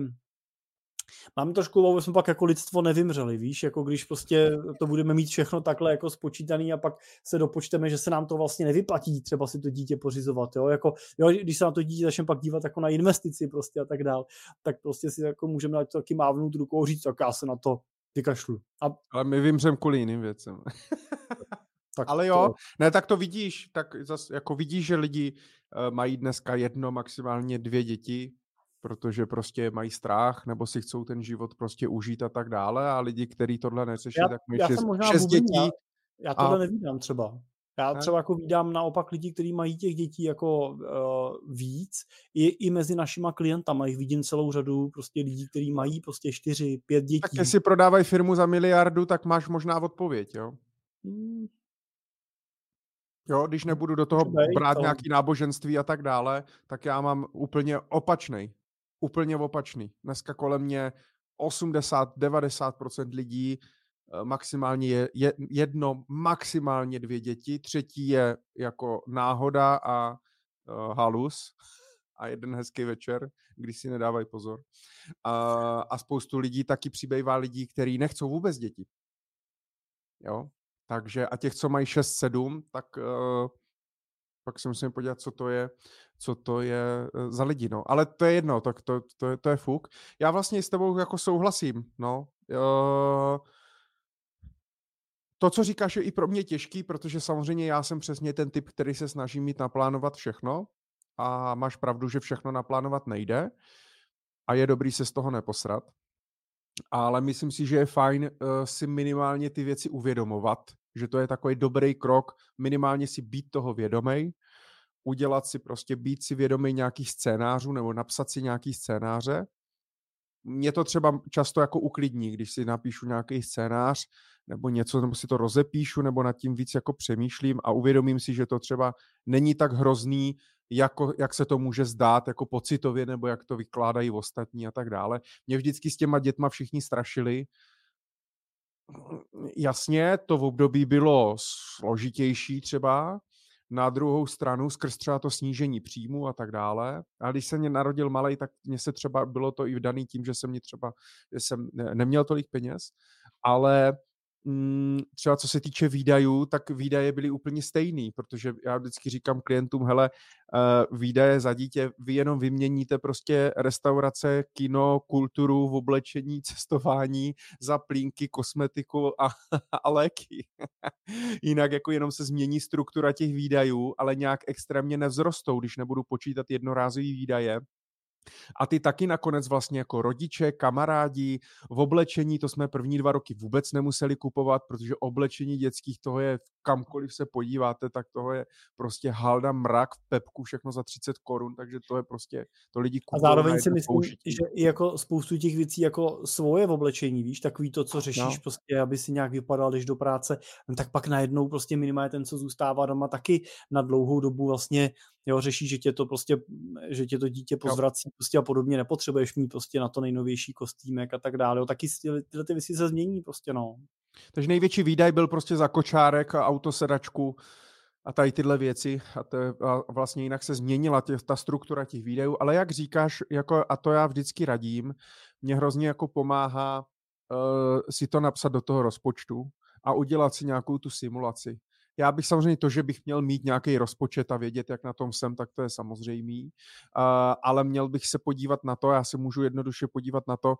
Mám trošku obavu, jsme pak jako lidstvo nevymřeli, víš, jako když prostě to budeme mít všechno takhle jako spočítaný a pak se dopočteme, že se nám to vlastně nevyplatí třeba si to dítě pořizovat, jo, jako, jo, když se na to dítě začneme pak dívat jako na investici prostě a tak dál, tak prostě si jako můžeme na to taky mávnout rukou říct, tak já se na to vykašlu. A... Ale my vymřem kvůli jiným věcem. *laughs* tak Ale jo, to... ne, tak to vidíš, tak zas, jako vidíš, že lidi uh, mají dneska jedno, maximálně dvě děti, protože prostě mají strach, nebo si chcou ten život prostě užít a tak dále a lidi, kteří tohle neřeší, tak mají šest, šest dětí. Já, já tohle a... nevídám třeba. Já třeba jako vídám naopak lidi, kteří mají těch dětí jako uh, víc, i, i mezi našima klientama jich vidím celou řadu prostě lidí, kteří mají prostě čtyři, pět dětí. Tak jestli prodávají firmu za miliardu, tak máš možná odpověď, jo? Hmm. Jo, když nebudu do toho brát nějaký náboženství a tak dále, tak já mám úplně opačný úplně opačný. Dneska kolem mě 80-90% lidí eh, maximálně je, je jedno, maximálně dvě děti, třetí je jako náhoda a uh, halus a jeden hezký večer, když si nedávají pozor. A, a spoustu lidí taky přibývá lidí, kteří nechcou vůbec děti. Jo? Takže a těch, co mají 6-7, tak uh, pak si musím podívat, co to je, co to je eh, za lidi, no. Ale to je jedno, tak to, to, je, to je fuk. Já vlastně s tebou jako souhlasím, no. Uh, to, co říkáš, je i pro mě těžký, protože samozřejmě já jsem přesně ten typ, který se snaží mít naplánovat všechno a máš pravdu, že všechno naplánovat nejde a je dobrý se z toho neposrat. Ale myslím si, že je fajn uh, si minimálně ty věci uvědomovat, že to je takový dobrý krok, minimálně si být toho vědomej, udělat si prostě, být si vědomý nějakých scénářů nebo napsat si nějaký scénáře. Mě to třeba často jako uklidní, když si napíšu nějaký scénář nebo něco, nebo si to rozepíšu, nebo nad tím víc jako přemýšlím a uvědomím si, že to třeba není tak hrozný, jako, jak se to může zdát, jako pocitově, nebo jak to vykládají ostatní a tak dále. Mě vždycky s těma dětma všichni strašili, jasně, to v období bylo složitější třeba, na druhou stranu skrz třeba to snížení příjmu a tak dále. A když se mě narodil malý, tak mě se třeba bylo to i daný tím, že jsem mě třeba jsem neměl tolik peněz, ale třeba co se týče výdajů, tak výdaje byly úplně stejný, protože já vždycky říkám klientům, hele, uh, výdaje za dítě, vy jenom vyměníte prostě restaurace, kino, kulturu, v oblečení, cestování, za plínky, kosmetiku a, *laughs* a léky. *laughs* Jinak jako jenom se změní struktura těch výdajů, ale nějak extrémně nevzrostou, když nebudu počítat jednorázový výdaje, A ty taky nakonec vlastně jako rodiče, kamarádi, v oblečení, to jsme první dva roky vůbec nemuseli kupovat, protože oblečení dětských toho je kamkoliv se podíváte, tak toho je prostě halda, mrak, pepku, všechno za 30 korun, takže to je prostě, to lidi kupují. A zároveň si myslím, použití. že i jako spoustu těch věcí jako svoje v oblečení, víš, takový to, co řešíš no. prostě, aby si nějak vypadal, když do práce, no tak pak najednou prostě minimálně ten, co zůstává doma, taky na dlouhou dobu vlastně jo, řeší, že tě to prostě, že tě to dítě pozvrací prostě a podobně, nepotřebuješ mít prostě na to nejnovější kostýmek a tak dále. Jo, taky tyhle ty věci se změní prostě, no. Takže největší výdaj byl prostě za kočárek a autosedačku a tady tyhle věci a, to, a vlastně jinak se změnila tě, ta struktura těch výdajů, ale jak říkáš, jako, a to já vždycky radím, mě hrozně jako pomáhá uh, si to napsat do toho rozpočtu a udělat si nějakou tu simulaci. Já bych samozřejmě to, že bych měl mít nějaký rozpočet a vědět, jak na tom jsem, tak to je samozřejmý, uh, ale měl bych se podívat na to, já se můžu jednoduše podívat na to, uh,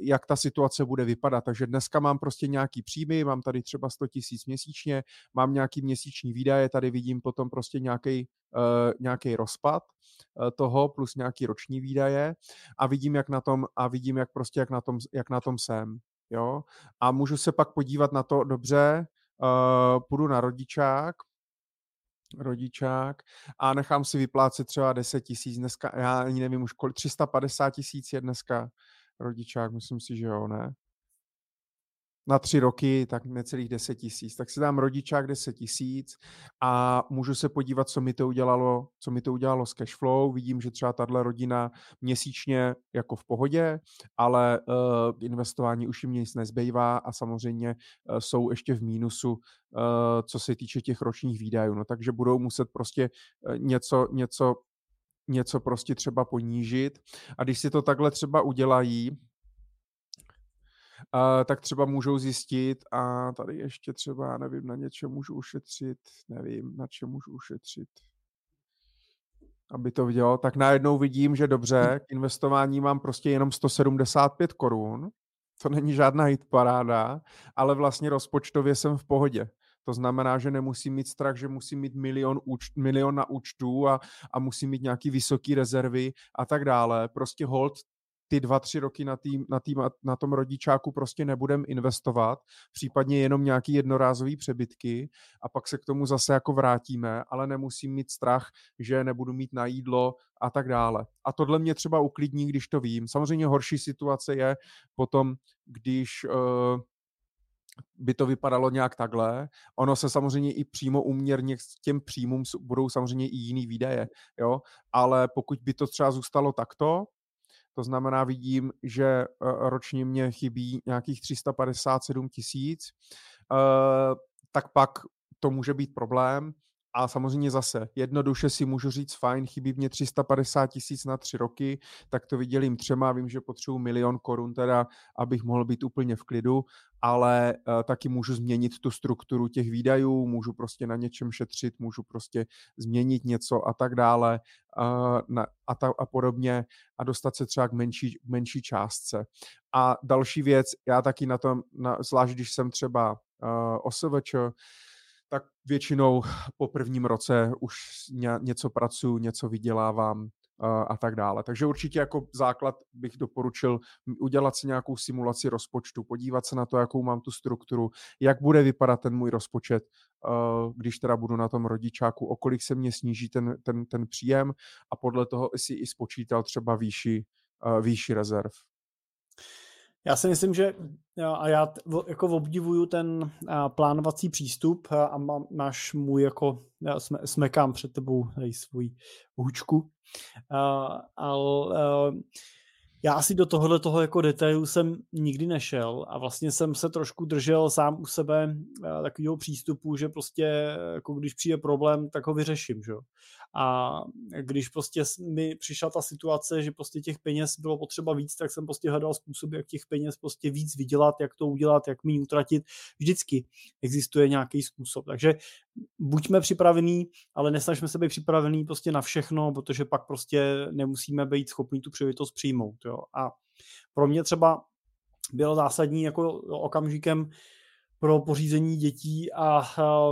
jak ta situace bude vypadat. Takže dneska mám prostě nějaký příjmy, mám tady třeba 100 tisíc měsíčně, mám nějaký měsíční výdaje, tady vidím potom prostě nějaký uh, nějaký rozpad toho plus nějaký roční výdaje a vidím, jak na tom a vidím, jak prostě jak na tom, jak na tom jsem. Jo? A můžu se pak podívat na to, dobře, uh, půjdu na rodičák, rodičák a nechám si vyplácet třeba 10 tisíc dneska, já ani nevím už kolik, 350 tisíc je dneska rodičák, myslím si, že jo, ne? Na tři roky, tak necelých 10 tisíc. Tak si dám rodičák 10 tisíc a můžu se podívat, co mi to udělalo, co mi to udělalo s cashflow. Vidím, že třeba tahle rodina měsíčně jako v pohodě, ale uh, investování už jim nic nezbývá a samozřejmě uh, jsou ještě v mínusu, uh, co se týče těch ročních výdajů. No, takže budou muset prostě uh, něco, něco něco prostě třeba ponížit. A když si to takhle třeba udělají, uh, tak třeba můžou zjistit a tady ještě třeba, nevím, na něčem můžu ušetřit, nevím, na čem můžu ušetřit, aby to vidělo, tak najednou vidím, že dobře, k investování mám prostě jenom 175 korun, to není žádná hit paráda, ale vlastně rozpočtově jsem v pohodě. To znamená, že nemusím mít strach, že musím mít milion, úč, milion na účtu a, a musím mít nějaký vysoký rezervy a tak dále. Prostě hold ty dva, tři roky na, tý, na, tý, na tom rodičáku prostě nebudem investovat, případně jenom nějaký jednorázový přebytky a pak se k tomu zase jako vrátíme, ale nemusím mít strach, že nebudu mít na jídlo a tak dále. A tohle mě třeba uklidní, když to vím. Samozřejmě horší situace je potom, když uh, by to vypadalo nějak takhle. Ono se samozřejmě i přímo uměrně k těm příjmům budou samozřejmě i jiný výdaje, jo? ale pokud by to třeba zůstalo takto, to znamená, vidím, že eh, ročně mě chybí nějakých 357 tisíc, eh, tak pak to může být problém. A samozřejmě zase, jednoduše si můžu říct, fajn, chybí mě 350 tisíc na tři roky, tak to vydělím třema, vím, že potřebuji milion korun teda, abych mohl být úplně v klidu, ale uh, taky můžu změnit tu strukturu těch výdajů, můžu prostě na něčem šetřit, můžu prostě změnit něco a tak dále uh, na, a, ta, a podobně a dostat se třeba k menší, menší částce. A další věc, já taky na tom, na, zvlášť když jsem třeba uh, OSVČ, tak většinou po prvním roce už něco pracuji, něco vydělávám a tak dále. Takže určitě jako základ bych doporučil udělat si nějakou simulaci rozpočtu, podívat se na to, jakou mám tu strukturu, jak bude vypadat ten můj rozpočet, když teda budu na tom rodičáku, o kolik se mě sníží ten, ten, ten příjem a podle toho si i spočítal třeba výši, výši rezerv. Já si myslím, že a já jako obdivuju ten plánovací přístup a máš můj jako, smekám před tebou tady svůj hůčku, ale já asi do tohohle toho jako detailu jsem nikdy nešel a vlastně jsem se trošku držel sám u sebe takového přístupu, že prostě jako když přijde problém, tak ho vyřeším, že? A když prostě mi přišla ta situace, že prostě těch peněz bylo potřeba víc, tak jsem prostě hledal způsob, jak těch peněz prostě víc vydělat, jak to udělat, jak mi utratit. Vždycky existuje nějaký způsob. Takže buďme připravení, ale nesnažme se být připravení prostě na všechno, protože pak prostě nemusíme být schopni tu příležitost přijmout. Jo. A pro mě třeba bylo zásadní jako okamžikem pro pořízení dětí a,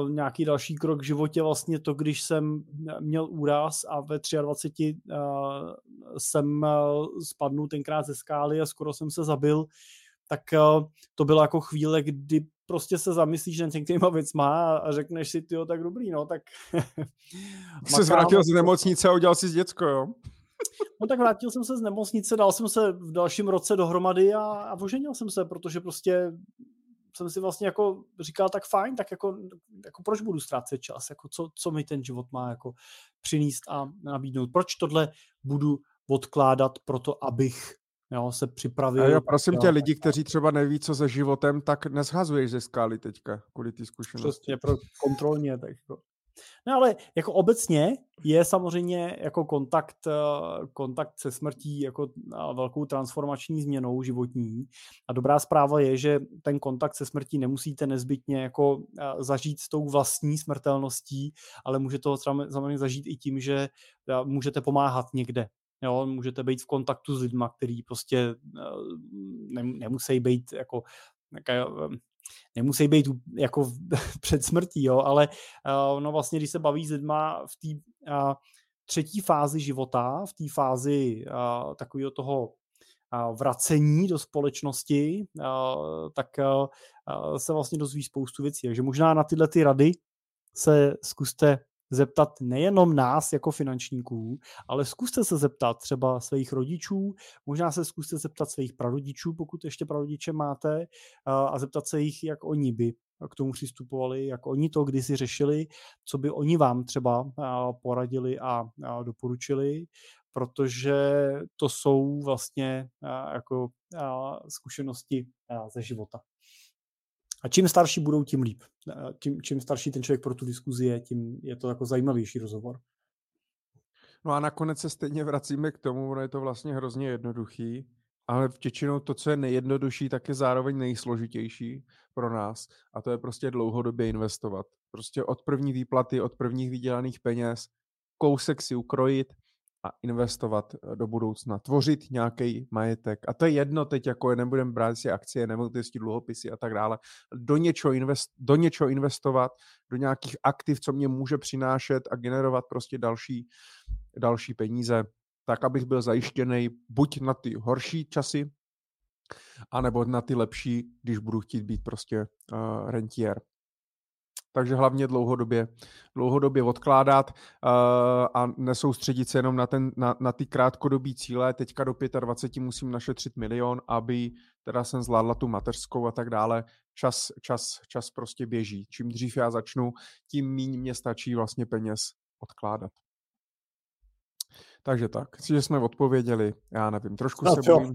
nějaký další krok v životě vlastně to, když jsem měl úraz a ve 23 a, jsem spadnul tenkrát ze skály a skoro jsem se zabil, tak to byla jako chvíle, kdy prostě se zamyslíš nad některýma věcma a řekneš si, tyjo, tak dobrý, no, tak... *laughs* Jsi zvrátil z nemocnice a udělal si z děcko, jo? *laughs* No tak vrátil jsem se z nemocnice, dal jsem se v dalším roce dohromady a, a oženil jsem se, protože prostě jsem si vlastně jako říkal, tak fajn, tak jako, jako proč budu ztrácet čas, jako co, co mi ten život má jako přinést a nabídnout, proč tohle budu odkládat proto, abych jo, se připravil. A jo, prosím jo, tě, lidi, kteří třeba neví, co se životem, tak neshazuješ ze skály teďka, kvůli ty zkušenosti. Přesně, pro kontrolně, tak jako. No ale jako obecně je samozřejmě jako kontakt, eh, kontakt se smrtí jako velkou transformační změnou životní. A dobrá zpráva je, že ten kontakt se smrtí nemusíte nezbytně jako eh, zažít s tou vlastní smrtelností, ale můžete ho samozřejmě zažít i tím, že eh, můžete pomáhat někde. Jo, můžete být v kontaktu s lidmi, který prostě nemusí být jako nemusí být jako *laughs* před smrtí, jo, ale uh, no vlastně, když se baví s lidma v té uh, třetí fázi života, v té fázi uh, takového toho vracení do společnosti, tak se vlastně dozví spoustu věcí. Takže možná na tyhle ty rady se zkuste zeptat nejenom nás jako finančníků, ale zkuste se zeptat třeba svých rodičů, možná se zkuste zeptat svých prarodičů, pokud ještě prarodiče máte, a zeptat se jich, jak oni by k tomu přistupovali, jak oni to kdysi řešili, co by oni vám třeba poradili a doporučili, protože to jsou vlastně jako zkušenosti ze života. A čím starší budou, tím líp. Tím, čím starší ten člověk pro tu diskuzi je, tím je to jako zajímavější rozhovor. No a nakonec se stejně vracíme k tomu, ono je to vlastně hrozně jednoduchý, ale většinou to, co je nejjednodušší, tak je zároveň nejsložitější pro nás. A to je prostě dlouhodobě investovat. Prostě od první výplaty, od prvních vydělaných peněz, kousek si ukrojit a investovat eh, do budoucna, tvořit nějaký majetek. A to je jedno teď, jako nebudeme brát si akcie, nemovitosti, dluhopisy a tak dále. Do něčeho, invest, do něčeho investovat, do nějakých aktiv, co mě může přinášet a generovat prostě další, další peníze, tak, abych byl zajištěný buď na ty horší časy, anebo na ty lepší, když budu chtít být prostě uh, rentier takže hlavně dlouhodobě, dlouhodobě odkládat uh, a nesoustředit se jenom na, ten, na, na ty krátkodobí cíle. Teďka do 25 musím našetřit milion, aby teda jsem zvládla tu mateřskou a tak dále. Čas, čas, čas prostě běží. Čím dřív já začnu, tím míň mě stačí vlastně peněz odkládat. Takže tak, že jsme odpověděli, já nevím, trošku no, se bojím.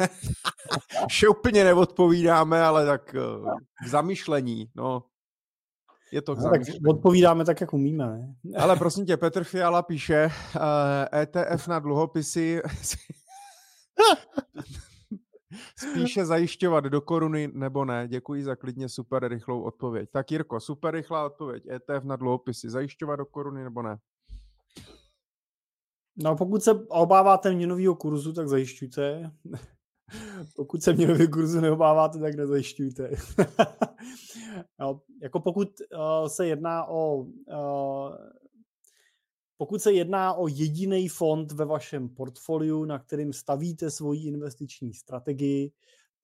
*laughs* že úplně neodpovídáme, ale tak uh, zamyšlení, no, je to no, tak odpovídáme tak, jak umíme. Ne? *laughs* Ale prosím tě, Petr Fiala píše, uh, eh, ETF na dluhopisy *laughs* spíše zajišťovat do koruny nebo ne. Děkuji za klidně super rychlou odpověď. Tak Jirko, super rychlá odpověď. ETF na dluhopisy zajišťovat do koruny nebo ne? No pokud se obáváte měnového kurzu, tak zajišťujte. *laughs* pokud se měnového kurzu neobáváte, tak nezajišťujte. *laughs* no, jako pokud uh, se jedná o uh, pokud se jedná o jediný fond ve vašem portfoliu, na kterým stavíte svoji investiční strategii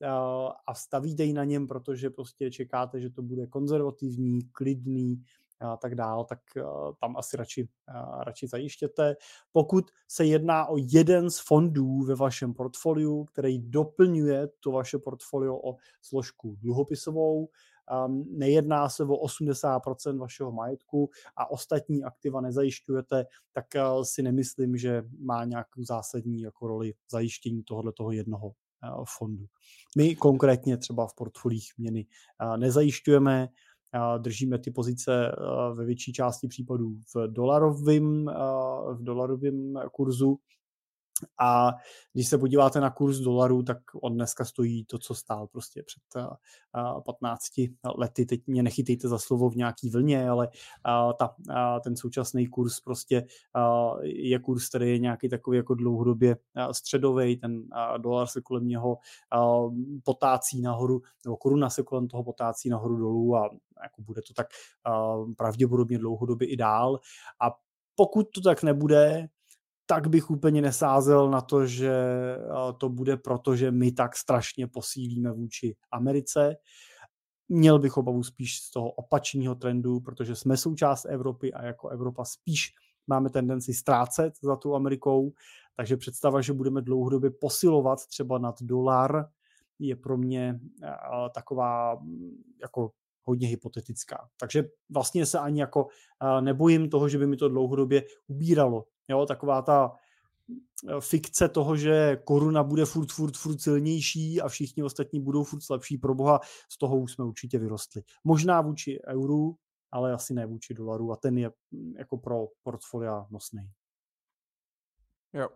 uh, a stavíte ji na něm, protože prostě čekáte, že to bude konzervativní, klidný, a tak dál, tak uh, tam asi radši, uh, radši zajištěte. Pokud se jedná o jeden z fondů ve vašem portfoliu, který doplňuje to vaše portfolio o složku dluhopisovou, um, nejedná se o 80% vašeho majetku a ostatní aktiva nezajišťujete, tak uh, si nemyslím, že má nějakou zásadní jako roli zajištění tohoto toho jednoho fondu. My konkrétně třeba v portfolích měny nezajišťujeme, držíme ty pozice ve větší části případů v dolarovém, v dolarovém kurzu A když se podíváte na kurz dolaru, tak on dneska stojí to, co stál prostě před 15 lety. Teď mě nechytejte za slovo v nějaký vlně, ale ta, ten současný kurz prostě je kurz, který je nějaký takový jako dlouhodobě středový. Ten dolar se kolem něho potácí nahoru, nebo koruna se kolem toho potácí nahoru dolů a jako bude to tak pravděpodobně dlouhodobě i dál. A pokud to tak nebude, tak bych úplně nesázel na to, že to bude proto, že my tak strašně posílíme vůči Americe. Měl bych obavu spíš z toho opačného trendu, protože jsme součást Evropy a jako Evropa spíš máme tendenci ztrácet za tu Amerikou, takže představa, že budeme dlouhodobě posilovat třeba nad dolar, je pro mě taková jako hodně hypotetická. Takže vlastně se ani jako nebojím toho, že by mi to dlouhodobě ubíralo Jo, taková ta eh, fikce toho, že koruna bude furt, furt, furt silnější a všichni ostatní budou furt slabší pro boha, z toho už jsme určitě vyrostli. Možná vůči euru, ale asi ne vůči dolaru a ten je mm, jako pro portfolia nosný. Jo,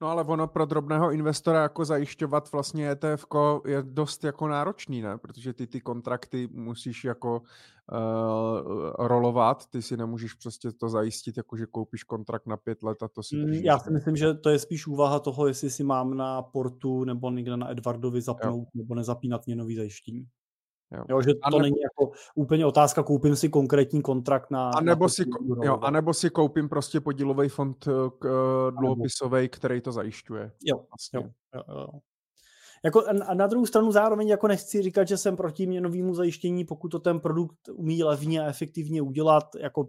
No ale ono pro drobného investora jako zajišťovat vlastně ETF je dost jako náročný, ne? Protože ty ty kontrakty musíš jako uh, rolovat, ty si nemůžeš prostě to zajistit, jako že koupíš kontrakt na pět let a to si... Mm, já si myslím, že to je spíš úvaha toho, jestli si mám na portu nebo někde na Edwardovi zapnout jo. nebo nezapínat měnový zajištění. Jo. jo, že to nebo, není jako úplně otázka, koupím si konkrétní kontrakt na... A nebo, na si, jo, a nebo si koupím prostě podílový fond uh, dluhopisový, který to zajišťuje. Jo, vlastně. jo, jo, jo. Jako, a na druhou stranu zároveň jako nechci říkat, že jsem proti měnovému zajištění, pokud to ten produkt umí levně a efektivně udělat, jako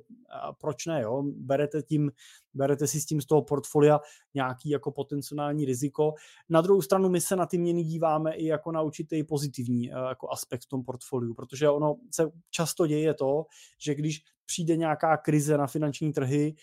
proč ne, jo? Berete, tím, berete si s tím z toho portfolia nějaký jako potenciální riziko. Na druhou stranu my se na ty měny díváme i jako na určitý pozitivní jako aspekt v tom portfoliu, protože ono se často děje to, že když přijde nějaká krize na finanční trhy,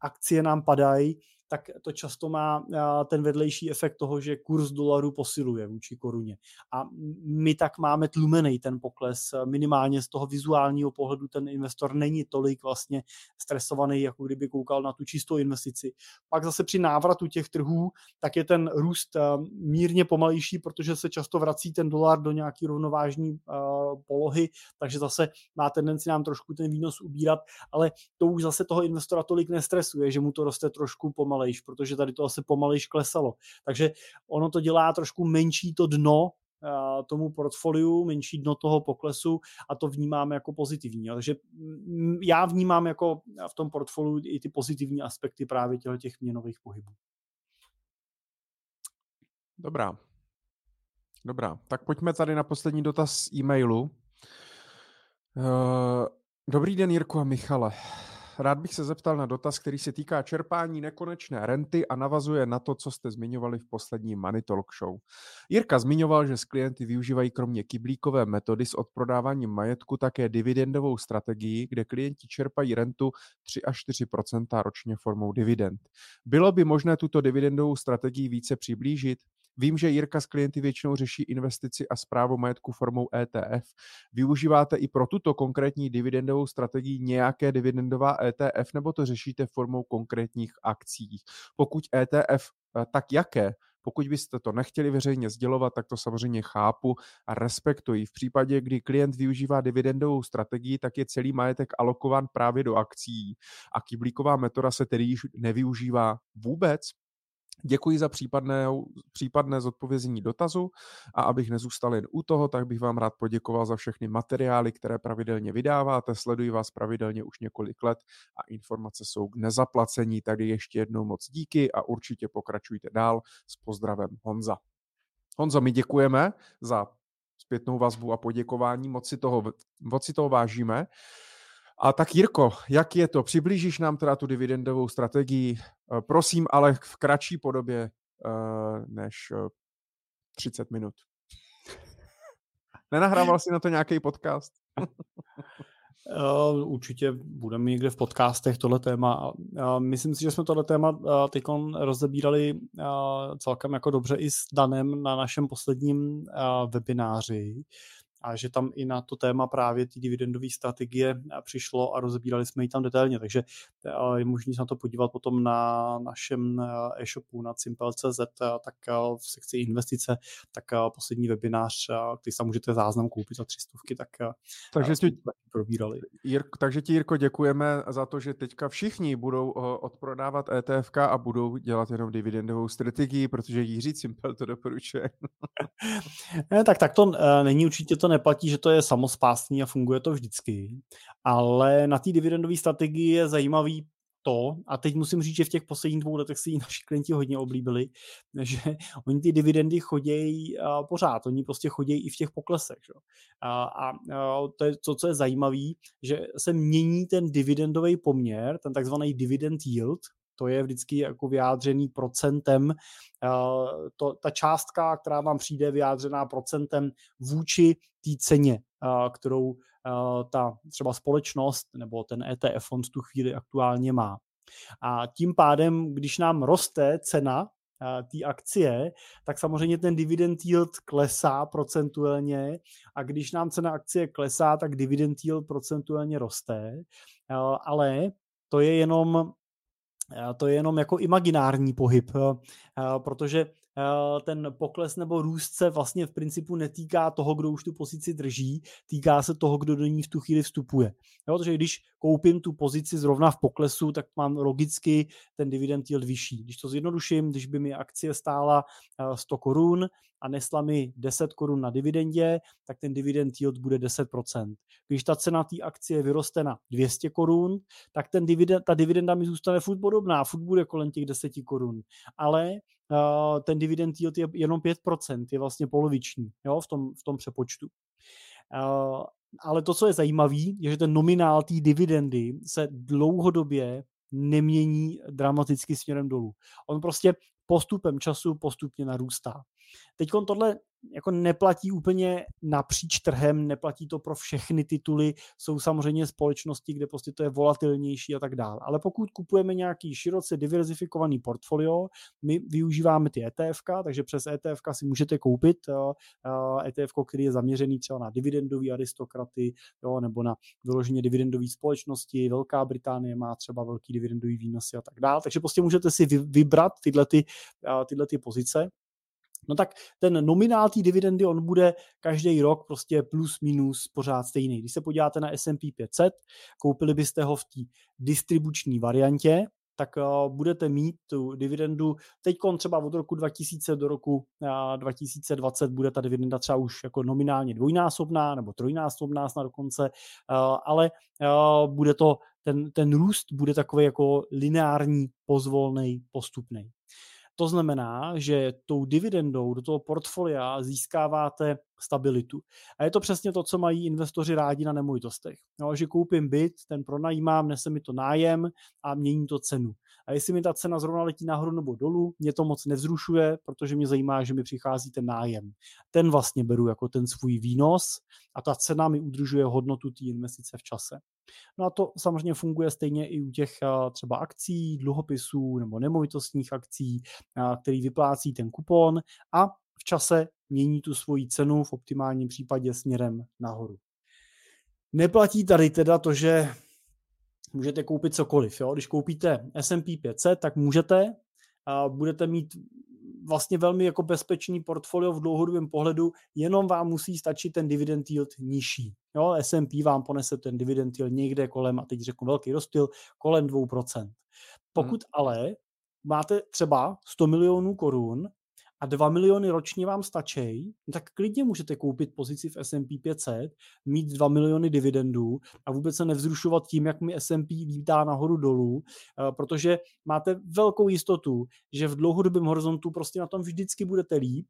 akcie nám padají, tak to často má ten vedlejší efekt toho, že kurz dolaru posiluje vůči koruně. A my tak máme tlumený ten pokles. Minimálně z toho vizuálního pohledu ten investor není tolik vlastně stresovaný, jako kdyby koukal na tu čistou investici. Pak zase při návratu těch trhů, tak je ten růst mírně pomalejší, protože se často vrací ten dolar do nějaký rovnovážní polohy, takže zase má tendenci nám trošku ten výnos ubírat, ale to už zase toho investora tolik nestresuje, že mu to roste trošku pomalejší pomalejš, protože tady to asi pomalejš klesalo. Takže ono to dělá trošku menší to dno eh, tomu portfoliu, menší dno toho poklesu a to vnímám jako pozitivní. Takže mm, já vnímám jako v tom portfoliu i ty pozitivní aspekty právě těch měnových pohybů. Dobrá. Dobrá, tak pojďme tady na poslední dotaz e-mailu. Uh, dobrý den, Jirko a Michale. Rád bych se zeptal na dotaz, který se týká čerpání nekonečné renty a navazuje na to, co jste zmiňovali v poslední Money Talk Show. Jirka zmiňoval, že s klienty využívají kromě kyblíkové metody s odprodáváním majetku také dividendovou strategii, kde klienti čerpají rentu 3 až 4% ročně formou dividend. Bylo by možné tuto dividendovou strategii více přiblížit? Vím, že Jirka s klienty většinou řeší investici a zprávu majetku formou ETF. Využíváte i pro tuto konkrétní dividendovou strategii nějaké dividendová ETF nebo to řešíte formou konkrétních akcí? Pokud ETF, eh, tak jaké? Pokud byste to nechtěli veřejně sdělovat, tak to samozřejmě chápu a respektuji. V případě, kdy klient využívá dividendovou strategii, tak je celý majetek alokován právě do akcí a kyblíková metoda se tedy již nevyužívá vůbec. Děkuji za případné, případné zodpovězení dotazu a abych nezůstal jen u toho, tak bych vám rád poděkoval za všechny materiály, které pravidelně vydáváte. Sleduji vás pravidelně už několik let a informace jsou k nezaplacení. Tady ještě jednou moc díky a určitě pokračujte dál. S pozdravem Honza. Honzo, my děkujeme za zpětnou vazbu a poděkování, moc si toho, moc si toho vážíme. A tak Jirko, jak je to? Přiblížíš nám teda tu dividendovou strategii, eh, prosím, ale v kratší podobě uh, než 30 eh, minut. Nenahrával jsi na to nějaký podcast? *laughs* Určitě budeme někde v podcastech tohle téma. Myslím si, že jsme tohle téma teď rozebírali celkem jako dobře i s Danem na našem posledním webináři a že tam i na to téma právě ty dividendové strategie přišlo a rozebírali jsme ji tam detailně. Takže je možné se na to podívat potom na našem e-shopu na Simple.cz, tak v sekci investice, tak poslední webinář, který se můžete záznam koupit za tři stovky, tak takže ti, probírali. Jirko, takže ti, Jirko, děkujeme za to, že teďka všichni budou odprodávat ETF a budou dělat jenom dividendovou strategii, protože Jiří Simple to doporučuje. *laughs* ne, tak tak to není určitě to neplatí, že to je samospásný a funguje to vždycky, ale na té dividendové strategii je zajímavý to, a teď musím říct, že v těch posledních dvou letech si ji naši klienti hodně oblíbili, *laughs* že oni ty dividendy chodějí pořád, oni prostě chodějí i v těch poklesech. Že? A, a, to je to, co je zajímavé, že se mění ten dividendový poměr, ten takzvaný dividend yield, to je vždycky jako vyjádřený procentem, to, ta částka, která vám přijde vyjádřená procentem vůči té ceně, kterou ta třeba společnost nebo ten ETF fond v tu chvíli aktuálně má. A tím pádem, když nám roste cena té akcie, tak samozřejmě ten dividend yield klesá procentuálně. A když nám cena akcie klesá, tak dividend yield procentuálně roste, ale to je jenom to je jenom jako imaginární pohyb, protože Eh, ten pokles nebo růst se vlastně v principu netýká toho, kdo už tu pozici drží, týká se toho, kdo do ní v tu chvíli vstupuje. Jo, protože když koupím tu pozici zrovna v poklesu, tak mám logicky ten dividend yield vyšší. Když to zjednoduším, když by mi akcie stála 100 eh, korun a nesla mi 10 korun na dividendě, tak ten dividend yield bude 10%. Když ta cena té akcie vyroste na 200 korun, tak ten dividend, ta dividenda mi zůstane furt podobná, furt bude kolem těch 10 korun. Ale uh, ten dividend yield je jenom 5%, je vlastně poloviční jo, v, tom, v tom přepočtu. Uh, ale to, co je zajímavé, je, že ten nominál té dividendy se dlouhodobě nemění dramaticky směrem dolů. On prostě postupem času postupně narůstá. Teď tohle jako neplatí úplně napříč trhem, neplatí to pro všechny tituly, jsou samozřejmě společnosti, kde prostě to je volatilnější a tak dále. Ale pokud kupujeme nějaký široce diverzifikovaný portfolio, my využíváme ty ETF, takže přes ETF si můžete koupit ETF, který je zaměřený třeba na dividendový aristokraty, jo, nebo na vyloženě dividendové společnosti. Velká Británie má třeba velký dividendový výnosy a tak dále. Takže prostě můžete si vybrat tyhle, ty, tyhle ty pozice No tak ten nominál té dividendy, on bude každý rok prostě plus minus pořád stejný. Když se podíváte na S&P 500, koupili byste ho v té distribuční variantě, tak uh, budete mít tu dividendu teď třeba od roku 2000 do roku uh, 2020 bude ta dividenda třeba už jako nominálně dvojnásobná nebo trojnásobná na dokonce, uh, ale bude to, ten, ten růst bude takový jako lineární, pozvolný, postupný. To znamená, že tou dividendou do toho portfolia získáváte stabilitu. A je to přesně to, co mají investoři rádi na nemovitostech. No, že koupím byt, ten pronajímám, nese mi to nájem a mění to cenu. A jestli mi ta cena zrovna letí nahoru nebo dolů, mě to moc nevzrušuje, protože mě zajímá, že mi přichází ten nájem. Ten vlastně beru jako ten svůj výnos a ta cena mi udržuje hodnotu té investice v čase. No a to samozřejmě funguje stejně i u těch třeba akcí, dluhopisů nebo nemovitostních akcí, který vyplácí ten kupon a v čase mění tu svoji cenu v optimálním případě směrem nahoru. Neplatí tady teda to, že můžete koupit cokoliv. Jo? Když koupíte S&P 500, tak můžete, a budete mít vlastně velmi jako bezpečný portfolio v dlouhodobém pohledu, jenom vám musí stačit ten dividend yield nižší. Jo, S&P vám ponese ten dividend yield někde kolem, a teď řeknu velký rozptyl, kolem 2%. Pokud hmm. ale máte třeba 100 milionů korun a 2 miliony ročně vám stačí, tak klidně můžete koupit pozici v S&P 500, mít 2 miliony dividendů a vůbec se nevzrušovat tím, jak mi S&P vítá nahoru dolů, eh, protože máte velkou jistotu, že v dlouhodobém horizontu prostě na tom vždycky budete líp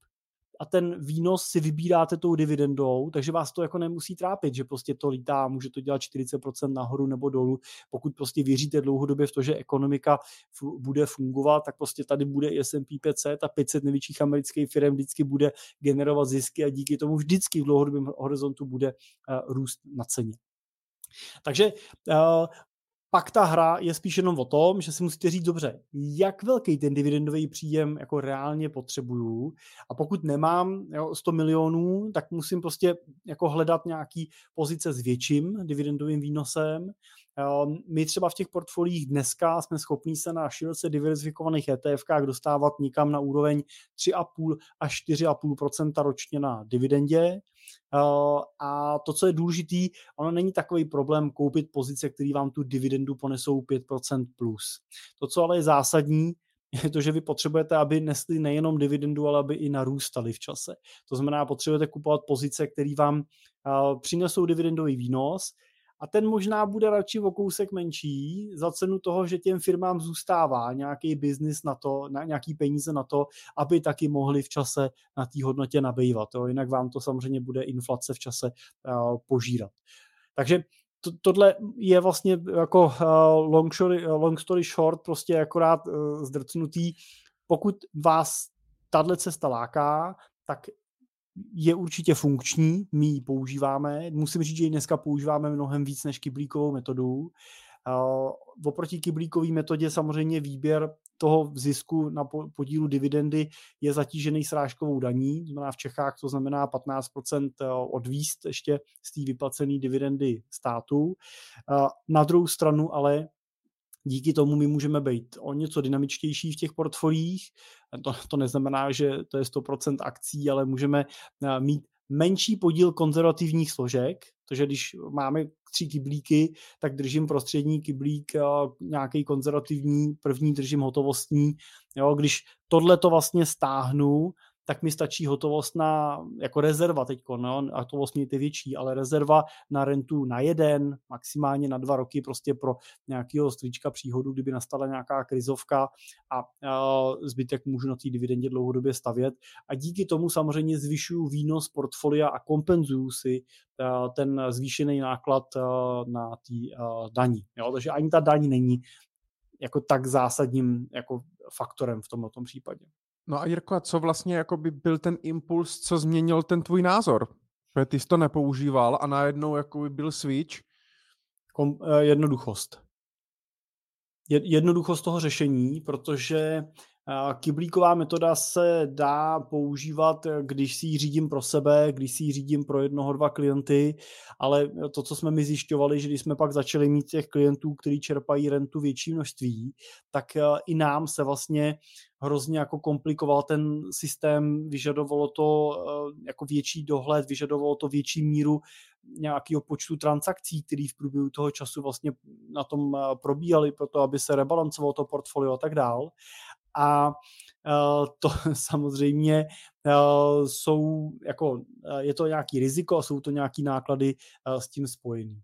a ten výnos si vybíráte tou dividendou, takže vás to jako nemusí trápit, že prostě to lítá, může to dělat 40% nahoru nebo dolů. Pokud prostě věříte dlouhodobě v to, že ekonomika bude fungovat, tak prostě tady bude i S&P 500 a 500 největších amerických firm vždycky bude generovat zisky a díky tomu vždycky v dlouhodobém horizontu bude uh, růst na ceně. Takže uh, pak ta hra je spíš jenom o tom, že si musíte říct dobře, jak velký ten dividendový příjem jako reálně potřebuju a pokud nemám jo, 100 milionů, tak musím prostě jako hledat nějaký pozice s větším dividendovým výnosem. My třeba v těch portfoliích dneska jsme schopni se na široce diverzifikovaných ETF dostávat nikam na úroveň 3,5 až 4,5% ročně na dividendě. Eh, a to, co je důležitý, ono není takový problém koupit pozice, které vám tu dividendu ponesou 5% plus. To, co ale je zásadní, *laughs* je to, že vy potřebujete, aby nesli nejenom dividendu, ale aby i narůstali v čase. To znamená, potřebujete kupovat pozice, které vám uh, přinesou dividendový výnos, a ten možná bude radši o kousek menší za cenu toho, že těm firmám zůstává nějaký biznis na to, na nějaký peníze na to, aby taky mohli v čase na té hodnotě nabývat. Jo? Jinak vám to samozřejmě bude inflace v čase uh, požírat. Takže to, tohle je vlastně jako uh, long, story, long story short, prostě akorát uh, zdrcnutý. Pokud vás tahle cesta láká, tak je určitě funkční, my ji používáme. Musím říct, že ji dneska používáme mnohem víc než kyblíkovou metodu. Uh, oproti kyblíkové metodě samozřejmě výběr toho zisku na podílu dividendy je zatížený srážkovou daní, znamená v Čechách to znamená 15% odvíst ještě z té vyplacené dividendy státu. Na druhou stranu ale díky tomu my můžeme být o něco dynamičtější v těch portfoliích. To, to neznamená, že to je 100% akcí, ale můžeme eh, mít menší podíl konzervativních složek, takže když máme tři kyblíky, tak držím prostřední kyblík, eh, nějaký konzervativní, první držím hotovostní. Jo, když tohle to vlastně stáhnu, tak mi stačí hotovost na, jako rezerva teď, no, hotovost mějte větší, ale rezerva na rentu na jeden, maximálně na dva roky prostě pro nějakého strička příhodu, kdyby nastala nějaká krizovka a, a zbytek můžu na té dividendě dlouhodobě stavět a díky tomu samozřejmě zvyšuju výnos portfolia a kompenzuju si a, ten zvýšený náklad a, na té daní. Jo? Takže ani ta daň není jako tak zásadním jako faktorem v tomto případě. No a Jirko, a co vlastně jako by byl ten impuls, co změnil ten tvůj názor? Protože ty jsi to nepoužíval a najednou jako by byl switch. Kom, eh, jednoduchost. Jednoduchost toho řešení, protože Kyblíková metoda se dá používat, když si ji řídím pro sebe, když si ji řídím pro jednoho, dva klienty, ale to, co jsme mi zjišťovali, že když jsme pak začali mít těch klientů, kteří čerpají rentu větší množství, tak eh, i nám se vlastně hrozně jako komplikoval ten systém, vyžadovalo to eh, jako větší dohled, vyžadovalo to větší míru nějakého počtu transakcí, který v průběhu toho času vlastně na tom eh, probíhaly, proto aby se rebalancovalo to portfolio a tak dál a eh, to *laughs* samozřejmě eh, jsou jako, eh, je to nějaký riziko a jsou to nějaký náklady s tím spojený.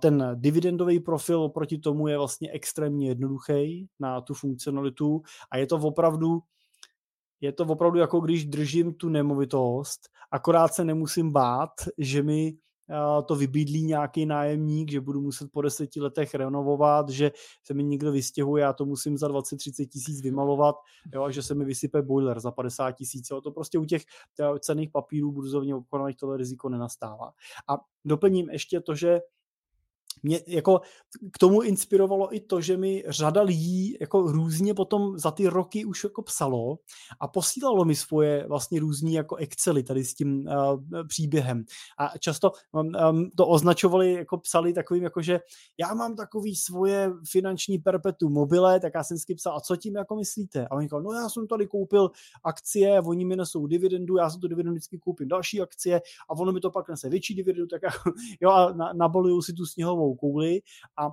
Ten dividendový profil oproti tomu je vlastně extrémně jednoduchý na tu funkcionalitu a je to opravdu je to opravdu jako když držím tu nemovitost, akorát se nemusím bát, že mi to vybídlí nějaký nájemník, že budu muset po deseti letech renovovat, že se mi někdo vystěhuje, já to musím za 20-30 tisíc vymalovat, jo, a že se mi vysype boiler za 50 tisíc. To prostě u těch cených papírů burzovně obchodovaných tohle riziko nenastává. A doplním ještě to, že mě jako k tomu inspirovalo i to, že mi řada lidí jako různě potom za ty roky už jako psalo a posílalo mi svoje vlastně různý jako excely tady s tím uh, příběhem. A často um, to označovali, jako psali takovým jako, že já mám takový svoje finanční perpetu mobile, tak já jsem vždycky psal, a co tím jako myslíte? A oni říkali, no já jsem tady koupil akcie, oni mi nesou dividendu, já jsem tu dividendu vždycky koupím další akcie a ono mi to pak nese větší dividendu, tak já, *laughs* jo a na, naboluju si tu sněhovou kouli a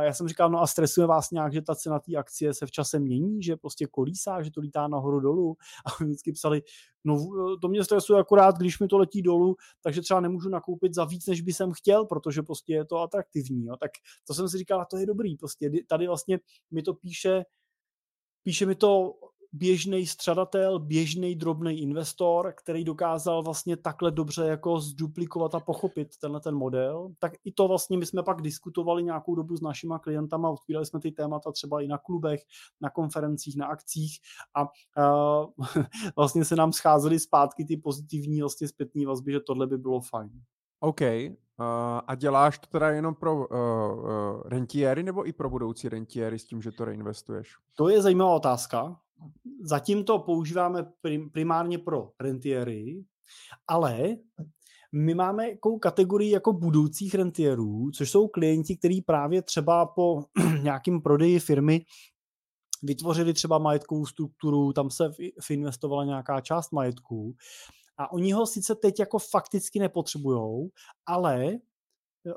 já jsem říkal, no a stresuje vás nějak, že ta cena té akcie se v čase mění, že prostě kolísá, že to lítá nahoru dolů. A vždycky psali, no to mě stresuje akorát, když mi to letí dolů, takže třeba nemůžu nakoupit za víc, než by jsem chtěl, protože prostě je to atraktivní. Jo. Tak to jsem si říkal, to je dobrý. Prostě tady vlastně mi to píše, píše mi to běžný střadatel, běžný drobný investor, který dokázal vlastně takhle dobře jako zduplikovat a pochopit tenhle ten model, tak i to vlastně my jsme pak diskutovali nějakou dobu s našima klientama, otvírali jsme ty témata třeba i na klubech, na konferencích, na akcích a uh, *laughs* vlastně se nám scházely zpátky ty pozitivní vlastně zpětní vazby, že tohle by bylo fajn. OK. Uh, a děláš to teda jenom pro uh, uh, rentiéry nebo i pro budoucí rentiéry s tím, že to reinvestuješ? To je zajímavá otázka. Zatím to používáme prim, primárně pro rentiéry, ale my máme jakou kategorii jako budoucích rentierů, což jsou klienti, kteří právě třeba po *clears throat* nějakým prodeji firmy vytvořili třeba majetkovou strukturu, tam se investovala nějaká část majetku a oni ho sice teď jako fakticky nepotřebujou, ale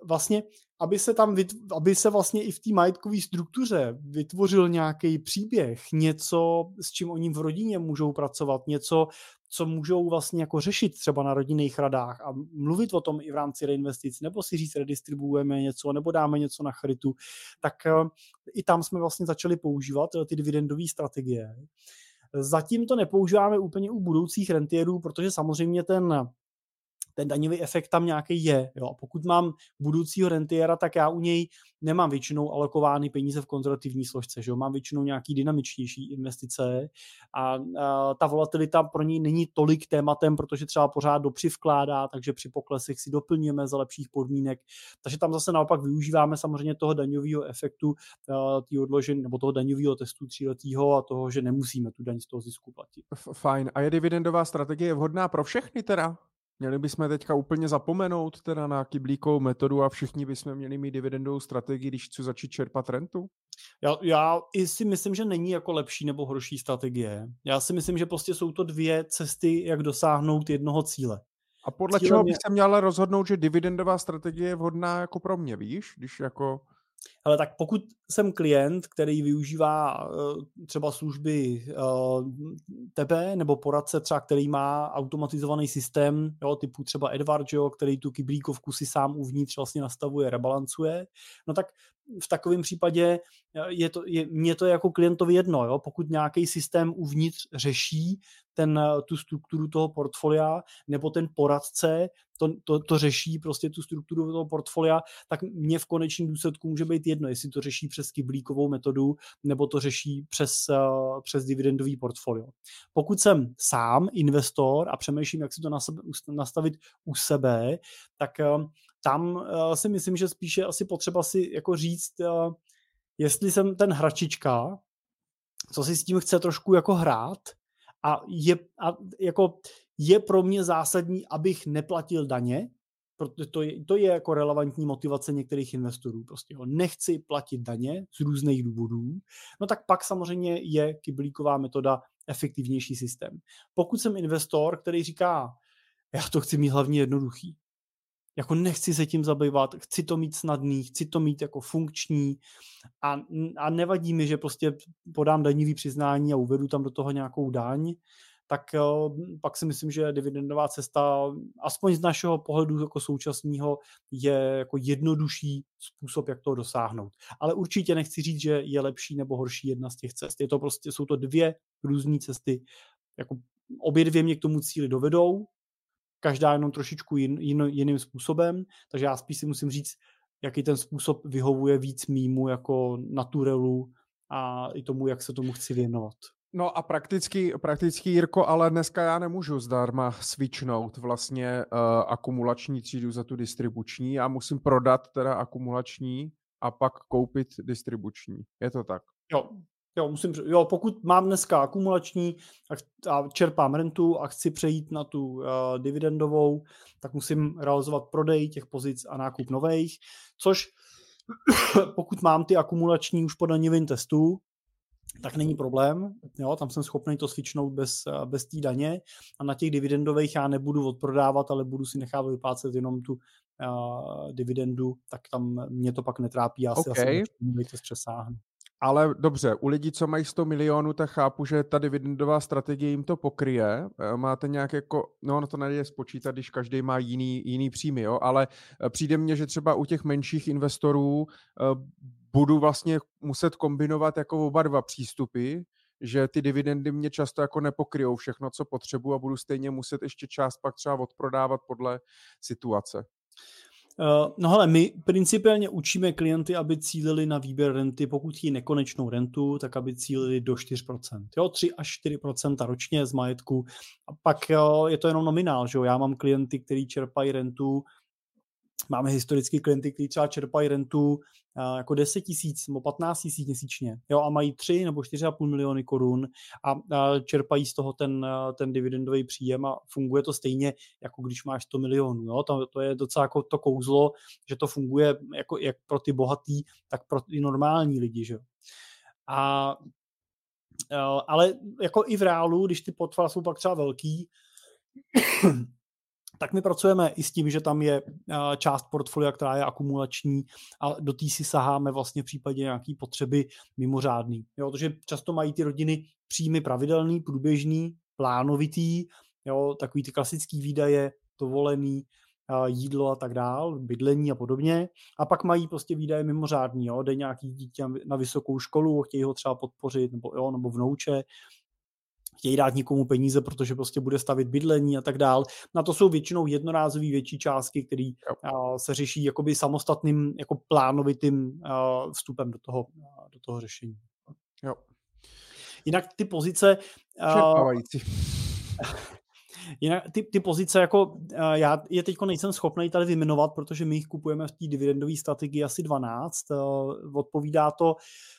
vlastně, aby se tam, aby se vlastně i v té majetkové struktuře vytvořil nějaký příběh, něco, s čím oni v rodině můžou pracovat, něco, co můžou vlastně jako řešit třeba na rodinných radách a mluvit o tom i v rámci reinvestic, nebo si říct, redistribuujeme něco, nebo dáme něco na chrytu, tak eh, i tam jsme vlastně začali používat eh, ty dividendové strategie. Zatím to nepoužíváme úplně u budoucích rentierů, protože samozřejmě ten ten daňový efekt tam nějaký je. Jo. Pokud mám budoucího rentiera, tak já u něj nemám většinou alokovány peníze v konzervativní složce, že jo. mám většinou nějaký dynamičtější investice a, a ta volatilita pro něj není tolik tématem, protože třeba pořád do vkládá, takže při poklesech si doplňujeme za lepších podmínek. Takže tam zase naopak využíváme samozřejmě toho daňového efektu, tý odložen, nebo toho daňového testu tříletého a toho, že nemusíme tu daň z toho zisku platit. Fajn. A je dividendová strategie vhodná pro všechny teda? Měli bychom teďka úplně zapomenout teda na kyblíkovou metodu a všichni bychom měli mít dividendovou strategii, když chci začít čerpat rentu? Já, já i si myslím, že není jako lepší nebo horší strategie. Já si myslím, že prostě jsou to dvě cesty, jak dosáhnout jednoho cíle. A podle Cílem čeho bych je... se měl rozhodnout, že dividendová strategie je vhodná jako pro mě, víš? Když jako ale tak pokud jsem klient, který využívá eh, třeba služby eh, tebe nebo poradce třeba, který má automatizovaný systém, jo, typu třeba Edward, jo, který tu kyblíkovku si sám uvnitř vlastně nastavuje, rebalancuje, no tak v takovém případě eh, je to, je, mě to jako klientovi jedno, jo? pokud nějaký systém uvnitř řeší ten, tu strukturu toho portfolia, nebo ten poradce to, to, to řeší prostě tu strukturu toho portfolia, tak mě v konečném důsledku může být jedno, jestli to řeší přes kyblíkovou metodu, nebo to řeší přes, uh, přes dividendový portfolio. Pokud jsem sám investor a přemýšlím, jak si to nastavit u sebe, tak tam uh, si myslím, že spíše asi potřeba si jako říct, uh, jestli jsem ten hračička, co si s tím chce trošku jako hrát a je, a jako je pro mě zásadní, abych neplatil daně, protože to je, to je jako relevantní motivace některých investorů. Prostě jo, nechci platit daně z různých důvodů, no tak pak samozřejmě je kyblíková metoda efektivnější systém. Pokud jsem investor, který říká, já to chci mít hlavně jednoduchý, jako nechci se tím zabývat, chci to mít snadný, chci to mít jako funkční a, a nevadí mi, že prostě podám daňový přiznání a uvedu tam do toho nějakou daň, tak eh, pak si myslím, že dividendová cesta, aspoň z našeho pohledu jako současného, je jako jednodušší způsob, jak to dosáhnout. Ale určitě nechci říct, že je lepší nebo horší jedna z těch cest. Je to prostě, jsou to dvě různé cesty. Jako obě dvě mě k tomu cíli dovedou, každá jenom trošičku jin, jin, jiným způsobem, takže já spíš si musím říct, jaký ten způsob vyhovuje víc mýmu jako naturelu a i tomu, jak se tomu chci věnovat. No a prakticky, prakticky, Jirko, ale dneska já nemůžu zdarma switchnout vlastně uh, akumulační třídu za tu distribuční. Já musím prodat teda akumulační a pak koupit distribuční. Je to tak? Jo, jo, musím, jo pokud mám dneska akumulační a, a čerpám rentu a chci přejít na tu uh, dividendovou, tak musím realizovat prodej těch pozic a nákup nových, což *coughs* pokud mám ty akumulační už po daňovém testu, tak není problém, jo, tam jsem schopný to switchnout bez, eh, bez té daně a na těch dividendových já nebudu odprodávat, ale budu si nechávat vyplácet jenom tu uh, dividendu, tak tam mě to pak netrápí, já si okay. asi přesáhnu. Ale dobře, u lidí, co mají 100 milionů, tak chápu, že ta dividendová strategie jim to pokryje. Eh, máte nějak jako, no, no to nejde spočítat, když každý má jiný, jiný příjmy, jo, ale přijde mně, že třeba u těch menších investorů budu vlastně muset kombinovat jako oba dva přístupy, že ty dividendy mě často jako nepokryjou všechno, co potřebuji a budu stejně muset ještě část pak třeba odprodávat podle situace. Uh, no hele, my principiálně učíme klienty, aby cílili na výběr renty, pokud chtějí nekonečnou rentu, tak aby cílili do 4%. Jo, 3 až 4% ročně z majetku. A pak jo, je to jenom nominál, že jo? Já mám klienty, kteří čerpají rentu máme historicky klienty, kteří třeba čerpají rentu jako 10 tisíc nebo 15 tisíc měsíčně jo, a mají 3 nebo 4,5 miliony korun a, čerpají z toho ten, ten dividendový příjem a funguje to stejně, jako když máš 100 milionů. Jo. To, to je docela jako to kouzlo, že to funguje jako, jak pro ty bohatý, tak pro ty normální lidi. Že? A ale jako i v reálu, když ty portfolia jsou pak třeba velký, tak my pracujeme i s tím, že tam je část portfolia, která je akumulační a do té si saháme vlastně v případě nějaké potřeby mimořádný. Jo, protože často mají ty rodiny příjmy pravidelný, průběžný, plánovitý, jo, takový ty klasický výdaje, dovolený, jídlo a tak dál, bydlení a podobně. A pak mají prostě výdaje mimořádný, jo, jde nějaký dítě na vysokou školu, chtějí ho třeba podpořit, nebo, jo, nebo vnouče, chtějí dát někomu peníze, protože prostě bude stavit bydlení a tak dál. Na to jsou většinou jednorázové větší částky, které se řeší jakoby samostatným jako plánovitým vstupem do toho, do toho řešení. Jo. Jinak ty pozice... *laughs* Jinak ty, ty pozice, jako já je teď nejsem schopný tady vyjmenovat, protože my jich kupujeme v té dividendové strategii asi 12. Odpovídá to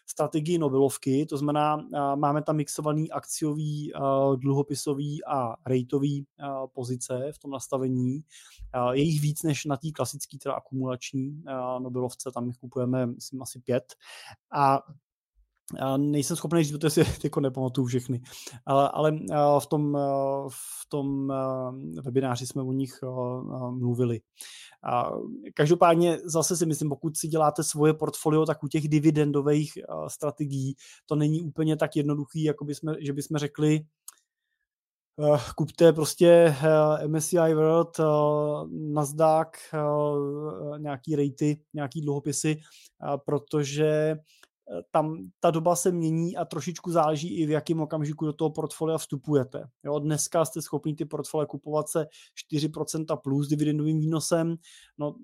strategii Nobelovky, to znamená, máme tam mixovaný akciový, dluhopisový a rejtový pozice v tom nastavení. Je jich víc než na té klasické, teda akumulační Nobelovce, tam jich kupujeme, myslím, asi pět. A já nejsem schopný říct, protože si *laughs* jako nepamatuju všechny, ale, ale v tom, v tom webináři jsme o nich mluvili. Každopádně zase si myslím, pokud si děláte svoje portfolio, tak u těch dividendových strategií to není úplně tak jednoduchý, jako by jsme, že bychom řekli, kupte prostě MSCI World, Nasdaq, nějaký rejty, nějaký dluhopisy, protože tam ta doba se mění a trošičku záleží i v jakém okamžiku do toho portfolia vstupujete. Jo, dneska jste schopni ty portfolia kupovat se 4% plus dividendovým výnosem, no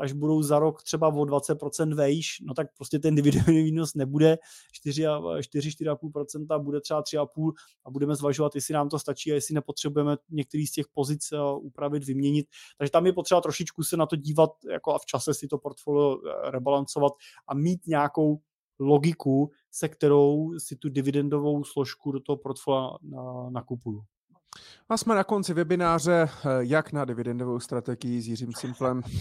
až budou za rok třeba o 20% vejš, no tak prostě ten dividendový výnos nebude 4-4,5%, bude třeba 3,5% a budeme zvažovat, jestli nám to stačí a jestli nepotřebujeme některý z těch pozic eh, upravit, vyměnit. Takže tam je potřeba trošičku se na to dívat jako a v čase si to portfolio eh, rebalancovat a mít nějakou logiku, se kterou si tu dividendovou složku do toho portfolia nakupuju. A jsme na konci webináře, eh, jak na dividendovou strategii s Jiřím Simplem. *laughs*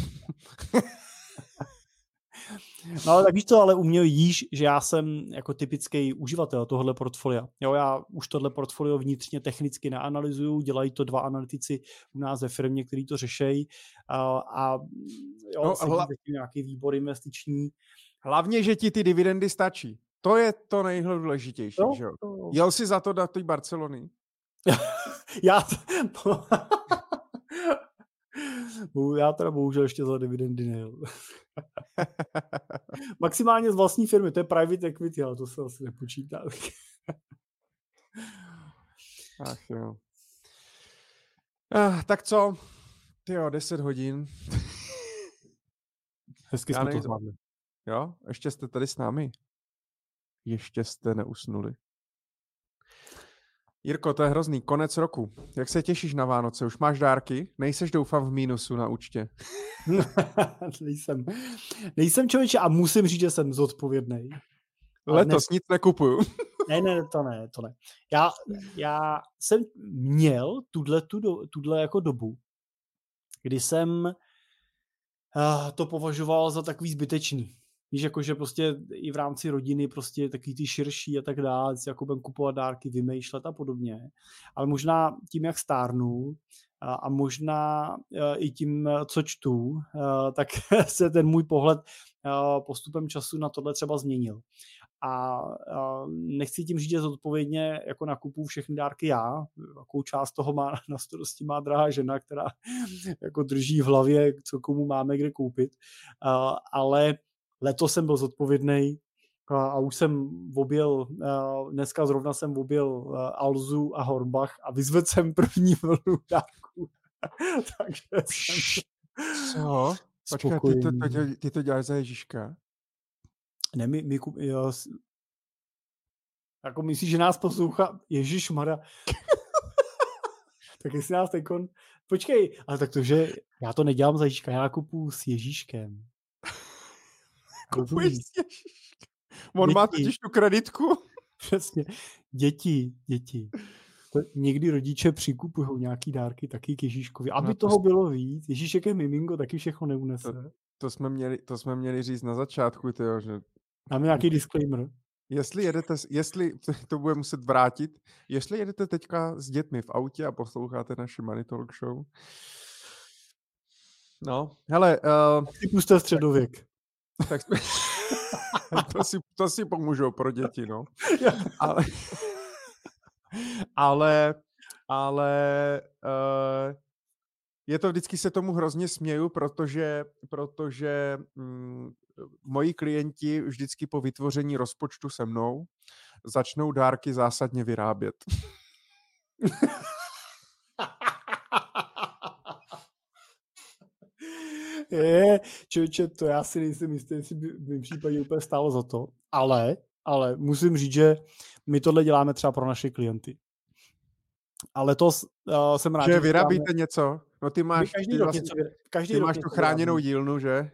No ale tak víš to, ale u mě jíš, že já jsem jako typický uživatel tohohle portfolia. Jo, já už tohle portfolio vnitřně technicky neanalyzuju, dělají to dva analytici u nás ve firmě, který to řešejí a, a jo, no, hla... nějaký výbor investiční Hlavně, že ti ty dividendy stačí. To je to nejdůležitější, no, že jo? Jel jsi za to do té Barcelony? *laughs* já, to... *laughs* *laughs* já teda bohužel ještě za dividendy nejel. Maximálně z vlastní firmy, to je private equity, ale to se asi nepočítá. Ach jo. Uh, tak co? Ty jo, 10 hodin. Hezky jsme to zvládli. Jo, ještě jste tady s námi. Ještě jste neusnuli. Jirko, to je hrozný. Konec roku. Jak se těšíš na Vánoce? Už máš dárky? Nejseš doufám v mínusu na účtě. *laughs* nejsem. Nejsem člověče a musím říct, že jsem zodpovědný. Letos ne... nic nekupuju. *laughs* ne, ne, to ne, to ne. Já, já jsem měl tuhle, tu, tuhle jako dobu, kdy jsem uh, to považoval za takový zbytečný. Víš, jako, že prostě i v rámci rodiny prostě takový ty širší a tak dále, jako budem kupovat dárky, vymýšlet a podobně. Ale možná tím, jak stárnu a, a možná e, i tím, co čtu, e, tak *laughs* se ten můj pohled e, postupem času na tohle třeba změnil. A, nechci tím říct, že zodpovědně jako nakupu všechny dárky já, jakou část toho má *laughs* na starosti má drahá žena, která *laughs* jako drží v hlavě, co komu máme kde koupit, ale letos jsem byl zodpovědný a, a už jsem objel, dneska zrovna jsem objel Alzu a Hornbach a vyzvedl jsem první vlnu dárku. *laughs* Takže jsem... Co? *laughs* Počkej, ty to, ty, ty to děláš za Ježíška? Ne, my, my, jo, jako myslíš, že nás poslouchá Ježíš Mara. *laughs* tak jestli nás teď Počkej, ale tak to, že já to nedělám za Ježíška, já kupuju s Ježíškem. Kupuješ. On děti. má totiž tu kreditku. *laughs* Přesně. Děti, děti. To někdy rodiče přikupují nějaký dárky taky k Ježíškovi. Aby no, toho bylo víc. Ježíšek je mimingo, taky všechno neunese. To, to, jsme, měli, to jsme měli říct na začátku, tyjo, že... Máme nějaký disclaimer. Jestli jedete, jestli, *laughs* to bude muset vrátit, jestli jedete teďka s dětmi v autě a posloucháte naši Money Talk Show, no, hele... Uh, si puste středověk. Tak, *laughs* to, si, to si pomůžou pro děti, no. *laughs* Ale, ale, ale uh, je to vždycky se tomu hrozně směju, protože, protože mm, moji klienti vždycky po vytvoření rozpočtu se mnou začnou dárky zásadně vyrábět. *laughs* *laughs* je, člověče, to já si nejsem jistý, jestli by v mém případě úplně stálo za to, ale, ale musím říct, že my tohle děláme třeba pro naše klienty. Ale to uh, jsem rád, že, že vyrábíte děláme... něco. No ty máš, každý ty rok vlastně, něco, každý ty máš tu chráněnou dílnu, že?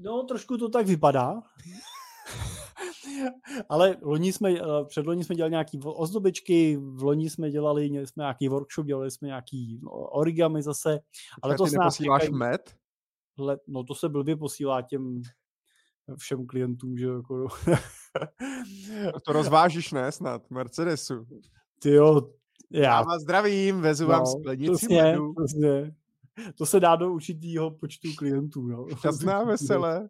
No, trošku to tak vypadá. *laughs* Ale loni jsme, eh, před loni jsme dělali nějaký ozdobičky, v loni jsme dělali jsme nějaký workshop, dělali jsme nějaký no, origami zase. Ale to ty neposíláš čekají... med? Hle, no to se blbě posílá těm všem klientům, že jako... *laughs* to rozvážíš, ne, snad, Mercedesu. Ty jo, já. já vás zdravím, vezu no, vám sklenici přesně. Přesně. To se dá do určitýho počtu klientů. No. *laughs* Šťastná veselé.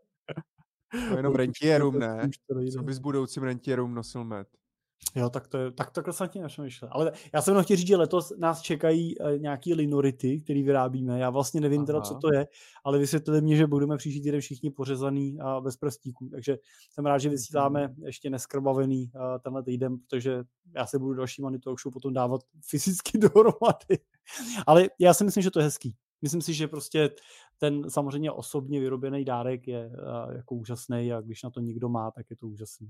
To jenom rentierům, ne? Co bys budoucím rentierům nosil med? Jo, tak to je, tak takhle jsem ti našel. Ale já jsem chtěl říct, že letos nás čekají uh, nějaký linority, který vyrábíme. Já vlastně nevím Aha. teda, co to je, ale vysvětlili mě, že budeme příští týden všichni pořezaný a bez prstíků. Takže jsem rád, že vysíláme ještě neskrbavený uh, tenhle týden, protože já se budu další Talk Show potom dávat fyzicky *laughs* dohromady. ale já si myslím, že to je hezký. Myslím si, že prostě ten samozřejmě osobně vyrobený dárek je jako úžasný a když na to někdo má, tak je to úžasný.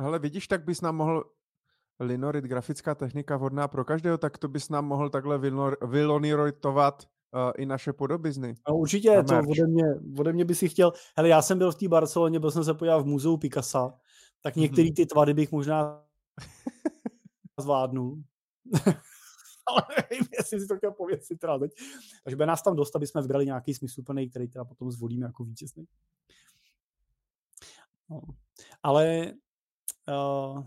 Hele, vidíš, tak bys nám mohl Linorit, grafická technika vhodná pro každého, tak to bys nám mohl takhle vyloniritovat uh, i naše podobizny. No, určitě, to ode mě, ode mě by si chtěl. Hele, já jsem byl v té Barceloně, byl jsem se podívat v muzeu Picasso, tak některé mhm. ty tvary bych možná *laughs* zvládnul. *laughs* Ale nevím, jestli si to chtěl pověsit teda teď. Takže by nás tam dost, aby jsme vybrali nějaký smysluplný, který teda potom zvolíme jako vítězný. No. Ale Uh,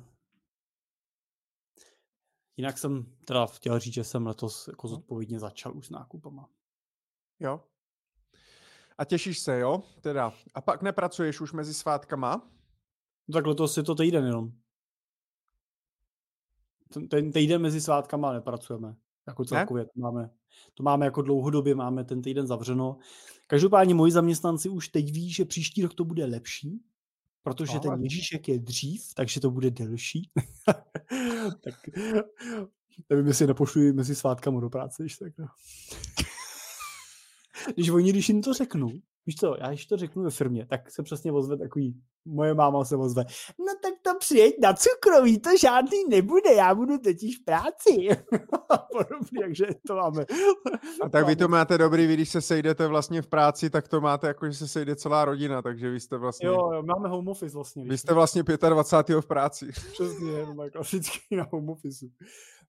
jinak jsem teda chtěl říct, že jsem letos jako no. zodpovědně začal už s nákupama. Jo. A těšíš se, jo? Teda. A pak nepracuješ už mezi svátkama? No tak letos je to týden jenom. Ten týden mezi svátkama nepracujeme. Jako celkově. Ne? To máme, to máme jako dlouhodobě, máme ten týden zavřeno. Každopádně moji zaměstnanci už teď ví, že příští rok to bude lepší, protože ten Ježíšek je dřív, takže to bude delší. *laughs* tak nevím, jestli nepošluji mezi svátkami do práce, když tak. No. když oni, když jim to řeknu, víš co, já když to řeknu ve firmě, tak se přesně ozve takový, moje máma se ozve, no tak přijeď na cukroví, to žádný nebude, já budu totiž v práci. *laughs* Podobně, takže to máme. A tak vy to máte dobrý, vy když se sejdete vlastně v práci, tak to máte jako, že se sejde celá rodina, takže vy jste vlastně... Jo, jo máme home office vlastně. Vy jste vlastně 25. v práci. *laughs* Přesně, jenom klasicky na home office.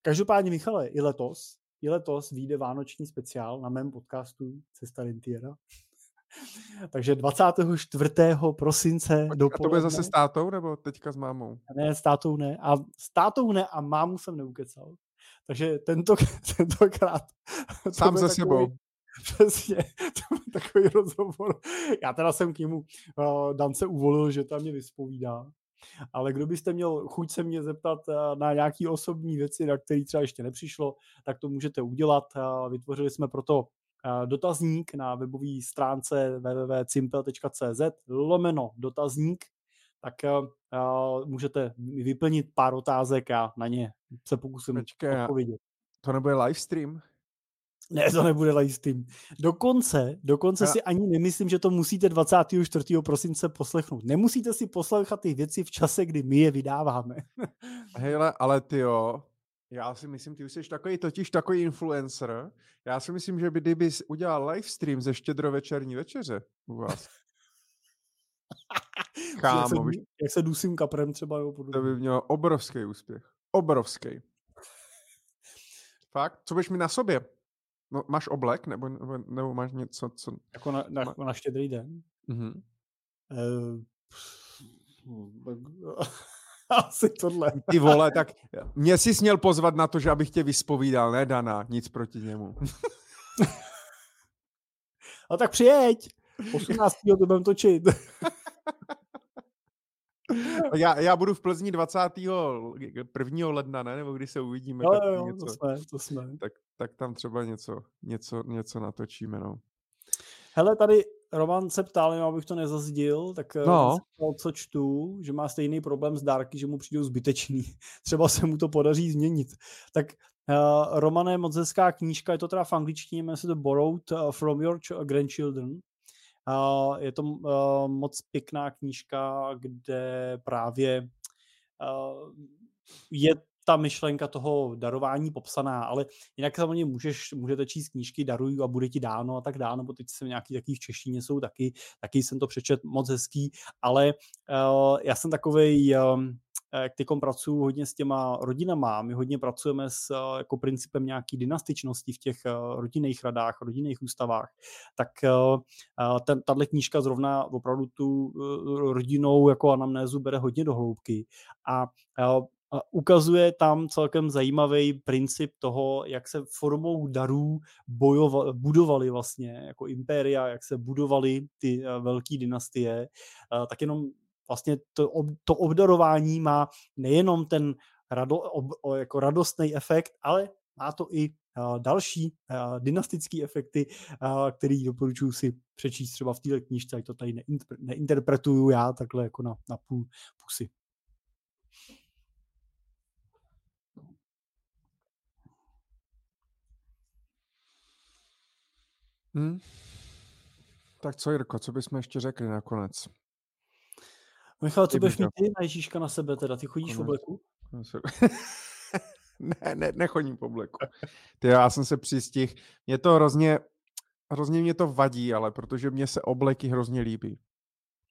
Každopádně, Michale, i letos, i letos vyjde vánoční speciál na mém podcastu Cesta Rentiera. *laughs* Takže 24. prosince do A to bude zase s tátou, nebo teďka s mámou? Ne, s tátou ne. A s tátou ne a mámu jsem neukecal. Takže tento, *laughs* tentokrát... Sám se sebou. *laughs* Přesně, to byl takový rozhovor. Já teda jsem k němu uh, Dan se uvolil, že tam mě vyspovídá. Ale kdo byste měl chuť se mě zeptat uh, na nějaké osobní věci, na které třeba ještě nepřišlo, tak to můžete udělat. Uh, vytvořili jsme proto dotazník na webové stránce www.cimpel.cz lomeno dotazník, tak uh, můžete vyplnit pár otázek a na ně se pokusím Počkej, odpovědět. To nebude livestream? Ne, to nebude livestream. Dokonce, dokonce já... si ani nemyslím, že to musíte 24. prosince poslechnout. Nemusíte si poslouchat ty věci v čase, kdy my je vydáváme. Hejle, ale ty jo, Já si myslím, ty už jsi takový, totiž takový influencer. Já si myslím, že by kdyby udělal live stream ze štědrovečerní večeře u vás. *laughs* Kámo, jak, se, jak se dusím kaprem třeba. Jo, to by mělo obrovský úspěch. Obrovský. Fakt? Co budeš mi na sobě? No, máš oblek nebo, nebo, nebo máš něco, co... Jako na, na, na štědrý den? Mm-hmm. Uh, *laughs* asi tohle. Ty vole, tak mě si směl pozvat na to, že abych tě vyspovídal, ne Dana, nic proti němu. A *laughs* tak přijeď. 18. to budeme točit. *laughs* já, já budu v Plzni 21. ledna, ne? Nebo když se uvidíme. Jo, tak jo, něco, to jsme, to jsme. Tak, tak tam třeba něco, něco, něco natočíme, no. Hele, tady Roman se ptal, jenom abych to nezazdil, tak eh, no. ptal, co čtu, že má stejný problém s dárky, že mu přijdou zbytečný. *laughs* Třeba se mu to podaří změnit. Tak uh, Romane, moc hezká knížka, je to teda v angličtině, jmenuje se to Borrowed uh, from Your Grandchildren. Uh, je to uh, moc pěkná knížka, kde právě uh, je ta myšlenka toho darování popsaná, ale jinak samozřejmě můžeš, můžete číst knížky Daruj a bude ti dáno a tak dále, nebo teď jsem nějaký takový v češtině jsou taky, taky jsem to přečet moc hezký, ale uh, já jsem takovej, um, jak teďkom pracuji hodně s těma rodinama, my hodně pracujeme s uh, jako principem nějaký dynastičnosti v těch uh, rodinných radách, rodinných ústavách, tak uh, ten, tahle knížka zrovna opravdu tu rodinou jako anamnézu bere hodně do hloubky a ukazuje tam celkem zajímavý princip toho, jak se formou darů bojova, budovali vlastně jako impéria, jak se budovaly ty eh, velké dynastie, eh, tak jenom vlastně to, to obdarování má nejenom ten rado, ob, jako radostný efekt, ale má to i uh, další dynastické efekty, který doporučuji si přečíst třeba v této knižce, ať to tady neinterpretuju já takhle jako na, na půl pusy. Hmm. Tak co, Jirko, co bychom ještě řekli nakonec? Michal, co budeš mít ty na Ježíška na sebe teda? Ty chodíš Konec. v obleku? *laughs* ne, ne, nechodím v obleku. Ty, já jsem se přistih. Mě to hrozně, hrozně mě to vadí, ale protože mě se obleky hrozně líbí.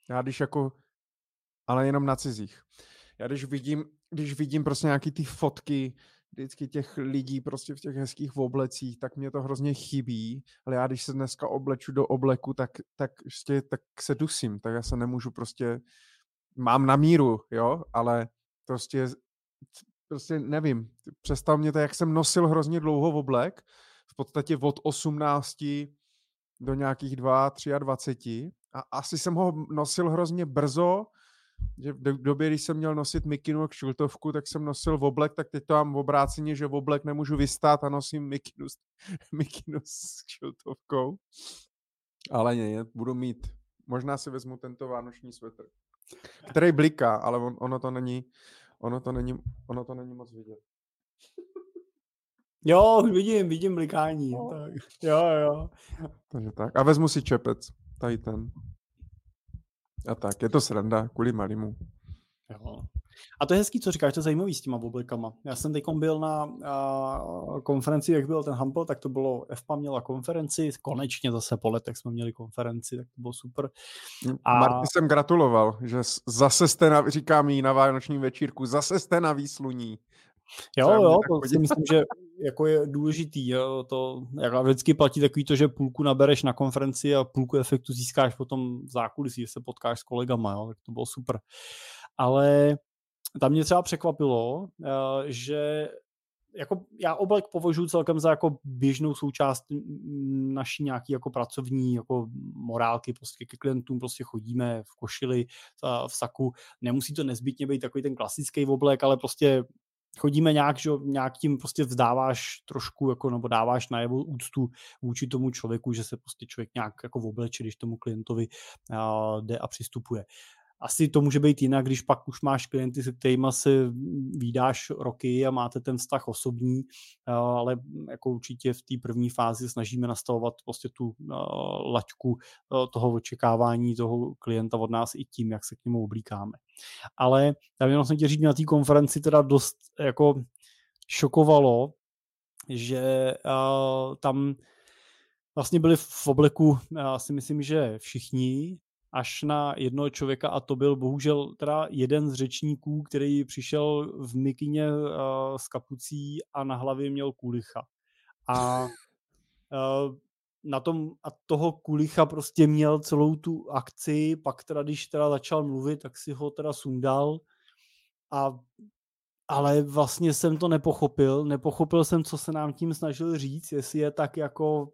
Já když jako, ale jenom na cizích. Já když vidím, když vidím prostě nějaký ty fotky vždycky těch lidí prostě v těch hezkých oblecích, tak mě to hrozně chybí, ale já když se dneska obleču do obleku, tak, tak, prostě, tak se dusím, tak já se nemůžu prostě, mám na míru, jo, ale prostě, prostě nevím, přestal mě to, jak jsem nosil hrozně dlouho v oblek, v podstatě od 18 do nějakých 2, 23 a asi jsem ho nosil hrozně brzo, že v době, když jsem měl nosit mikinu a kšiltovku, tak jsem nosil v oblek, tak teď to mám v obráceně, že v oblek nemůžu vystát a nosím mikinu, *laughs* mikinu s kšiltovkou. Ale ne, budu mít, možná si vezmu tento vánoční svetr, který bliká, ale on, ono to není, ono to není, ono to není moc vidět. Jo, vidím, vidím blikání. No. Tak. Jo, jo. Takže tak. A vezmu si čepec, tady ten. A tak, je to sranda kvůli malimu. Jo. A to je hezký, co říkáš, to je zajímavý s těma oblekama. Já jsem teď byl na a, konferenci, jak byl ten Humble, tak to bylo, FPA měla konferenci, konečně zase po letech jsme měli konferenci, tak to bylo super. Hm, a... Marti jsem gratuloval, že zase jste, na, říkám jí na vánočním večírku, zase jste na výsluní. Jo, jo, to si myslím, že jako je důležitý. Jo, to jak vždycky platí takový to, že půlku nabereš na konferenci a půlku efektu získáš potom v zákulisí, že se potkáš s kolegama, jo, tak to bylo super. Ale tam mě třeba překvapilo, eh, že jako já oblek považuji celkem za jako běžnou součást naší nějaký jako pracovní jako morálky, prostě ke klientům prostě chodíme v košili, v saku, nemusí to nezbytně být takový ten klasický oblek, ale prostě chodíme nějak, že nějak tím prostě vzdáváš trošku, jako, nebo dáváš najevo úctu vůči tomu člověku, že se prostě člověk nějak jako obleče, když tomu klientovi uh, jde a přistupuje. Asi to může být jinak, když pak už máš klienty, se kterými se výdáš roky a máte ten vztah osobní, ale jako určitě v té první fázi snažíme nastavovat prostě tu laťku toho očekávání toho klienta od nás i tím, jak se k němu oblíkáme. Ale já jenom jsem tě říct, na té konferenci teda dost jako šokovalo, že tam vlastně byli v obleku, já si myslím, že všichni, až na jednoho člověka a to byl bohužel teda jeden z řečníků, který přišel v mikině uh, s kapucí a na hlavě měl kulicha. A uh, *laughs* na tom a toho kulicha prostě měl celou tu akci, pak teda, když teda začal mluvit, tak si ho teda sundal a ale vlastně jsem to nepochopil, nepochopil jsem, co se nám tím snažil říct, jestli je tak jako,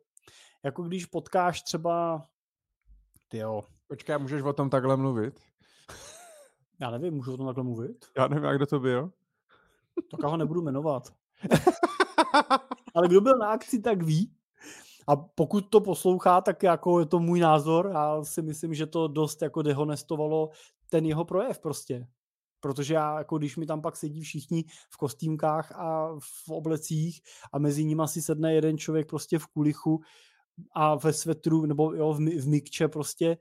jako když potkáš třeba, tyjo. Počkej, můžeš o tom takhle mluvit? Já nevím, můžu o tom takhle mluvit? Já nevím, jak kdo to byl. Tak já ho nebudu jmenovat. *laughs* ale kdo byl na akci, tak ví. A pokud to poslouchá, tak jako je to můj názor. Já si myslím, že to dost jako dehonestovalo ten jeho projev prostě. Protože já, jako když mi tam pak sedí všichni v kostýmkách a v oblecích a mezi nimi si sedne jeden člověk prostě v kulichu a ve svetru nebo jo, v, v mikče prostě,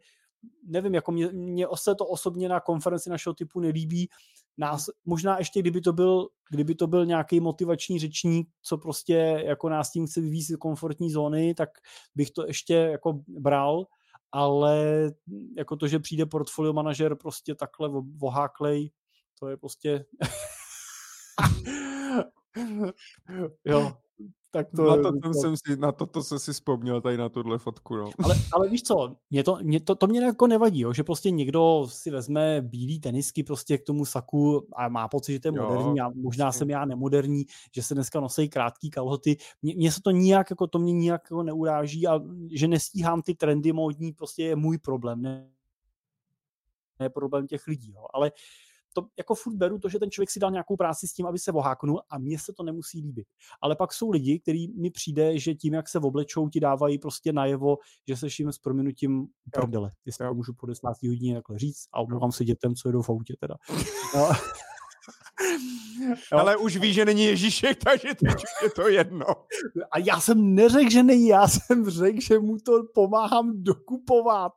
nevím, jako mě, mě se to osobně na konferenci našeho typu nelíbí. Nás, možná ještě kdyby to byl, kdyby to byl nějaký motivační řečník, co prostě jako nás tím chce vyvízt komfortní zóny, tak bych to ještě jako bral, ale jako to, že přijde portfolio manažer prostě takhle voháklej, to je prostě jo, tak to, na to, to, jsem si, na to, to jsem si vzpomněl tady na tuhle fotku. No. Ale, ale víš co, mě to, mě to, to mě jako nevadí, jo, že prostě někdo si vezme bílý tenisky prostě k tomu saku a má pocit, že to je jo, moderní a možná jsem já nemoderní, že se dneska nosí krátký kalhoty. Mně, mně se to nijak, jako to mě nijak jako neuráží a že nestíhám ty trendy módní, prostě je můj problém, ne, ne problém těch lidí, jo. ale uh, to jako furt beru to, že ten člověk si dal nějakou práci s tím, aby se voháknul a mně se to nemusí líbit. Ale pak jsou lidi, který mi přijde, že tím, jak se oblečou, ti dávají prostě najevo, že se jim s prominutím prdele. Jestli jo. to můžu po 10 hodině takhle říct a omlouvám se dětem, co jedou v autě teda. *laughs* No. Ale už ví, že není Ježíšek, takže teď je to jedno. A já jsem neřekl, že není, já jsem řekl, že mu to pomáhám dokupovat.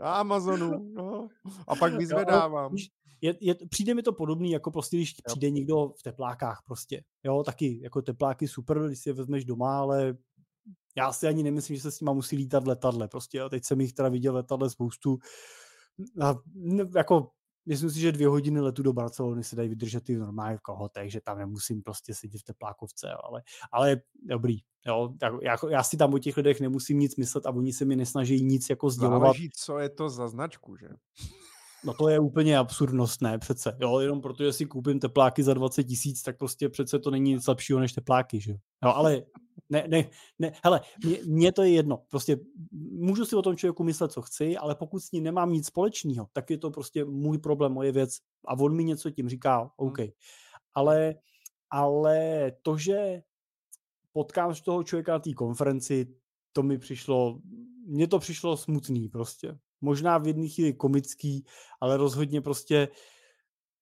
Amazonu. No. A pak vyzvedávám je, je, přijde mi to podobný, jako prostě, když jo. přijde někdo v teplákách prostě. Jo, taky jako tepláky super, když si je vezmeš doma, ale já si ani nemyslím, že se s nima musí lítat letadle. Prostě, jo. teď jsem jich teda viděl letadle spoustu. A, ne, jako myslím si, že dvě hodiny letu do Barcelony se dají vydržet i normálně v kohotech, že tam nemusím prostě sedět v teplákovce, jo, ale, ale dobrý, jo, já, já, si tam o těch lidech nemusím nic myslet a oni se mi nesnaží nic jako sdělovat. Záleží, co je to za značku, že? No to je úplně absurdnost, ne přece. Jo, jenom protože si koupím tepláky za 20 tisíc, tak prostě přece to není nic lepšího než tepláky, že jo. ale ne, ne, ne, hele, mě, mě to je jedno. Prostě můžu si o tom člověku myslet, co chci, ale pokud s ním nemám nic společného, tak je to prostě můj problém, moje věc a on mi něco tím říká, OK. Hmm. Ale, ale to, že potkám toho člověka na té konferenci, to mi přišlo, mně to přišlo smutný prostě možná v jedné chvíli komický, ale rozhodně prostě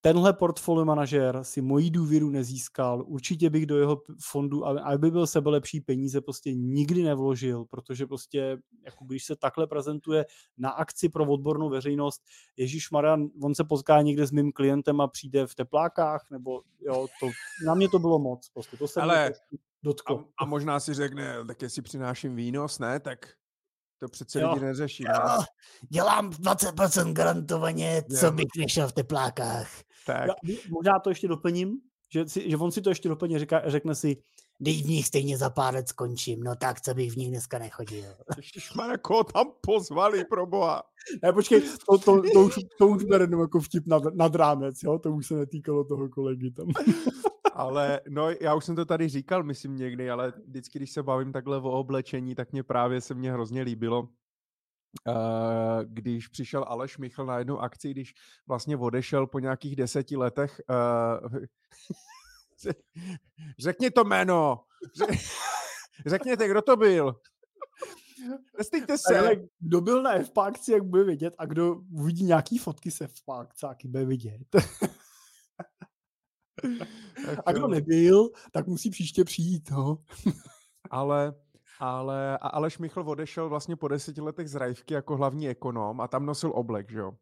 tenhle portfolio manažer si mojí důvěru nezískal, určitě bych do jeho fondu, aby byl sebe lepší peníze, prostě nikdy nevložil, protože prostě, jako když se takhle prezentuje na akci pro odbornou veřejnost, Ježíš Marian, on se potká někde s mým klientem a přijde v teplákách, nebo jo, to, na mě to bylo moc, prostě to se Ale, dotklo. A, a možná si řekne, tak jestli přináším výnos, ne, tak to přece jo. lidi neřeší. Jo, ne? dělám 20% garantovaně, co jo. bych nešel v teplákách. Tak. Jo, možná to ještě doplním, že, si, že on si to ještě doplně říká, řekne si, když v nich stejně za pár let skončím, no tak co bych v nich dneska nechodil. *laughs* Ježišmarja, koho tam pozvali, pro boha. Ne, počkej, to, to, to, už, to už jako vtip nad, nad rámec, jo? to už se netýkalo toho kolegy tam. Ale no, já už jsem to tady říkal, myslím někdy, ale vždycky, když se bavím takhle o oblečení, tak mě právě se mně hrozně líbilo, Uh, když přišel Aleš Michl na jednu akci, když vlastně odešel po nějakých deseti letech. Uh, *laughs* řekni to jméno. *laughs* Řekněte, kdo to byl. Nestýďte se. Ale kdo byl na FP akci, jak bude vidět, a kdo uvidí nějaký fotky se FP akci, jak bude vidět. *laughs* a kdo nebyl, tak musí příště přijít. No. ale ale a Aleš Michl odešel vlastně po deseti letech z Rajvky jako hlavní ekonom a tam nosil oblek, že jo.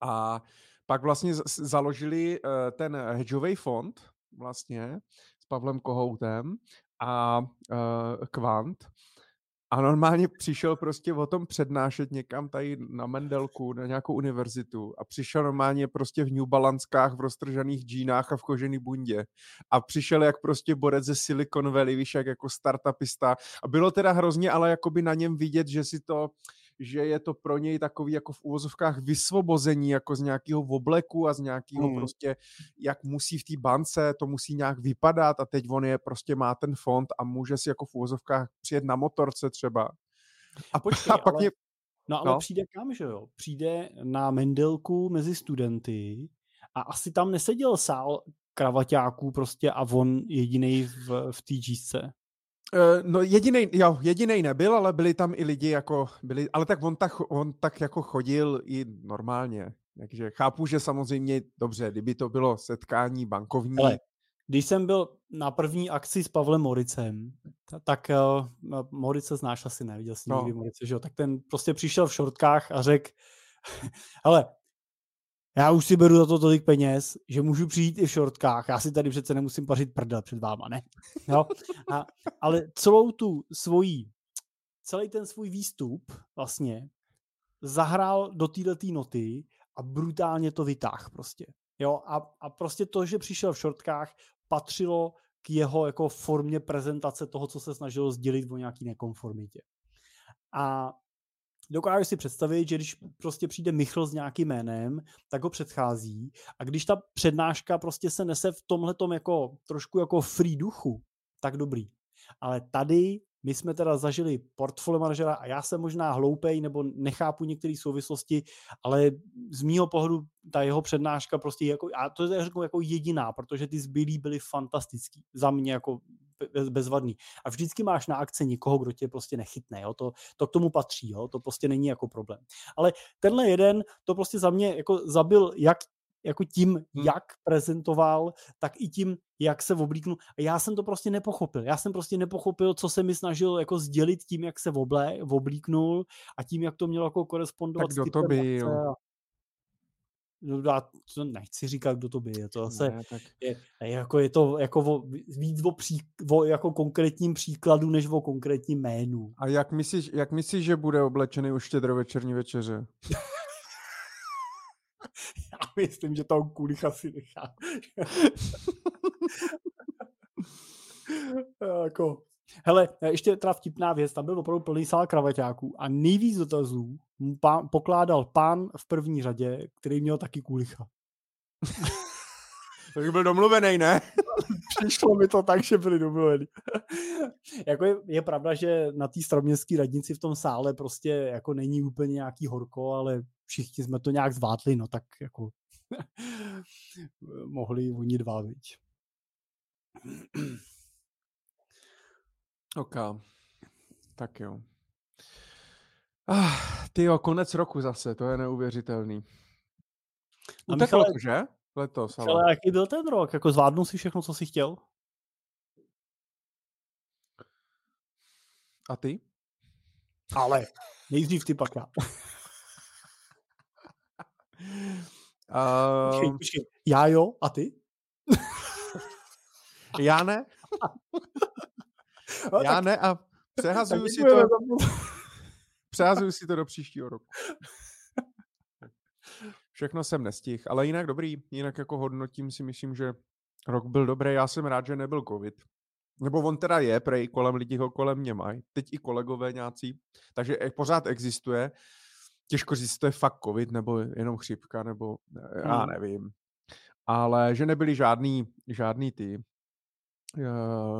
A pak vlastně založili uh, ten hedžový fond vlastně s Pavlem Kohoutem a uh, Kvant a normálně přišel prostě o tom přednášet někam tady na Mendelku, na nějakou univerzitu a přišel normálně prostě v New Balanskách, v roztržaných džínách a v kožený bundě. A přišel jak prostě borec ze Silicon Valley, víš, jak jako startupista. A bylo teda hrozně, ale jakoby na něm vidět, že si to, že je to pro něj takový jako v úvozovkách vysvobození jako z nějakého obleku a z nějakého mm. prostě, jak musí v té bance, to musí nějak vypadat a teď on je prostě má ten fond a může si jako v úvozovkách přijet na motorce třeba. A, *laughs* počkej, a pak ale, je... No ale no? přijde kam, že jo? Přijde na Mendelku mezi studenty a asi tam neseděl sál kravaťáků prostě a on jediný v, v té čísce. Uh, no jediný, jo, jediný nebyl, ale byli tam i lidi jako, byli, ale tak on tak, on tak jako chodil i normálně. Takže chápu, že samozřejmě, dobře, kdyby to bylo setkání bankovní. Ale když jsem byl na první akci s Pavlem Moricem, tak uh, Morice znáš asi, neviděl jsi no. nikdy Morice, že jo? Tak ten prostě přišel v šortkách a řekl, *laughs* hele, já už si beru za to tolik peněz, že můžu přijít i v šortkách. Já si tady přece nemusím pařit prdel před váma, ne? Jo? A, ale celou tu svojí, celý ten svůj výstup vlastně zahrál do této noty a brutálně to vytáh prostě. Jo? A, a prostě to, že přišel v šortkách, patřilo k jeho jako formě prezentace toho, co se snažil sdělit o nějaký nekonformitě. A dokážu si představit, že když prostě přijde Michl s nějakým jménem, tak ho předchází a když ta přednáška prostě se nese v tomhle jako trošku jako free duchu, tak dobrý. Ale tady my jsme teda zažili portfolio manažera a já jsem možná hloupej nebo nechápu některé souvislosti, ale z mýho pohledu ta jeho přednáška prostě jako, a to je řeknu jako jediná, protože ty zbylí byly fantastický. Za mě jako bezvadný. A vždycky máš na akci někoho, kdo tě prostě nechytne, jo? To, to k tomu patří, jo? to prostě není jako problém. Ale tenhle jeden, to prostě za mě jako zabil jak jako tím, hmm. jak prezentoval, tak i tím, jak se oblíknul. A já jsem to prostě nepochopil. Já jsem prostě nepochopil, co se mi snažil jako sdělit tím, jak se oblé, oblíknul a tím, jak to mělo jako korespondovat tak kdo to byl? A, já to nechci říkat, kdo to by je. To zase ne, tak... je, jako je to jako o, víc o, pří, o jako konkrétním příkladu, než o konkrétním jménu. A jak myslíš, jak myslíš, že bude oblečený už štědrovečerní večeře? *laughs* já myslím, že toho kulicha si nechá. *laughs* *laughs* jako, Hele, ještě teda vtipná věc, tam byl opravdu plný sál kravaťáků a nejvíc dotazů pán, pokládal pán v první řadě, který měl taky kulicha. *laughs* Takže byl domluvený, ne? *laughs* Přišlo mi to tak, že byli domluvený. *laughs* jako je, je, pravda, že na té staroměstské radnici v tom sále prostě jako není úplně nějaký horko, ale všichni jsme to nějak zvátli, no tak jako mohli oni dva, viď. *clears throat* OK. Tak jo. Ah, ty jo, konec roku zase, to je neuvěřitelný. Uteklo to, že? Letos, ale... ale jaký byl ten rok? Jako zvládnul si všechno, co jsi chtěl? A ty? Ale nejdřív ty pak já. Uh... *laughs* Počkej, počkej. Já jo, a ty? já ne. *laughs* No, Já tak, ne a přehazuju si to, *laughs* přehazuju si to do příštího roku. Všechno jsem nestihl, ale jinak dobrý. Jinak jako hodnotím si myslím, že rok byl dobrý. Já jsem rád, že nebyl covid. Nebo on teda je, prej kolem lidí ho kolem mě mají. Teď i kolegové nějací. Takže pořád existuje. Těžko říct, to je fakt covid, nebo jenom chřipka, nebo já hmm. nevím. Ale že nebyly žádný, žádný ty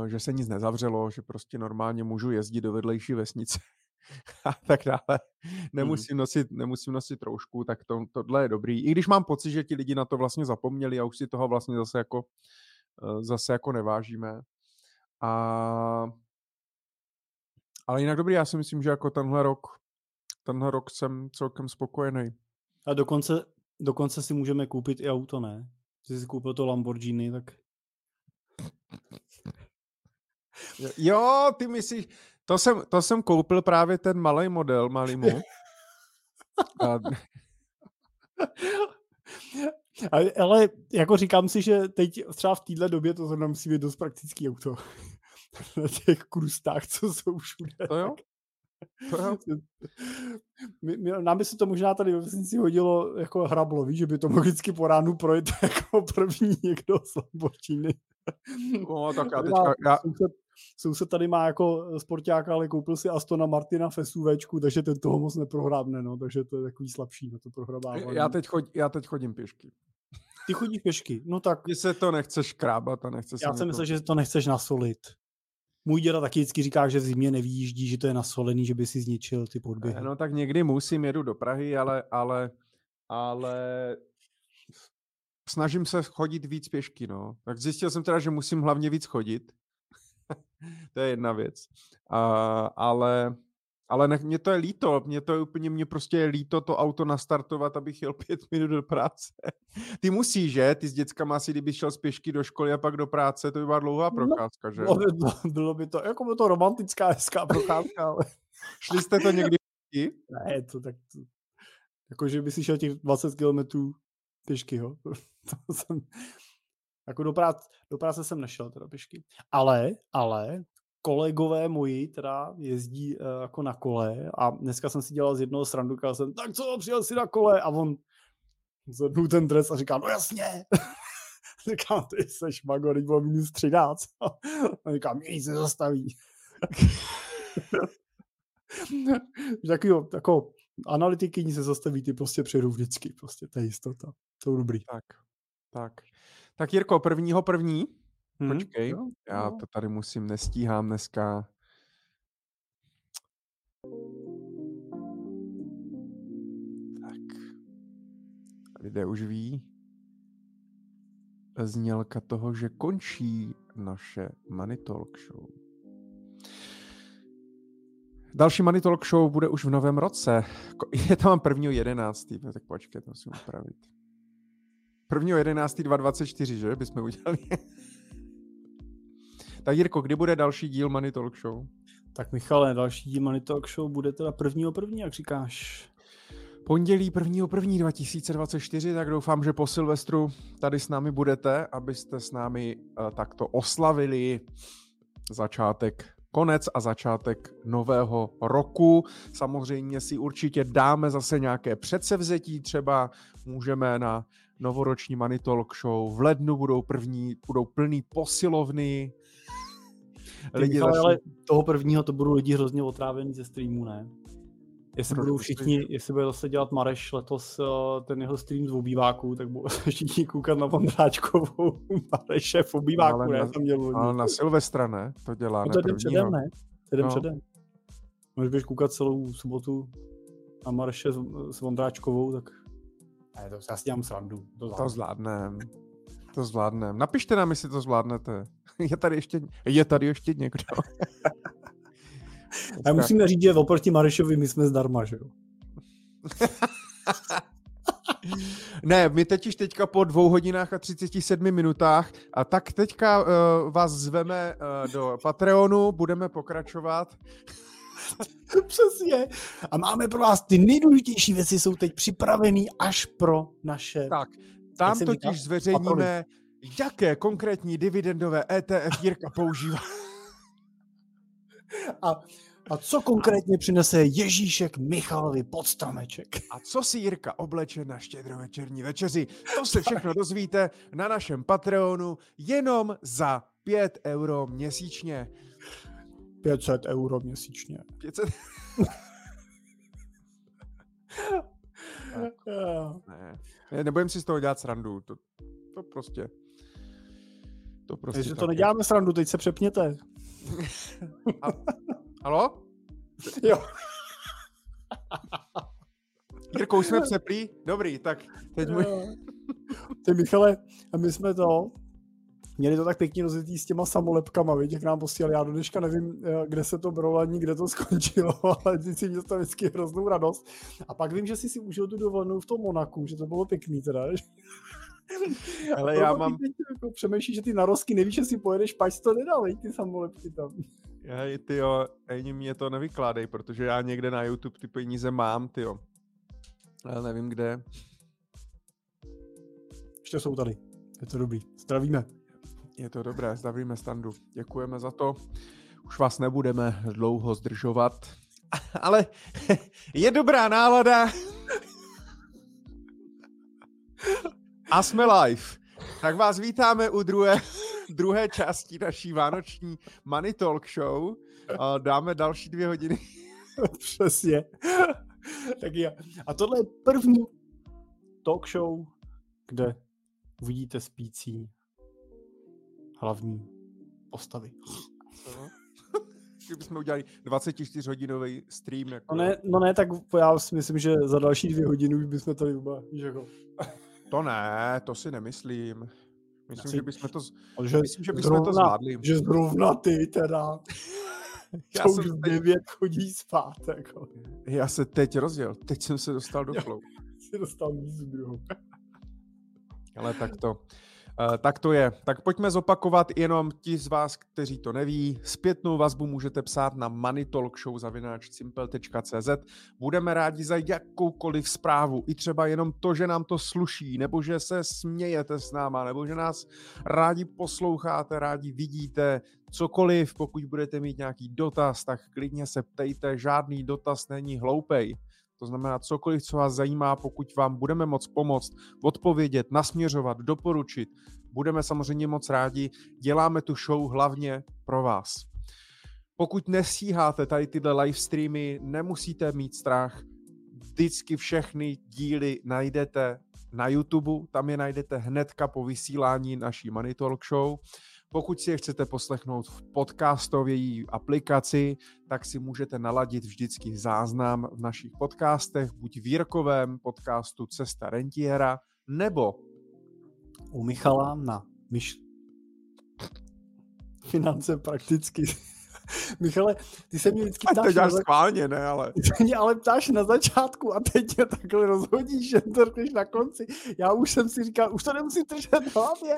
že se nic nezavřelo, že prostě normálně můžu jezdit do vedlejší vesnice *laughs* a tak dále. Nemusím, hmm. nosit, nemusím nosit troušku, tak to, tohle je dobrý. I když mám pocit, že ti lidi na to vlastně zapomněli a už si toho vlastně zase jako, eh, zase jako nevážíme. A, ale jinak dobrý, já si myslím, že jako tenhle rok, tenhle rok jsem celkem spokojený. A dokonce, dokonce si můžeme koupit i auto, ne? Když jsi koupil to Lamborghini, tak Jo, ty myslíš, to jsem, to jsem koupil právě ten malý model, malýmu. *laughs* A... Ale, ale jako říkám si, že teď třeba v téhle době to zrovna musí být dost praktický auto. *laughs* Na těch krustách, co jsou všude. To jo? To jo. My, my, nám by se to možná tady ve vesnici hodilo jako hrablo, víš, že by to mohl vždycky po ránu projít *laughs* jako první někdo z Lamborghini. No, tak já teďka... Já... Soused, soused tady má jako sportáka, ale koupil si Astona Martina v SUVčku, takže ten toho moc neprohrábne, no, takže to je takový slabší na to prohrabávání. Já teď, chod, já teď chodím pěšky. Ty chodíš pěšky, no tak... Mně se to nechce škrábat a nechce Já jsem myslel, že to nechceš nasolit. Můj děda taky vždycky říká, že v zimě nevýjíždí, že to je nasolený, že by si zničil ty podběhy. No tak někdy musím, jedu do Prahy, ale, ale, ale snažím se chodit víc pěšky, no. Tak zjistil jsem teda, že musím hlavně víc chodit. *laughs* to je jedna věc. Uh, ale ale ne, mě to je líto, mě to je úplně, mě prostě je líto to auto nastartovat, abych jel *laughs* pět minut do práce. Ty musíš, že? Ty s dětskama asi, kdyby šel z pěšky do školy a pak do práce, to by byla dlouhá no, procházka, že? Bylo by to, bylo by to jako by to romantická, hezká procházka, ale... *laughs* Šli jste to někdy Ne, to tak... To, jako, že by si šel těch 20 kilometrů pěšky, jo? *laughs* to jsem, jako do práce, do práce jsem nešel teda pěšky. Ale, ale kolegové moji teda jezdí uh, jako na kole a dneska jsem si dělal z jednoho srandu, jsem, tak co, přijel si na kole a on zvednul ten dres a říká, no jasně. *laughs* říkám, ty seš mago, teď bylo minus 13. *laughs* a říkám, mě se zastaví. Taky jo, jako analytiky nic se zastaví, ty prostě přijedou vždycky, prostě to je jistota. To dobrý. Tak, tak. Tak Jirko, prvního první, Hmm, Počkej, jo, já jo. to tady musím, nestíhám dneska. Tak. Lidé už ví znělka toho, že končí naše Money Talk Show. Další Money Talk Show bude už v novém roce. *laughs* Je tam prvního jedenáctý, no tak počkej, to musím upravit. Prvního jedenáctý 2024, že bychom udělali? *laughs* Tak Jirko, kdy bude další díl Money Talk Show? Tak Michale, další díl Money Talk Show bude teda prvního první, jak říkáš. Pondělí 1. 1. 2024, tak doufám, že po Silvestru tady s námi budete, abyste s námi uh, takto oslavili začátek konec a začátek nového roku. Samozřejmě si určitě dáme zase nějaké předsevzetí, třeba můžeme na novoroční Money Talk Show v lednu budou první, budou plný posilovny, lidi Michale, ale toho prvního to budou lidi hrozně otrávený ze streamu, ne? Jestli Proč budou všichni, jestli bude zase dělat Mareš letos uh, ten jeho stream z obýváků, tak budou *laughs* všichni koukat na Vondráčkovou *laughs* Mareše v obýváku, ale ne? Na, to měl ale na Silvestra, ne? To dělá, no, to ne předem, ne? Předem, no. předem. Můžeš běž koukat celou sobotu na Mareše s, s Vondráčkovou, tak ne, to já si dělám srandu. To, to zvládnem. To zvládnem. Napište nám, jestli to zvládnete. *laughs* je tady ještě, je tady ještě někdo. A musíme říct, že oproti Marešovi my jsme zdarma, že jo? *laughs* ne, my teď teďka po dvou hodinách a 37 minutách a tak teďka uh, vás zveme uh, do Patreonu, budeme pokračovat. *laughs* Přesně. A máme pro vás ty nejdůležitější věci, jsou teď připravený až pro naše... Tak, tam totiž zveřejníme jaké konkrétní dividendové ETF Jirka používá. A, a co konkrétně přinese Ježíšek Michalovi pod stromeček? A co si Jirka obleče na štědrovečerní večeři? To se všechno dozvíte na našem Patreonu jenom za 5 euro měsíčně. 500 euro měsíčně. 500... ne. ne, nebudem si z toho dělat srandu. To, to prostě... To prostě Takže to neděláme srandu, teď se přepněte. Halo? Jo. Jirko, už jsme přeplí? Dobrý, tak teď můj... Ty Michale, a my jsme to, měli to tak pěkně rozjetý s těma samolepkama, víš, jak nám posílali. Já do dneška nevím, eh, kde se to bralo ani kde to *laughs* skončilo, ale ty si měl to vždycky hroznou radost. A pak vím, že jsi si užil tu dovolenou v tom Monaku, že to bylo pěkný teda. *laughs* Ale já mám... Teď jako přemýšlíš, že ty narosky nevíš, že si pojedeš, pač to nedal, ty samolepky tam. Já, ty jo, ani mě to nevykládej, protože já někde na YouTube ty peníze mám, ty jo. Ale nevím kde. ještě jsou tady. Je to dobrý. Zdravíme. Je to dobré, zdravíme standu. Děkujeme za to. Už vás nebudeme dlouho zdržovat, *laughs* ale *laughs* je dobrá nálada. A jsme live. Tak vás vítáme u druhé, druhé části naší vánoční Money Talk Show. Dáme další dvě hodiny. *laughs* Přesně. tak já. A tohle je první talk show, kde uvidíte spící hlavní postavy. *laughs* bychom udělali 24-hodinový stream. Jako... No, ne, no ne, tak já si myslím, že za další dvě hodiny už bychom tady vůbec, jako... To ne, to si nemyslím. Myslím, si, že bychom to, že, myslím, že bychom zrovna, to zvládli. Že zrovna ty teda. *laughs* Já to už v devět chodí spát. Jako. Já se teď rozjel. Teď jsem se dostal do flow. *laughs* Jsi dostal mízu druhou. Ale tak to. Uh, tak to je. Tak pojďme zopakovat jenom ti z vás, kteří to neví. Zpětnou vazbu můžete psát na moneytalkshow.simple.cz. Budeme rádi za jakoukoliv zprávu, i třeba jenom to, že nám to sluší, nebo že se smějete s náma, nebo že nás rádi posloucháte, rádi vidíte, cokoliv. Pokud budete mít nějaký dotaz, tak klidně se ptejte, žádný dotaz není hloupej. To znamená, cokoliv, co vás zajímá, pokud vám budeme moc pomoct, odpovědět, nasměřovat, doporučit, budeme samozřejmě moc rádi. Děláme tu show hlavně pro vás. Pokud nesíháte tady tyhle live streamy, nemusíte mít strach. Vždycky všechny díly najdete na YouTube, tam je najdete hnedka po vysílání naší Money Talk Show. Pokud si je chcete poslechnout v podcastové aplikaci, tak si můžete naladit vždycky záznam v našich podcastech, buď v Jirkovém podcastu Cesta rentiera, nebo u Michala na myš... finance prakticky. *laughs* Michale, ty se mě vždycky ptáš... A to děláš na... schválně, ne, ale... *laughs* Ty mě ale ptáš na začátku a teď mě takhle rozhodíš, že to na konci. Já už jsem si říkal, už to nemusím držet v hlavě.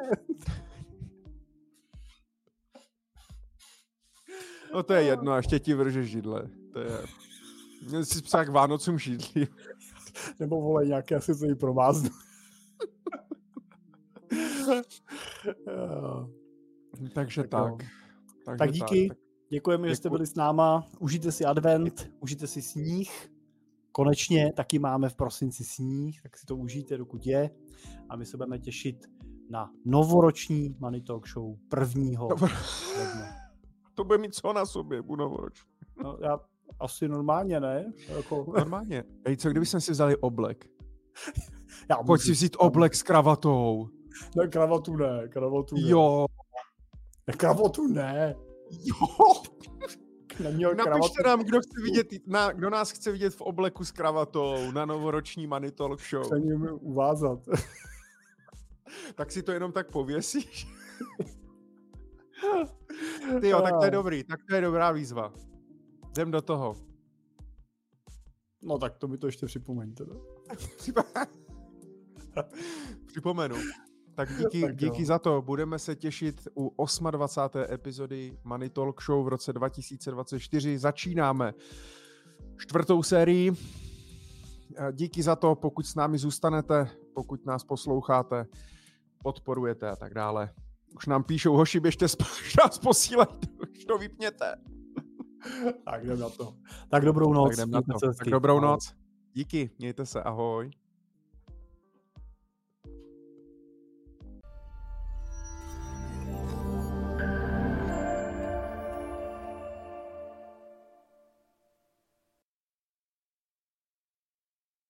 No to je jedno, až tě ti vrže židle. To je... Měl jsi psát k Vánocům židli. *laughs* Nebo vole, nějaké asi se jí prováznu. Takže tak. Takže tak díky. Tak. Děkujeme, že jste byli s náma. Užijte si advent, užijte si sníh. Konečně taky máme v prosinci sníh, tak si to užijte, dokud je. A my se budeme těšit na novoroční Money Talk Show prvního *laughs* To bude mít co na sobě, budu novoroční. No, já asi normálně, ne? Jako... Normálně. Ej, co kdyby jsme si vzali oblek? Já Pojď si vzít oblek s kravatou. Ne, kravatu ne, kravatu ne. Jo. Ne, kravatu ne. Jo. Neměl Napište kravatu. nám, kdo, chce vidět, na, kdo nás chce vidět v obleku s kravatou na novoroční Money Talk Show. Chce uvázat. tak si to jenom tak pověsíš. *laughs* Ty jo, tak to je dobrý, tak to je dobrá výzva. Jdem do toho. No tak to mi to ještě připomeňte. *laughs* Připomenu. Tak díky, tak díky za to. Budeme se těšit u 28. epizody Money Talk Show v roce 2024. Začínáme čtvrtou sérii. Díky za to, pokud s námi zůstanete, pokud nás posloucháte, podporujete a tak dále. Už nám píšou, hoši, běžte spát, *laughs* nás posílejte, už to vypněte. tak jdem na to. Tak dobrou noc. Tak, jdem na to. tak dobrou noc. Díky, mějte se, ahoj.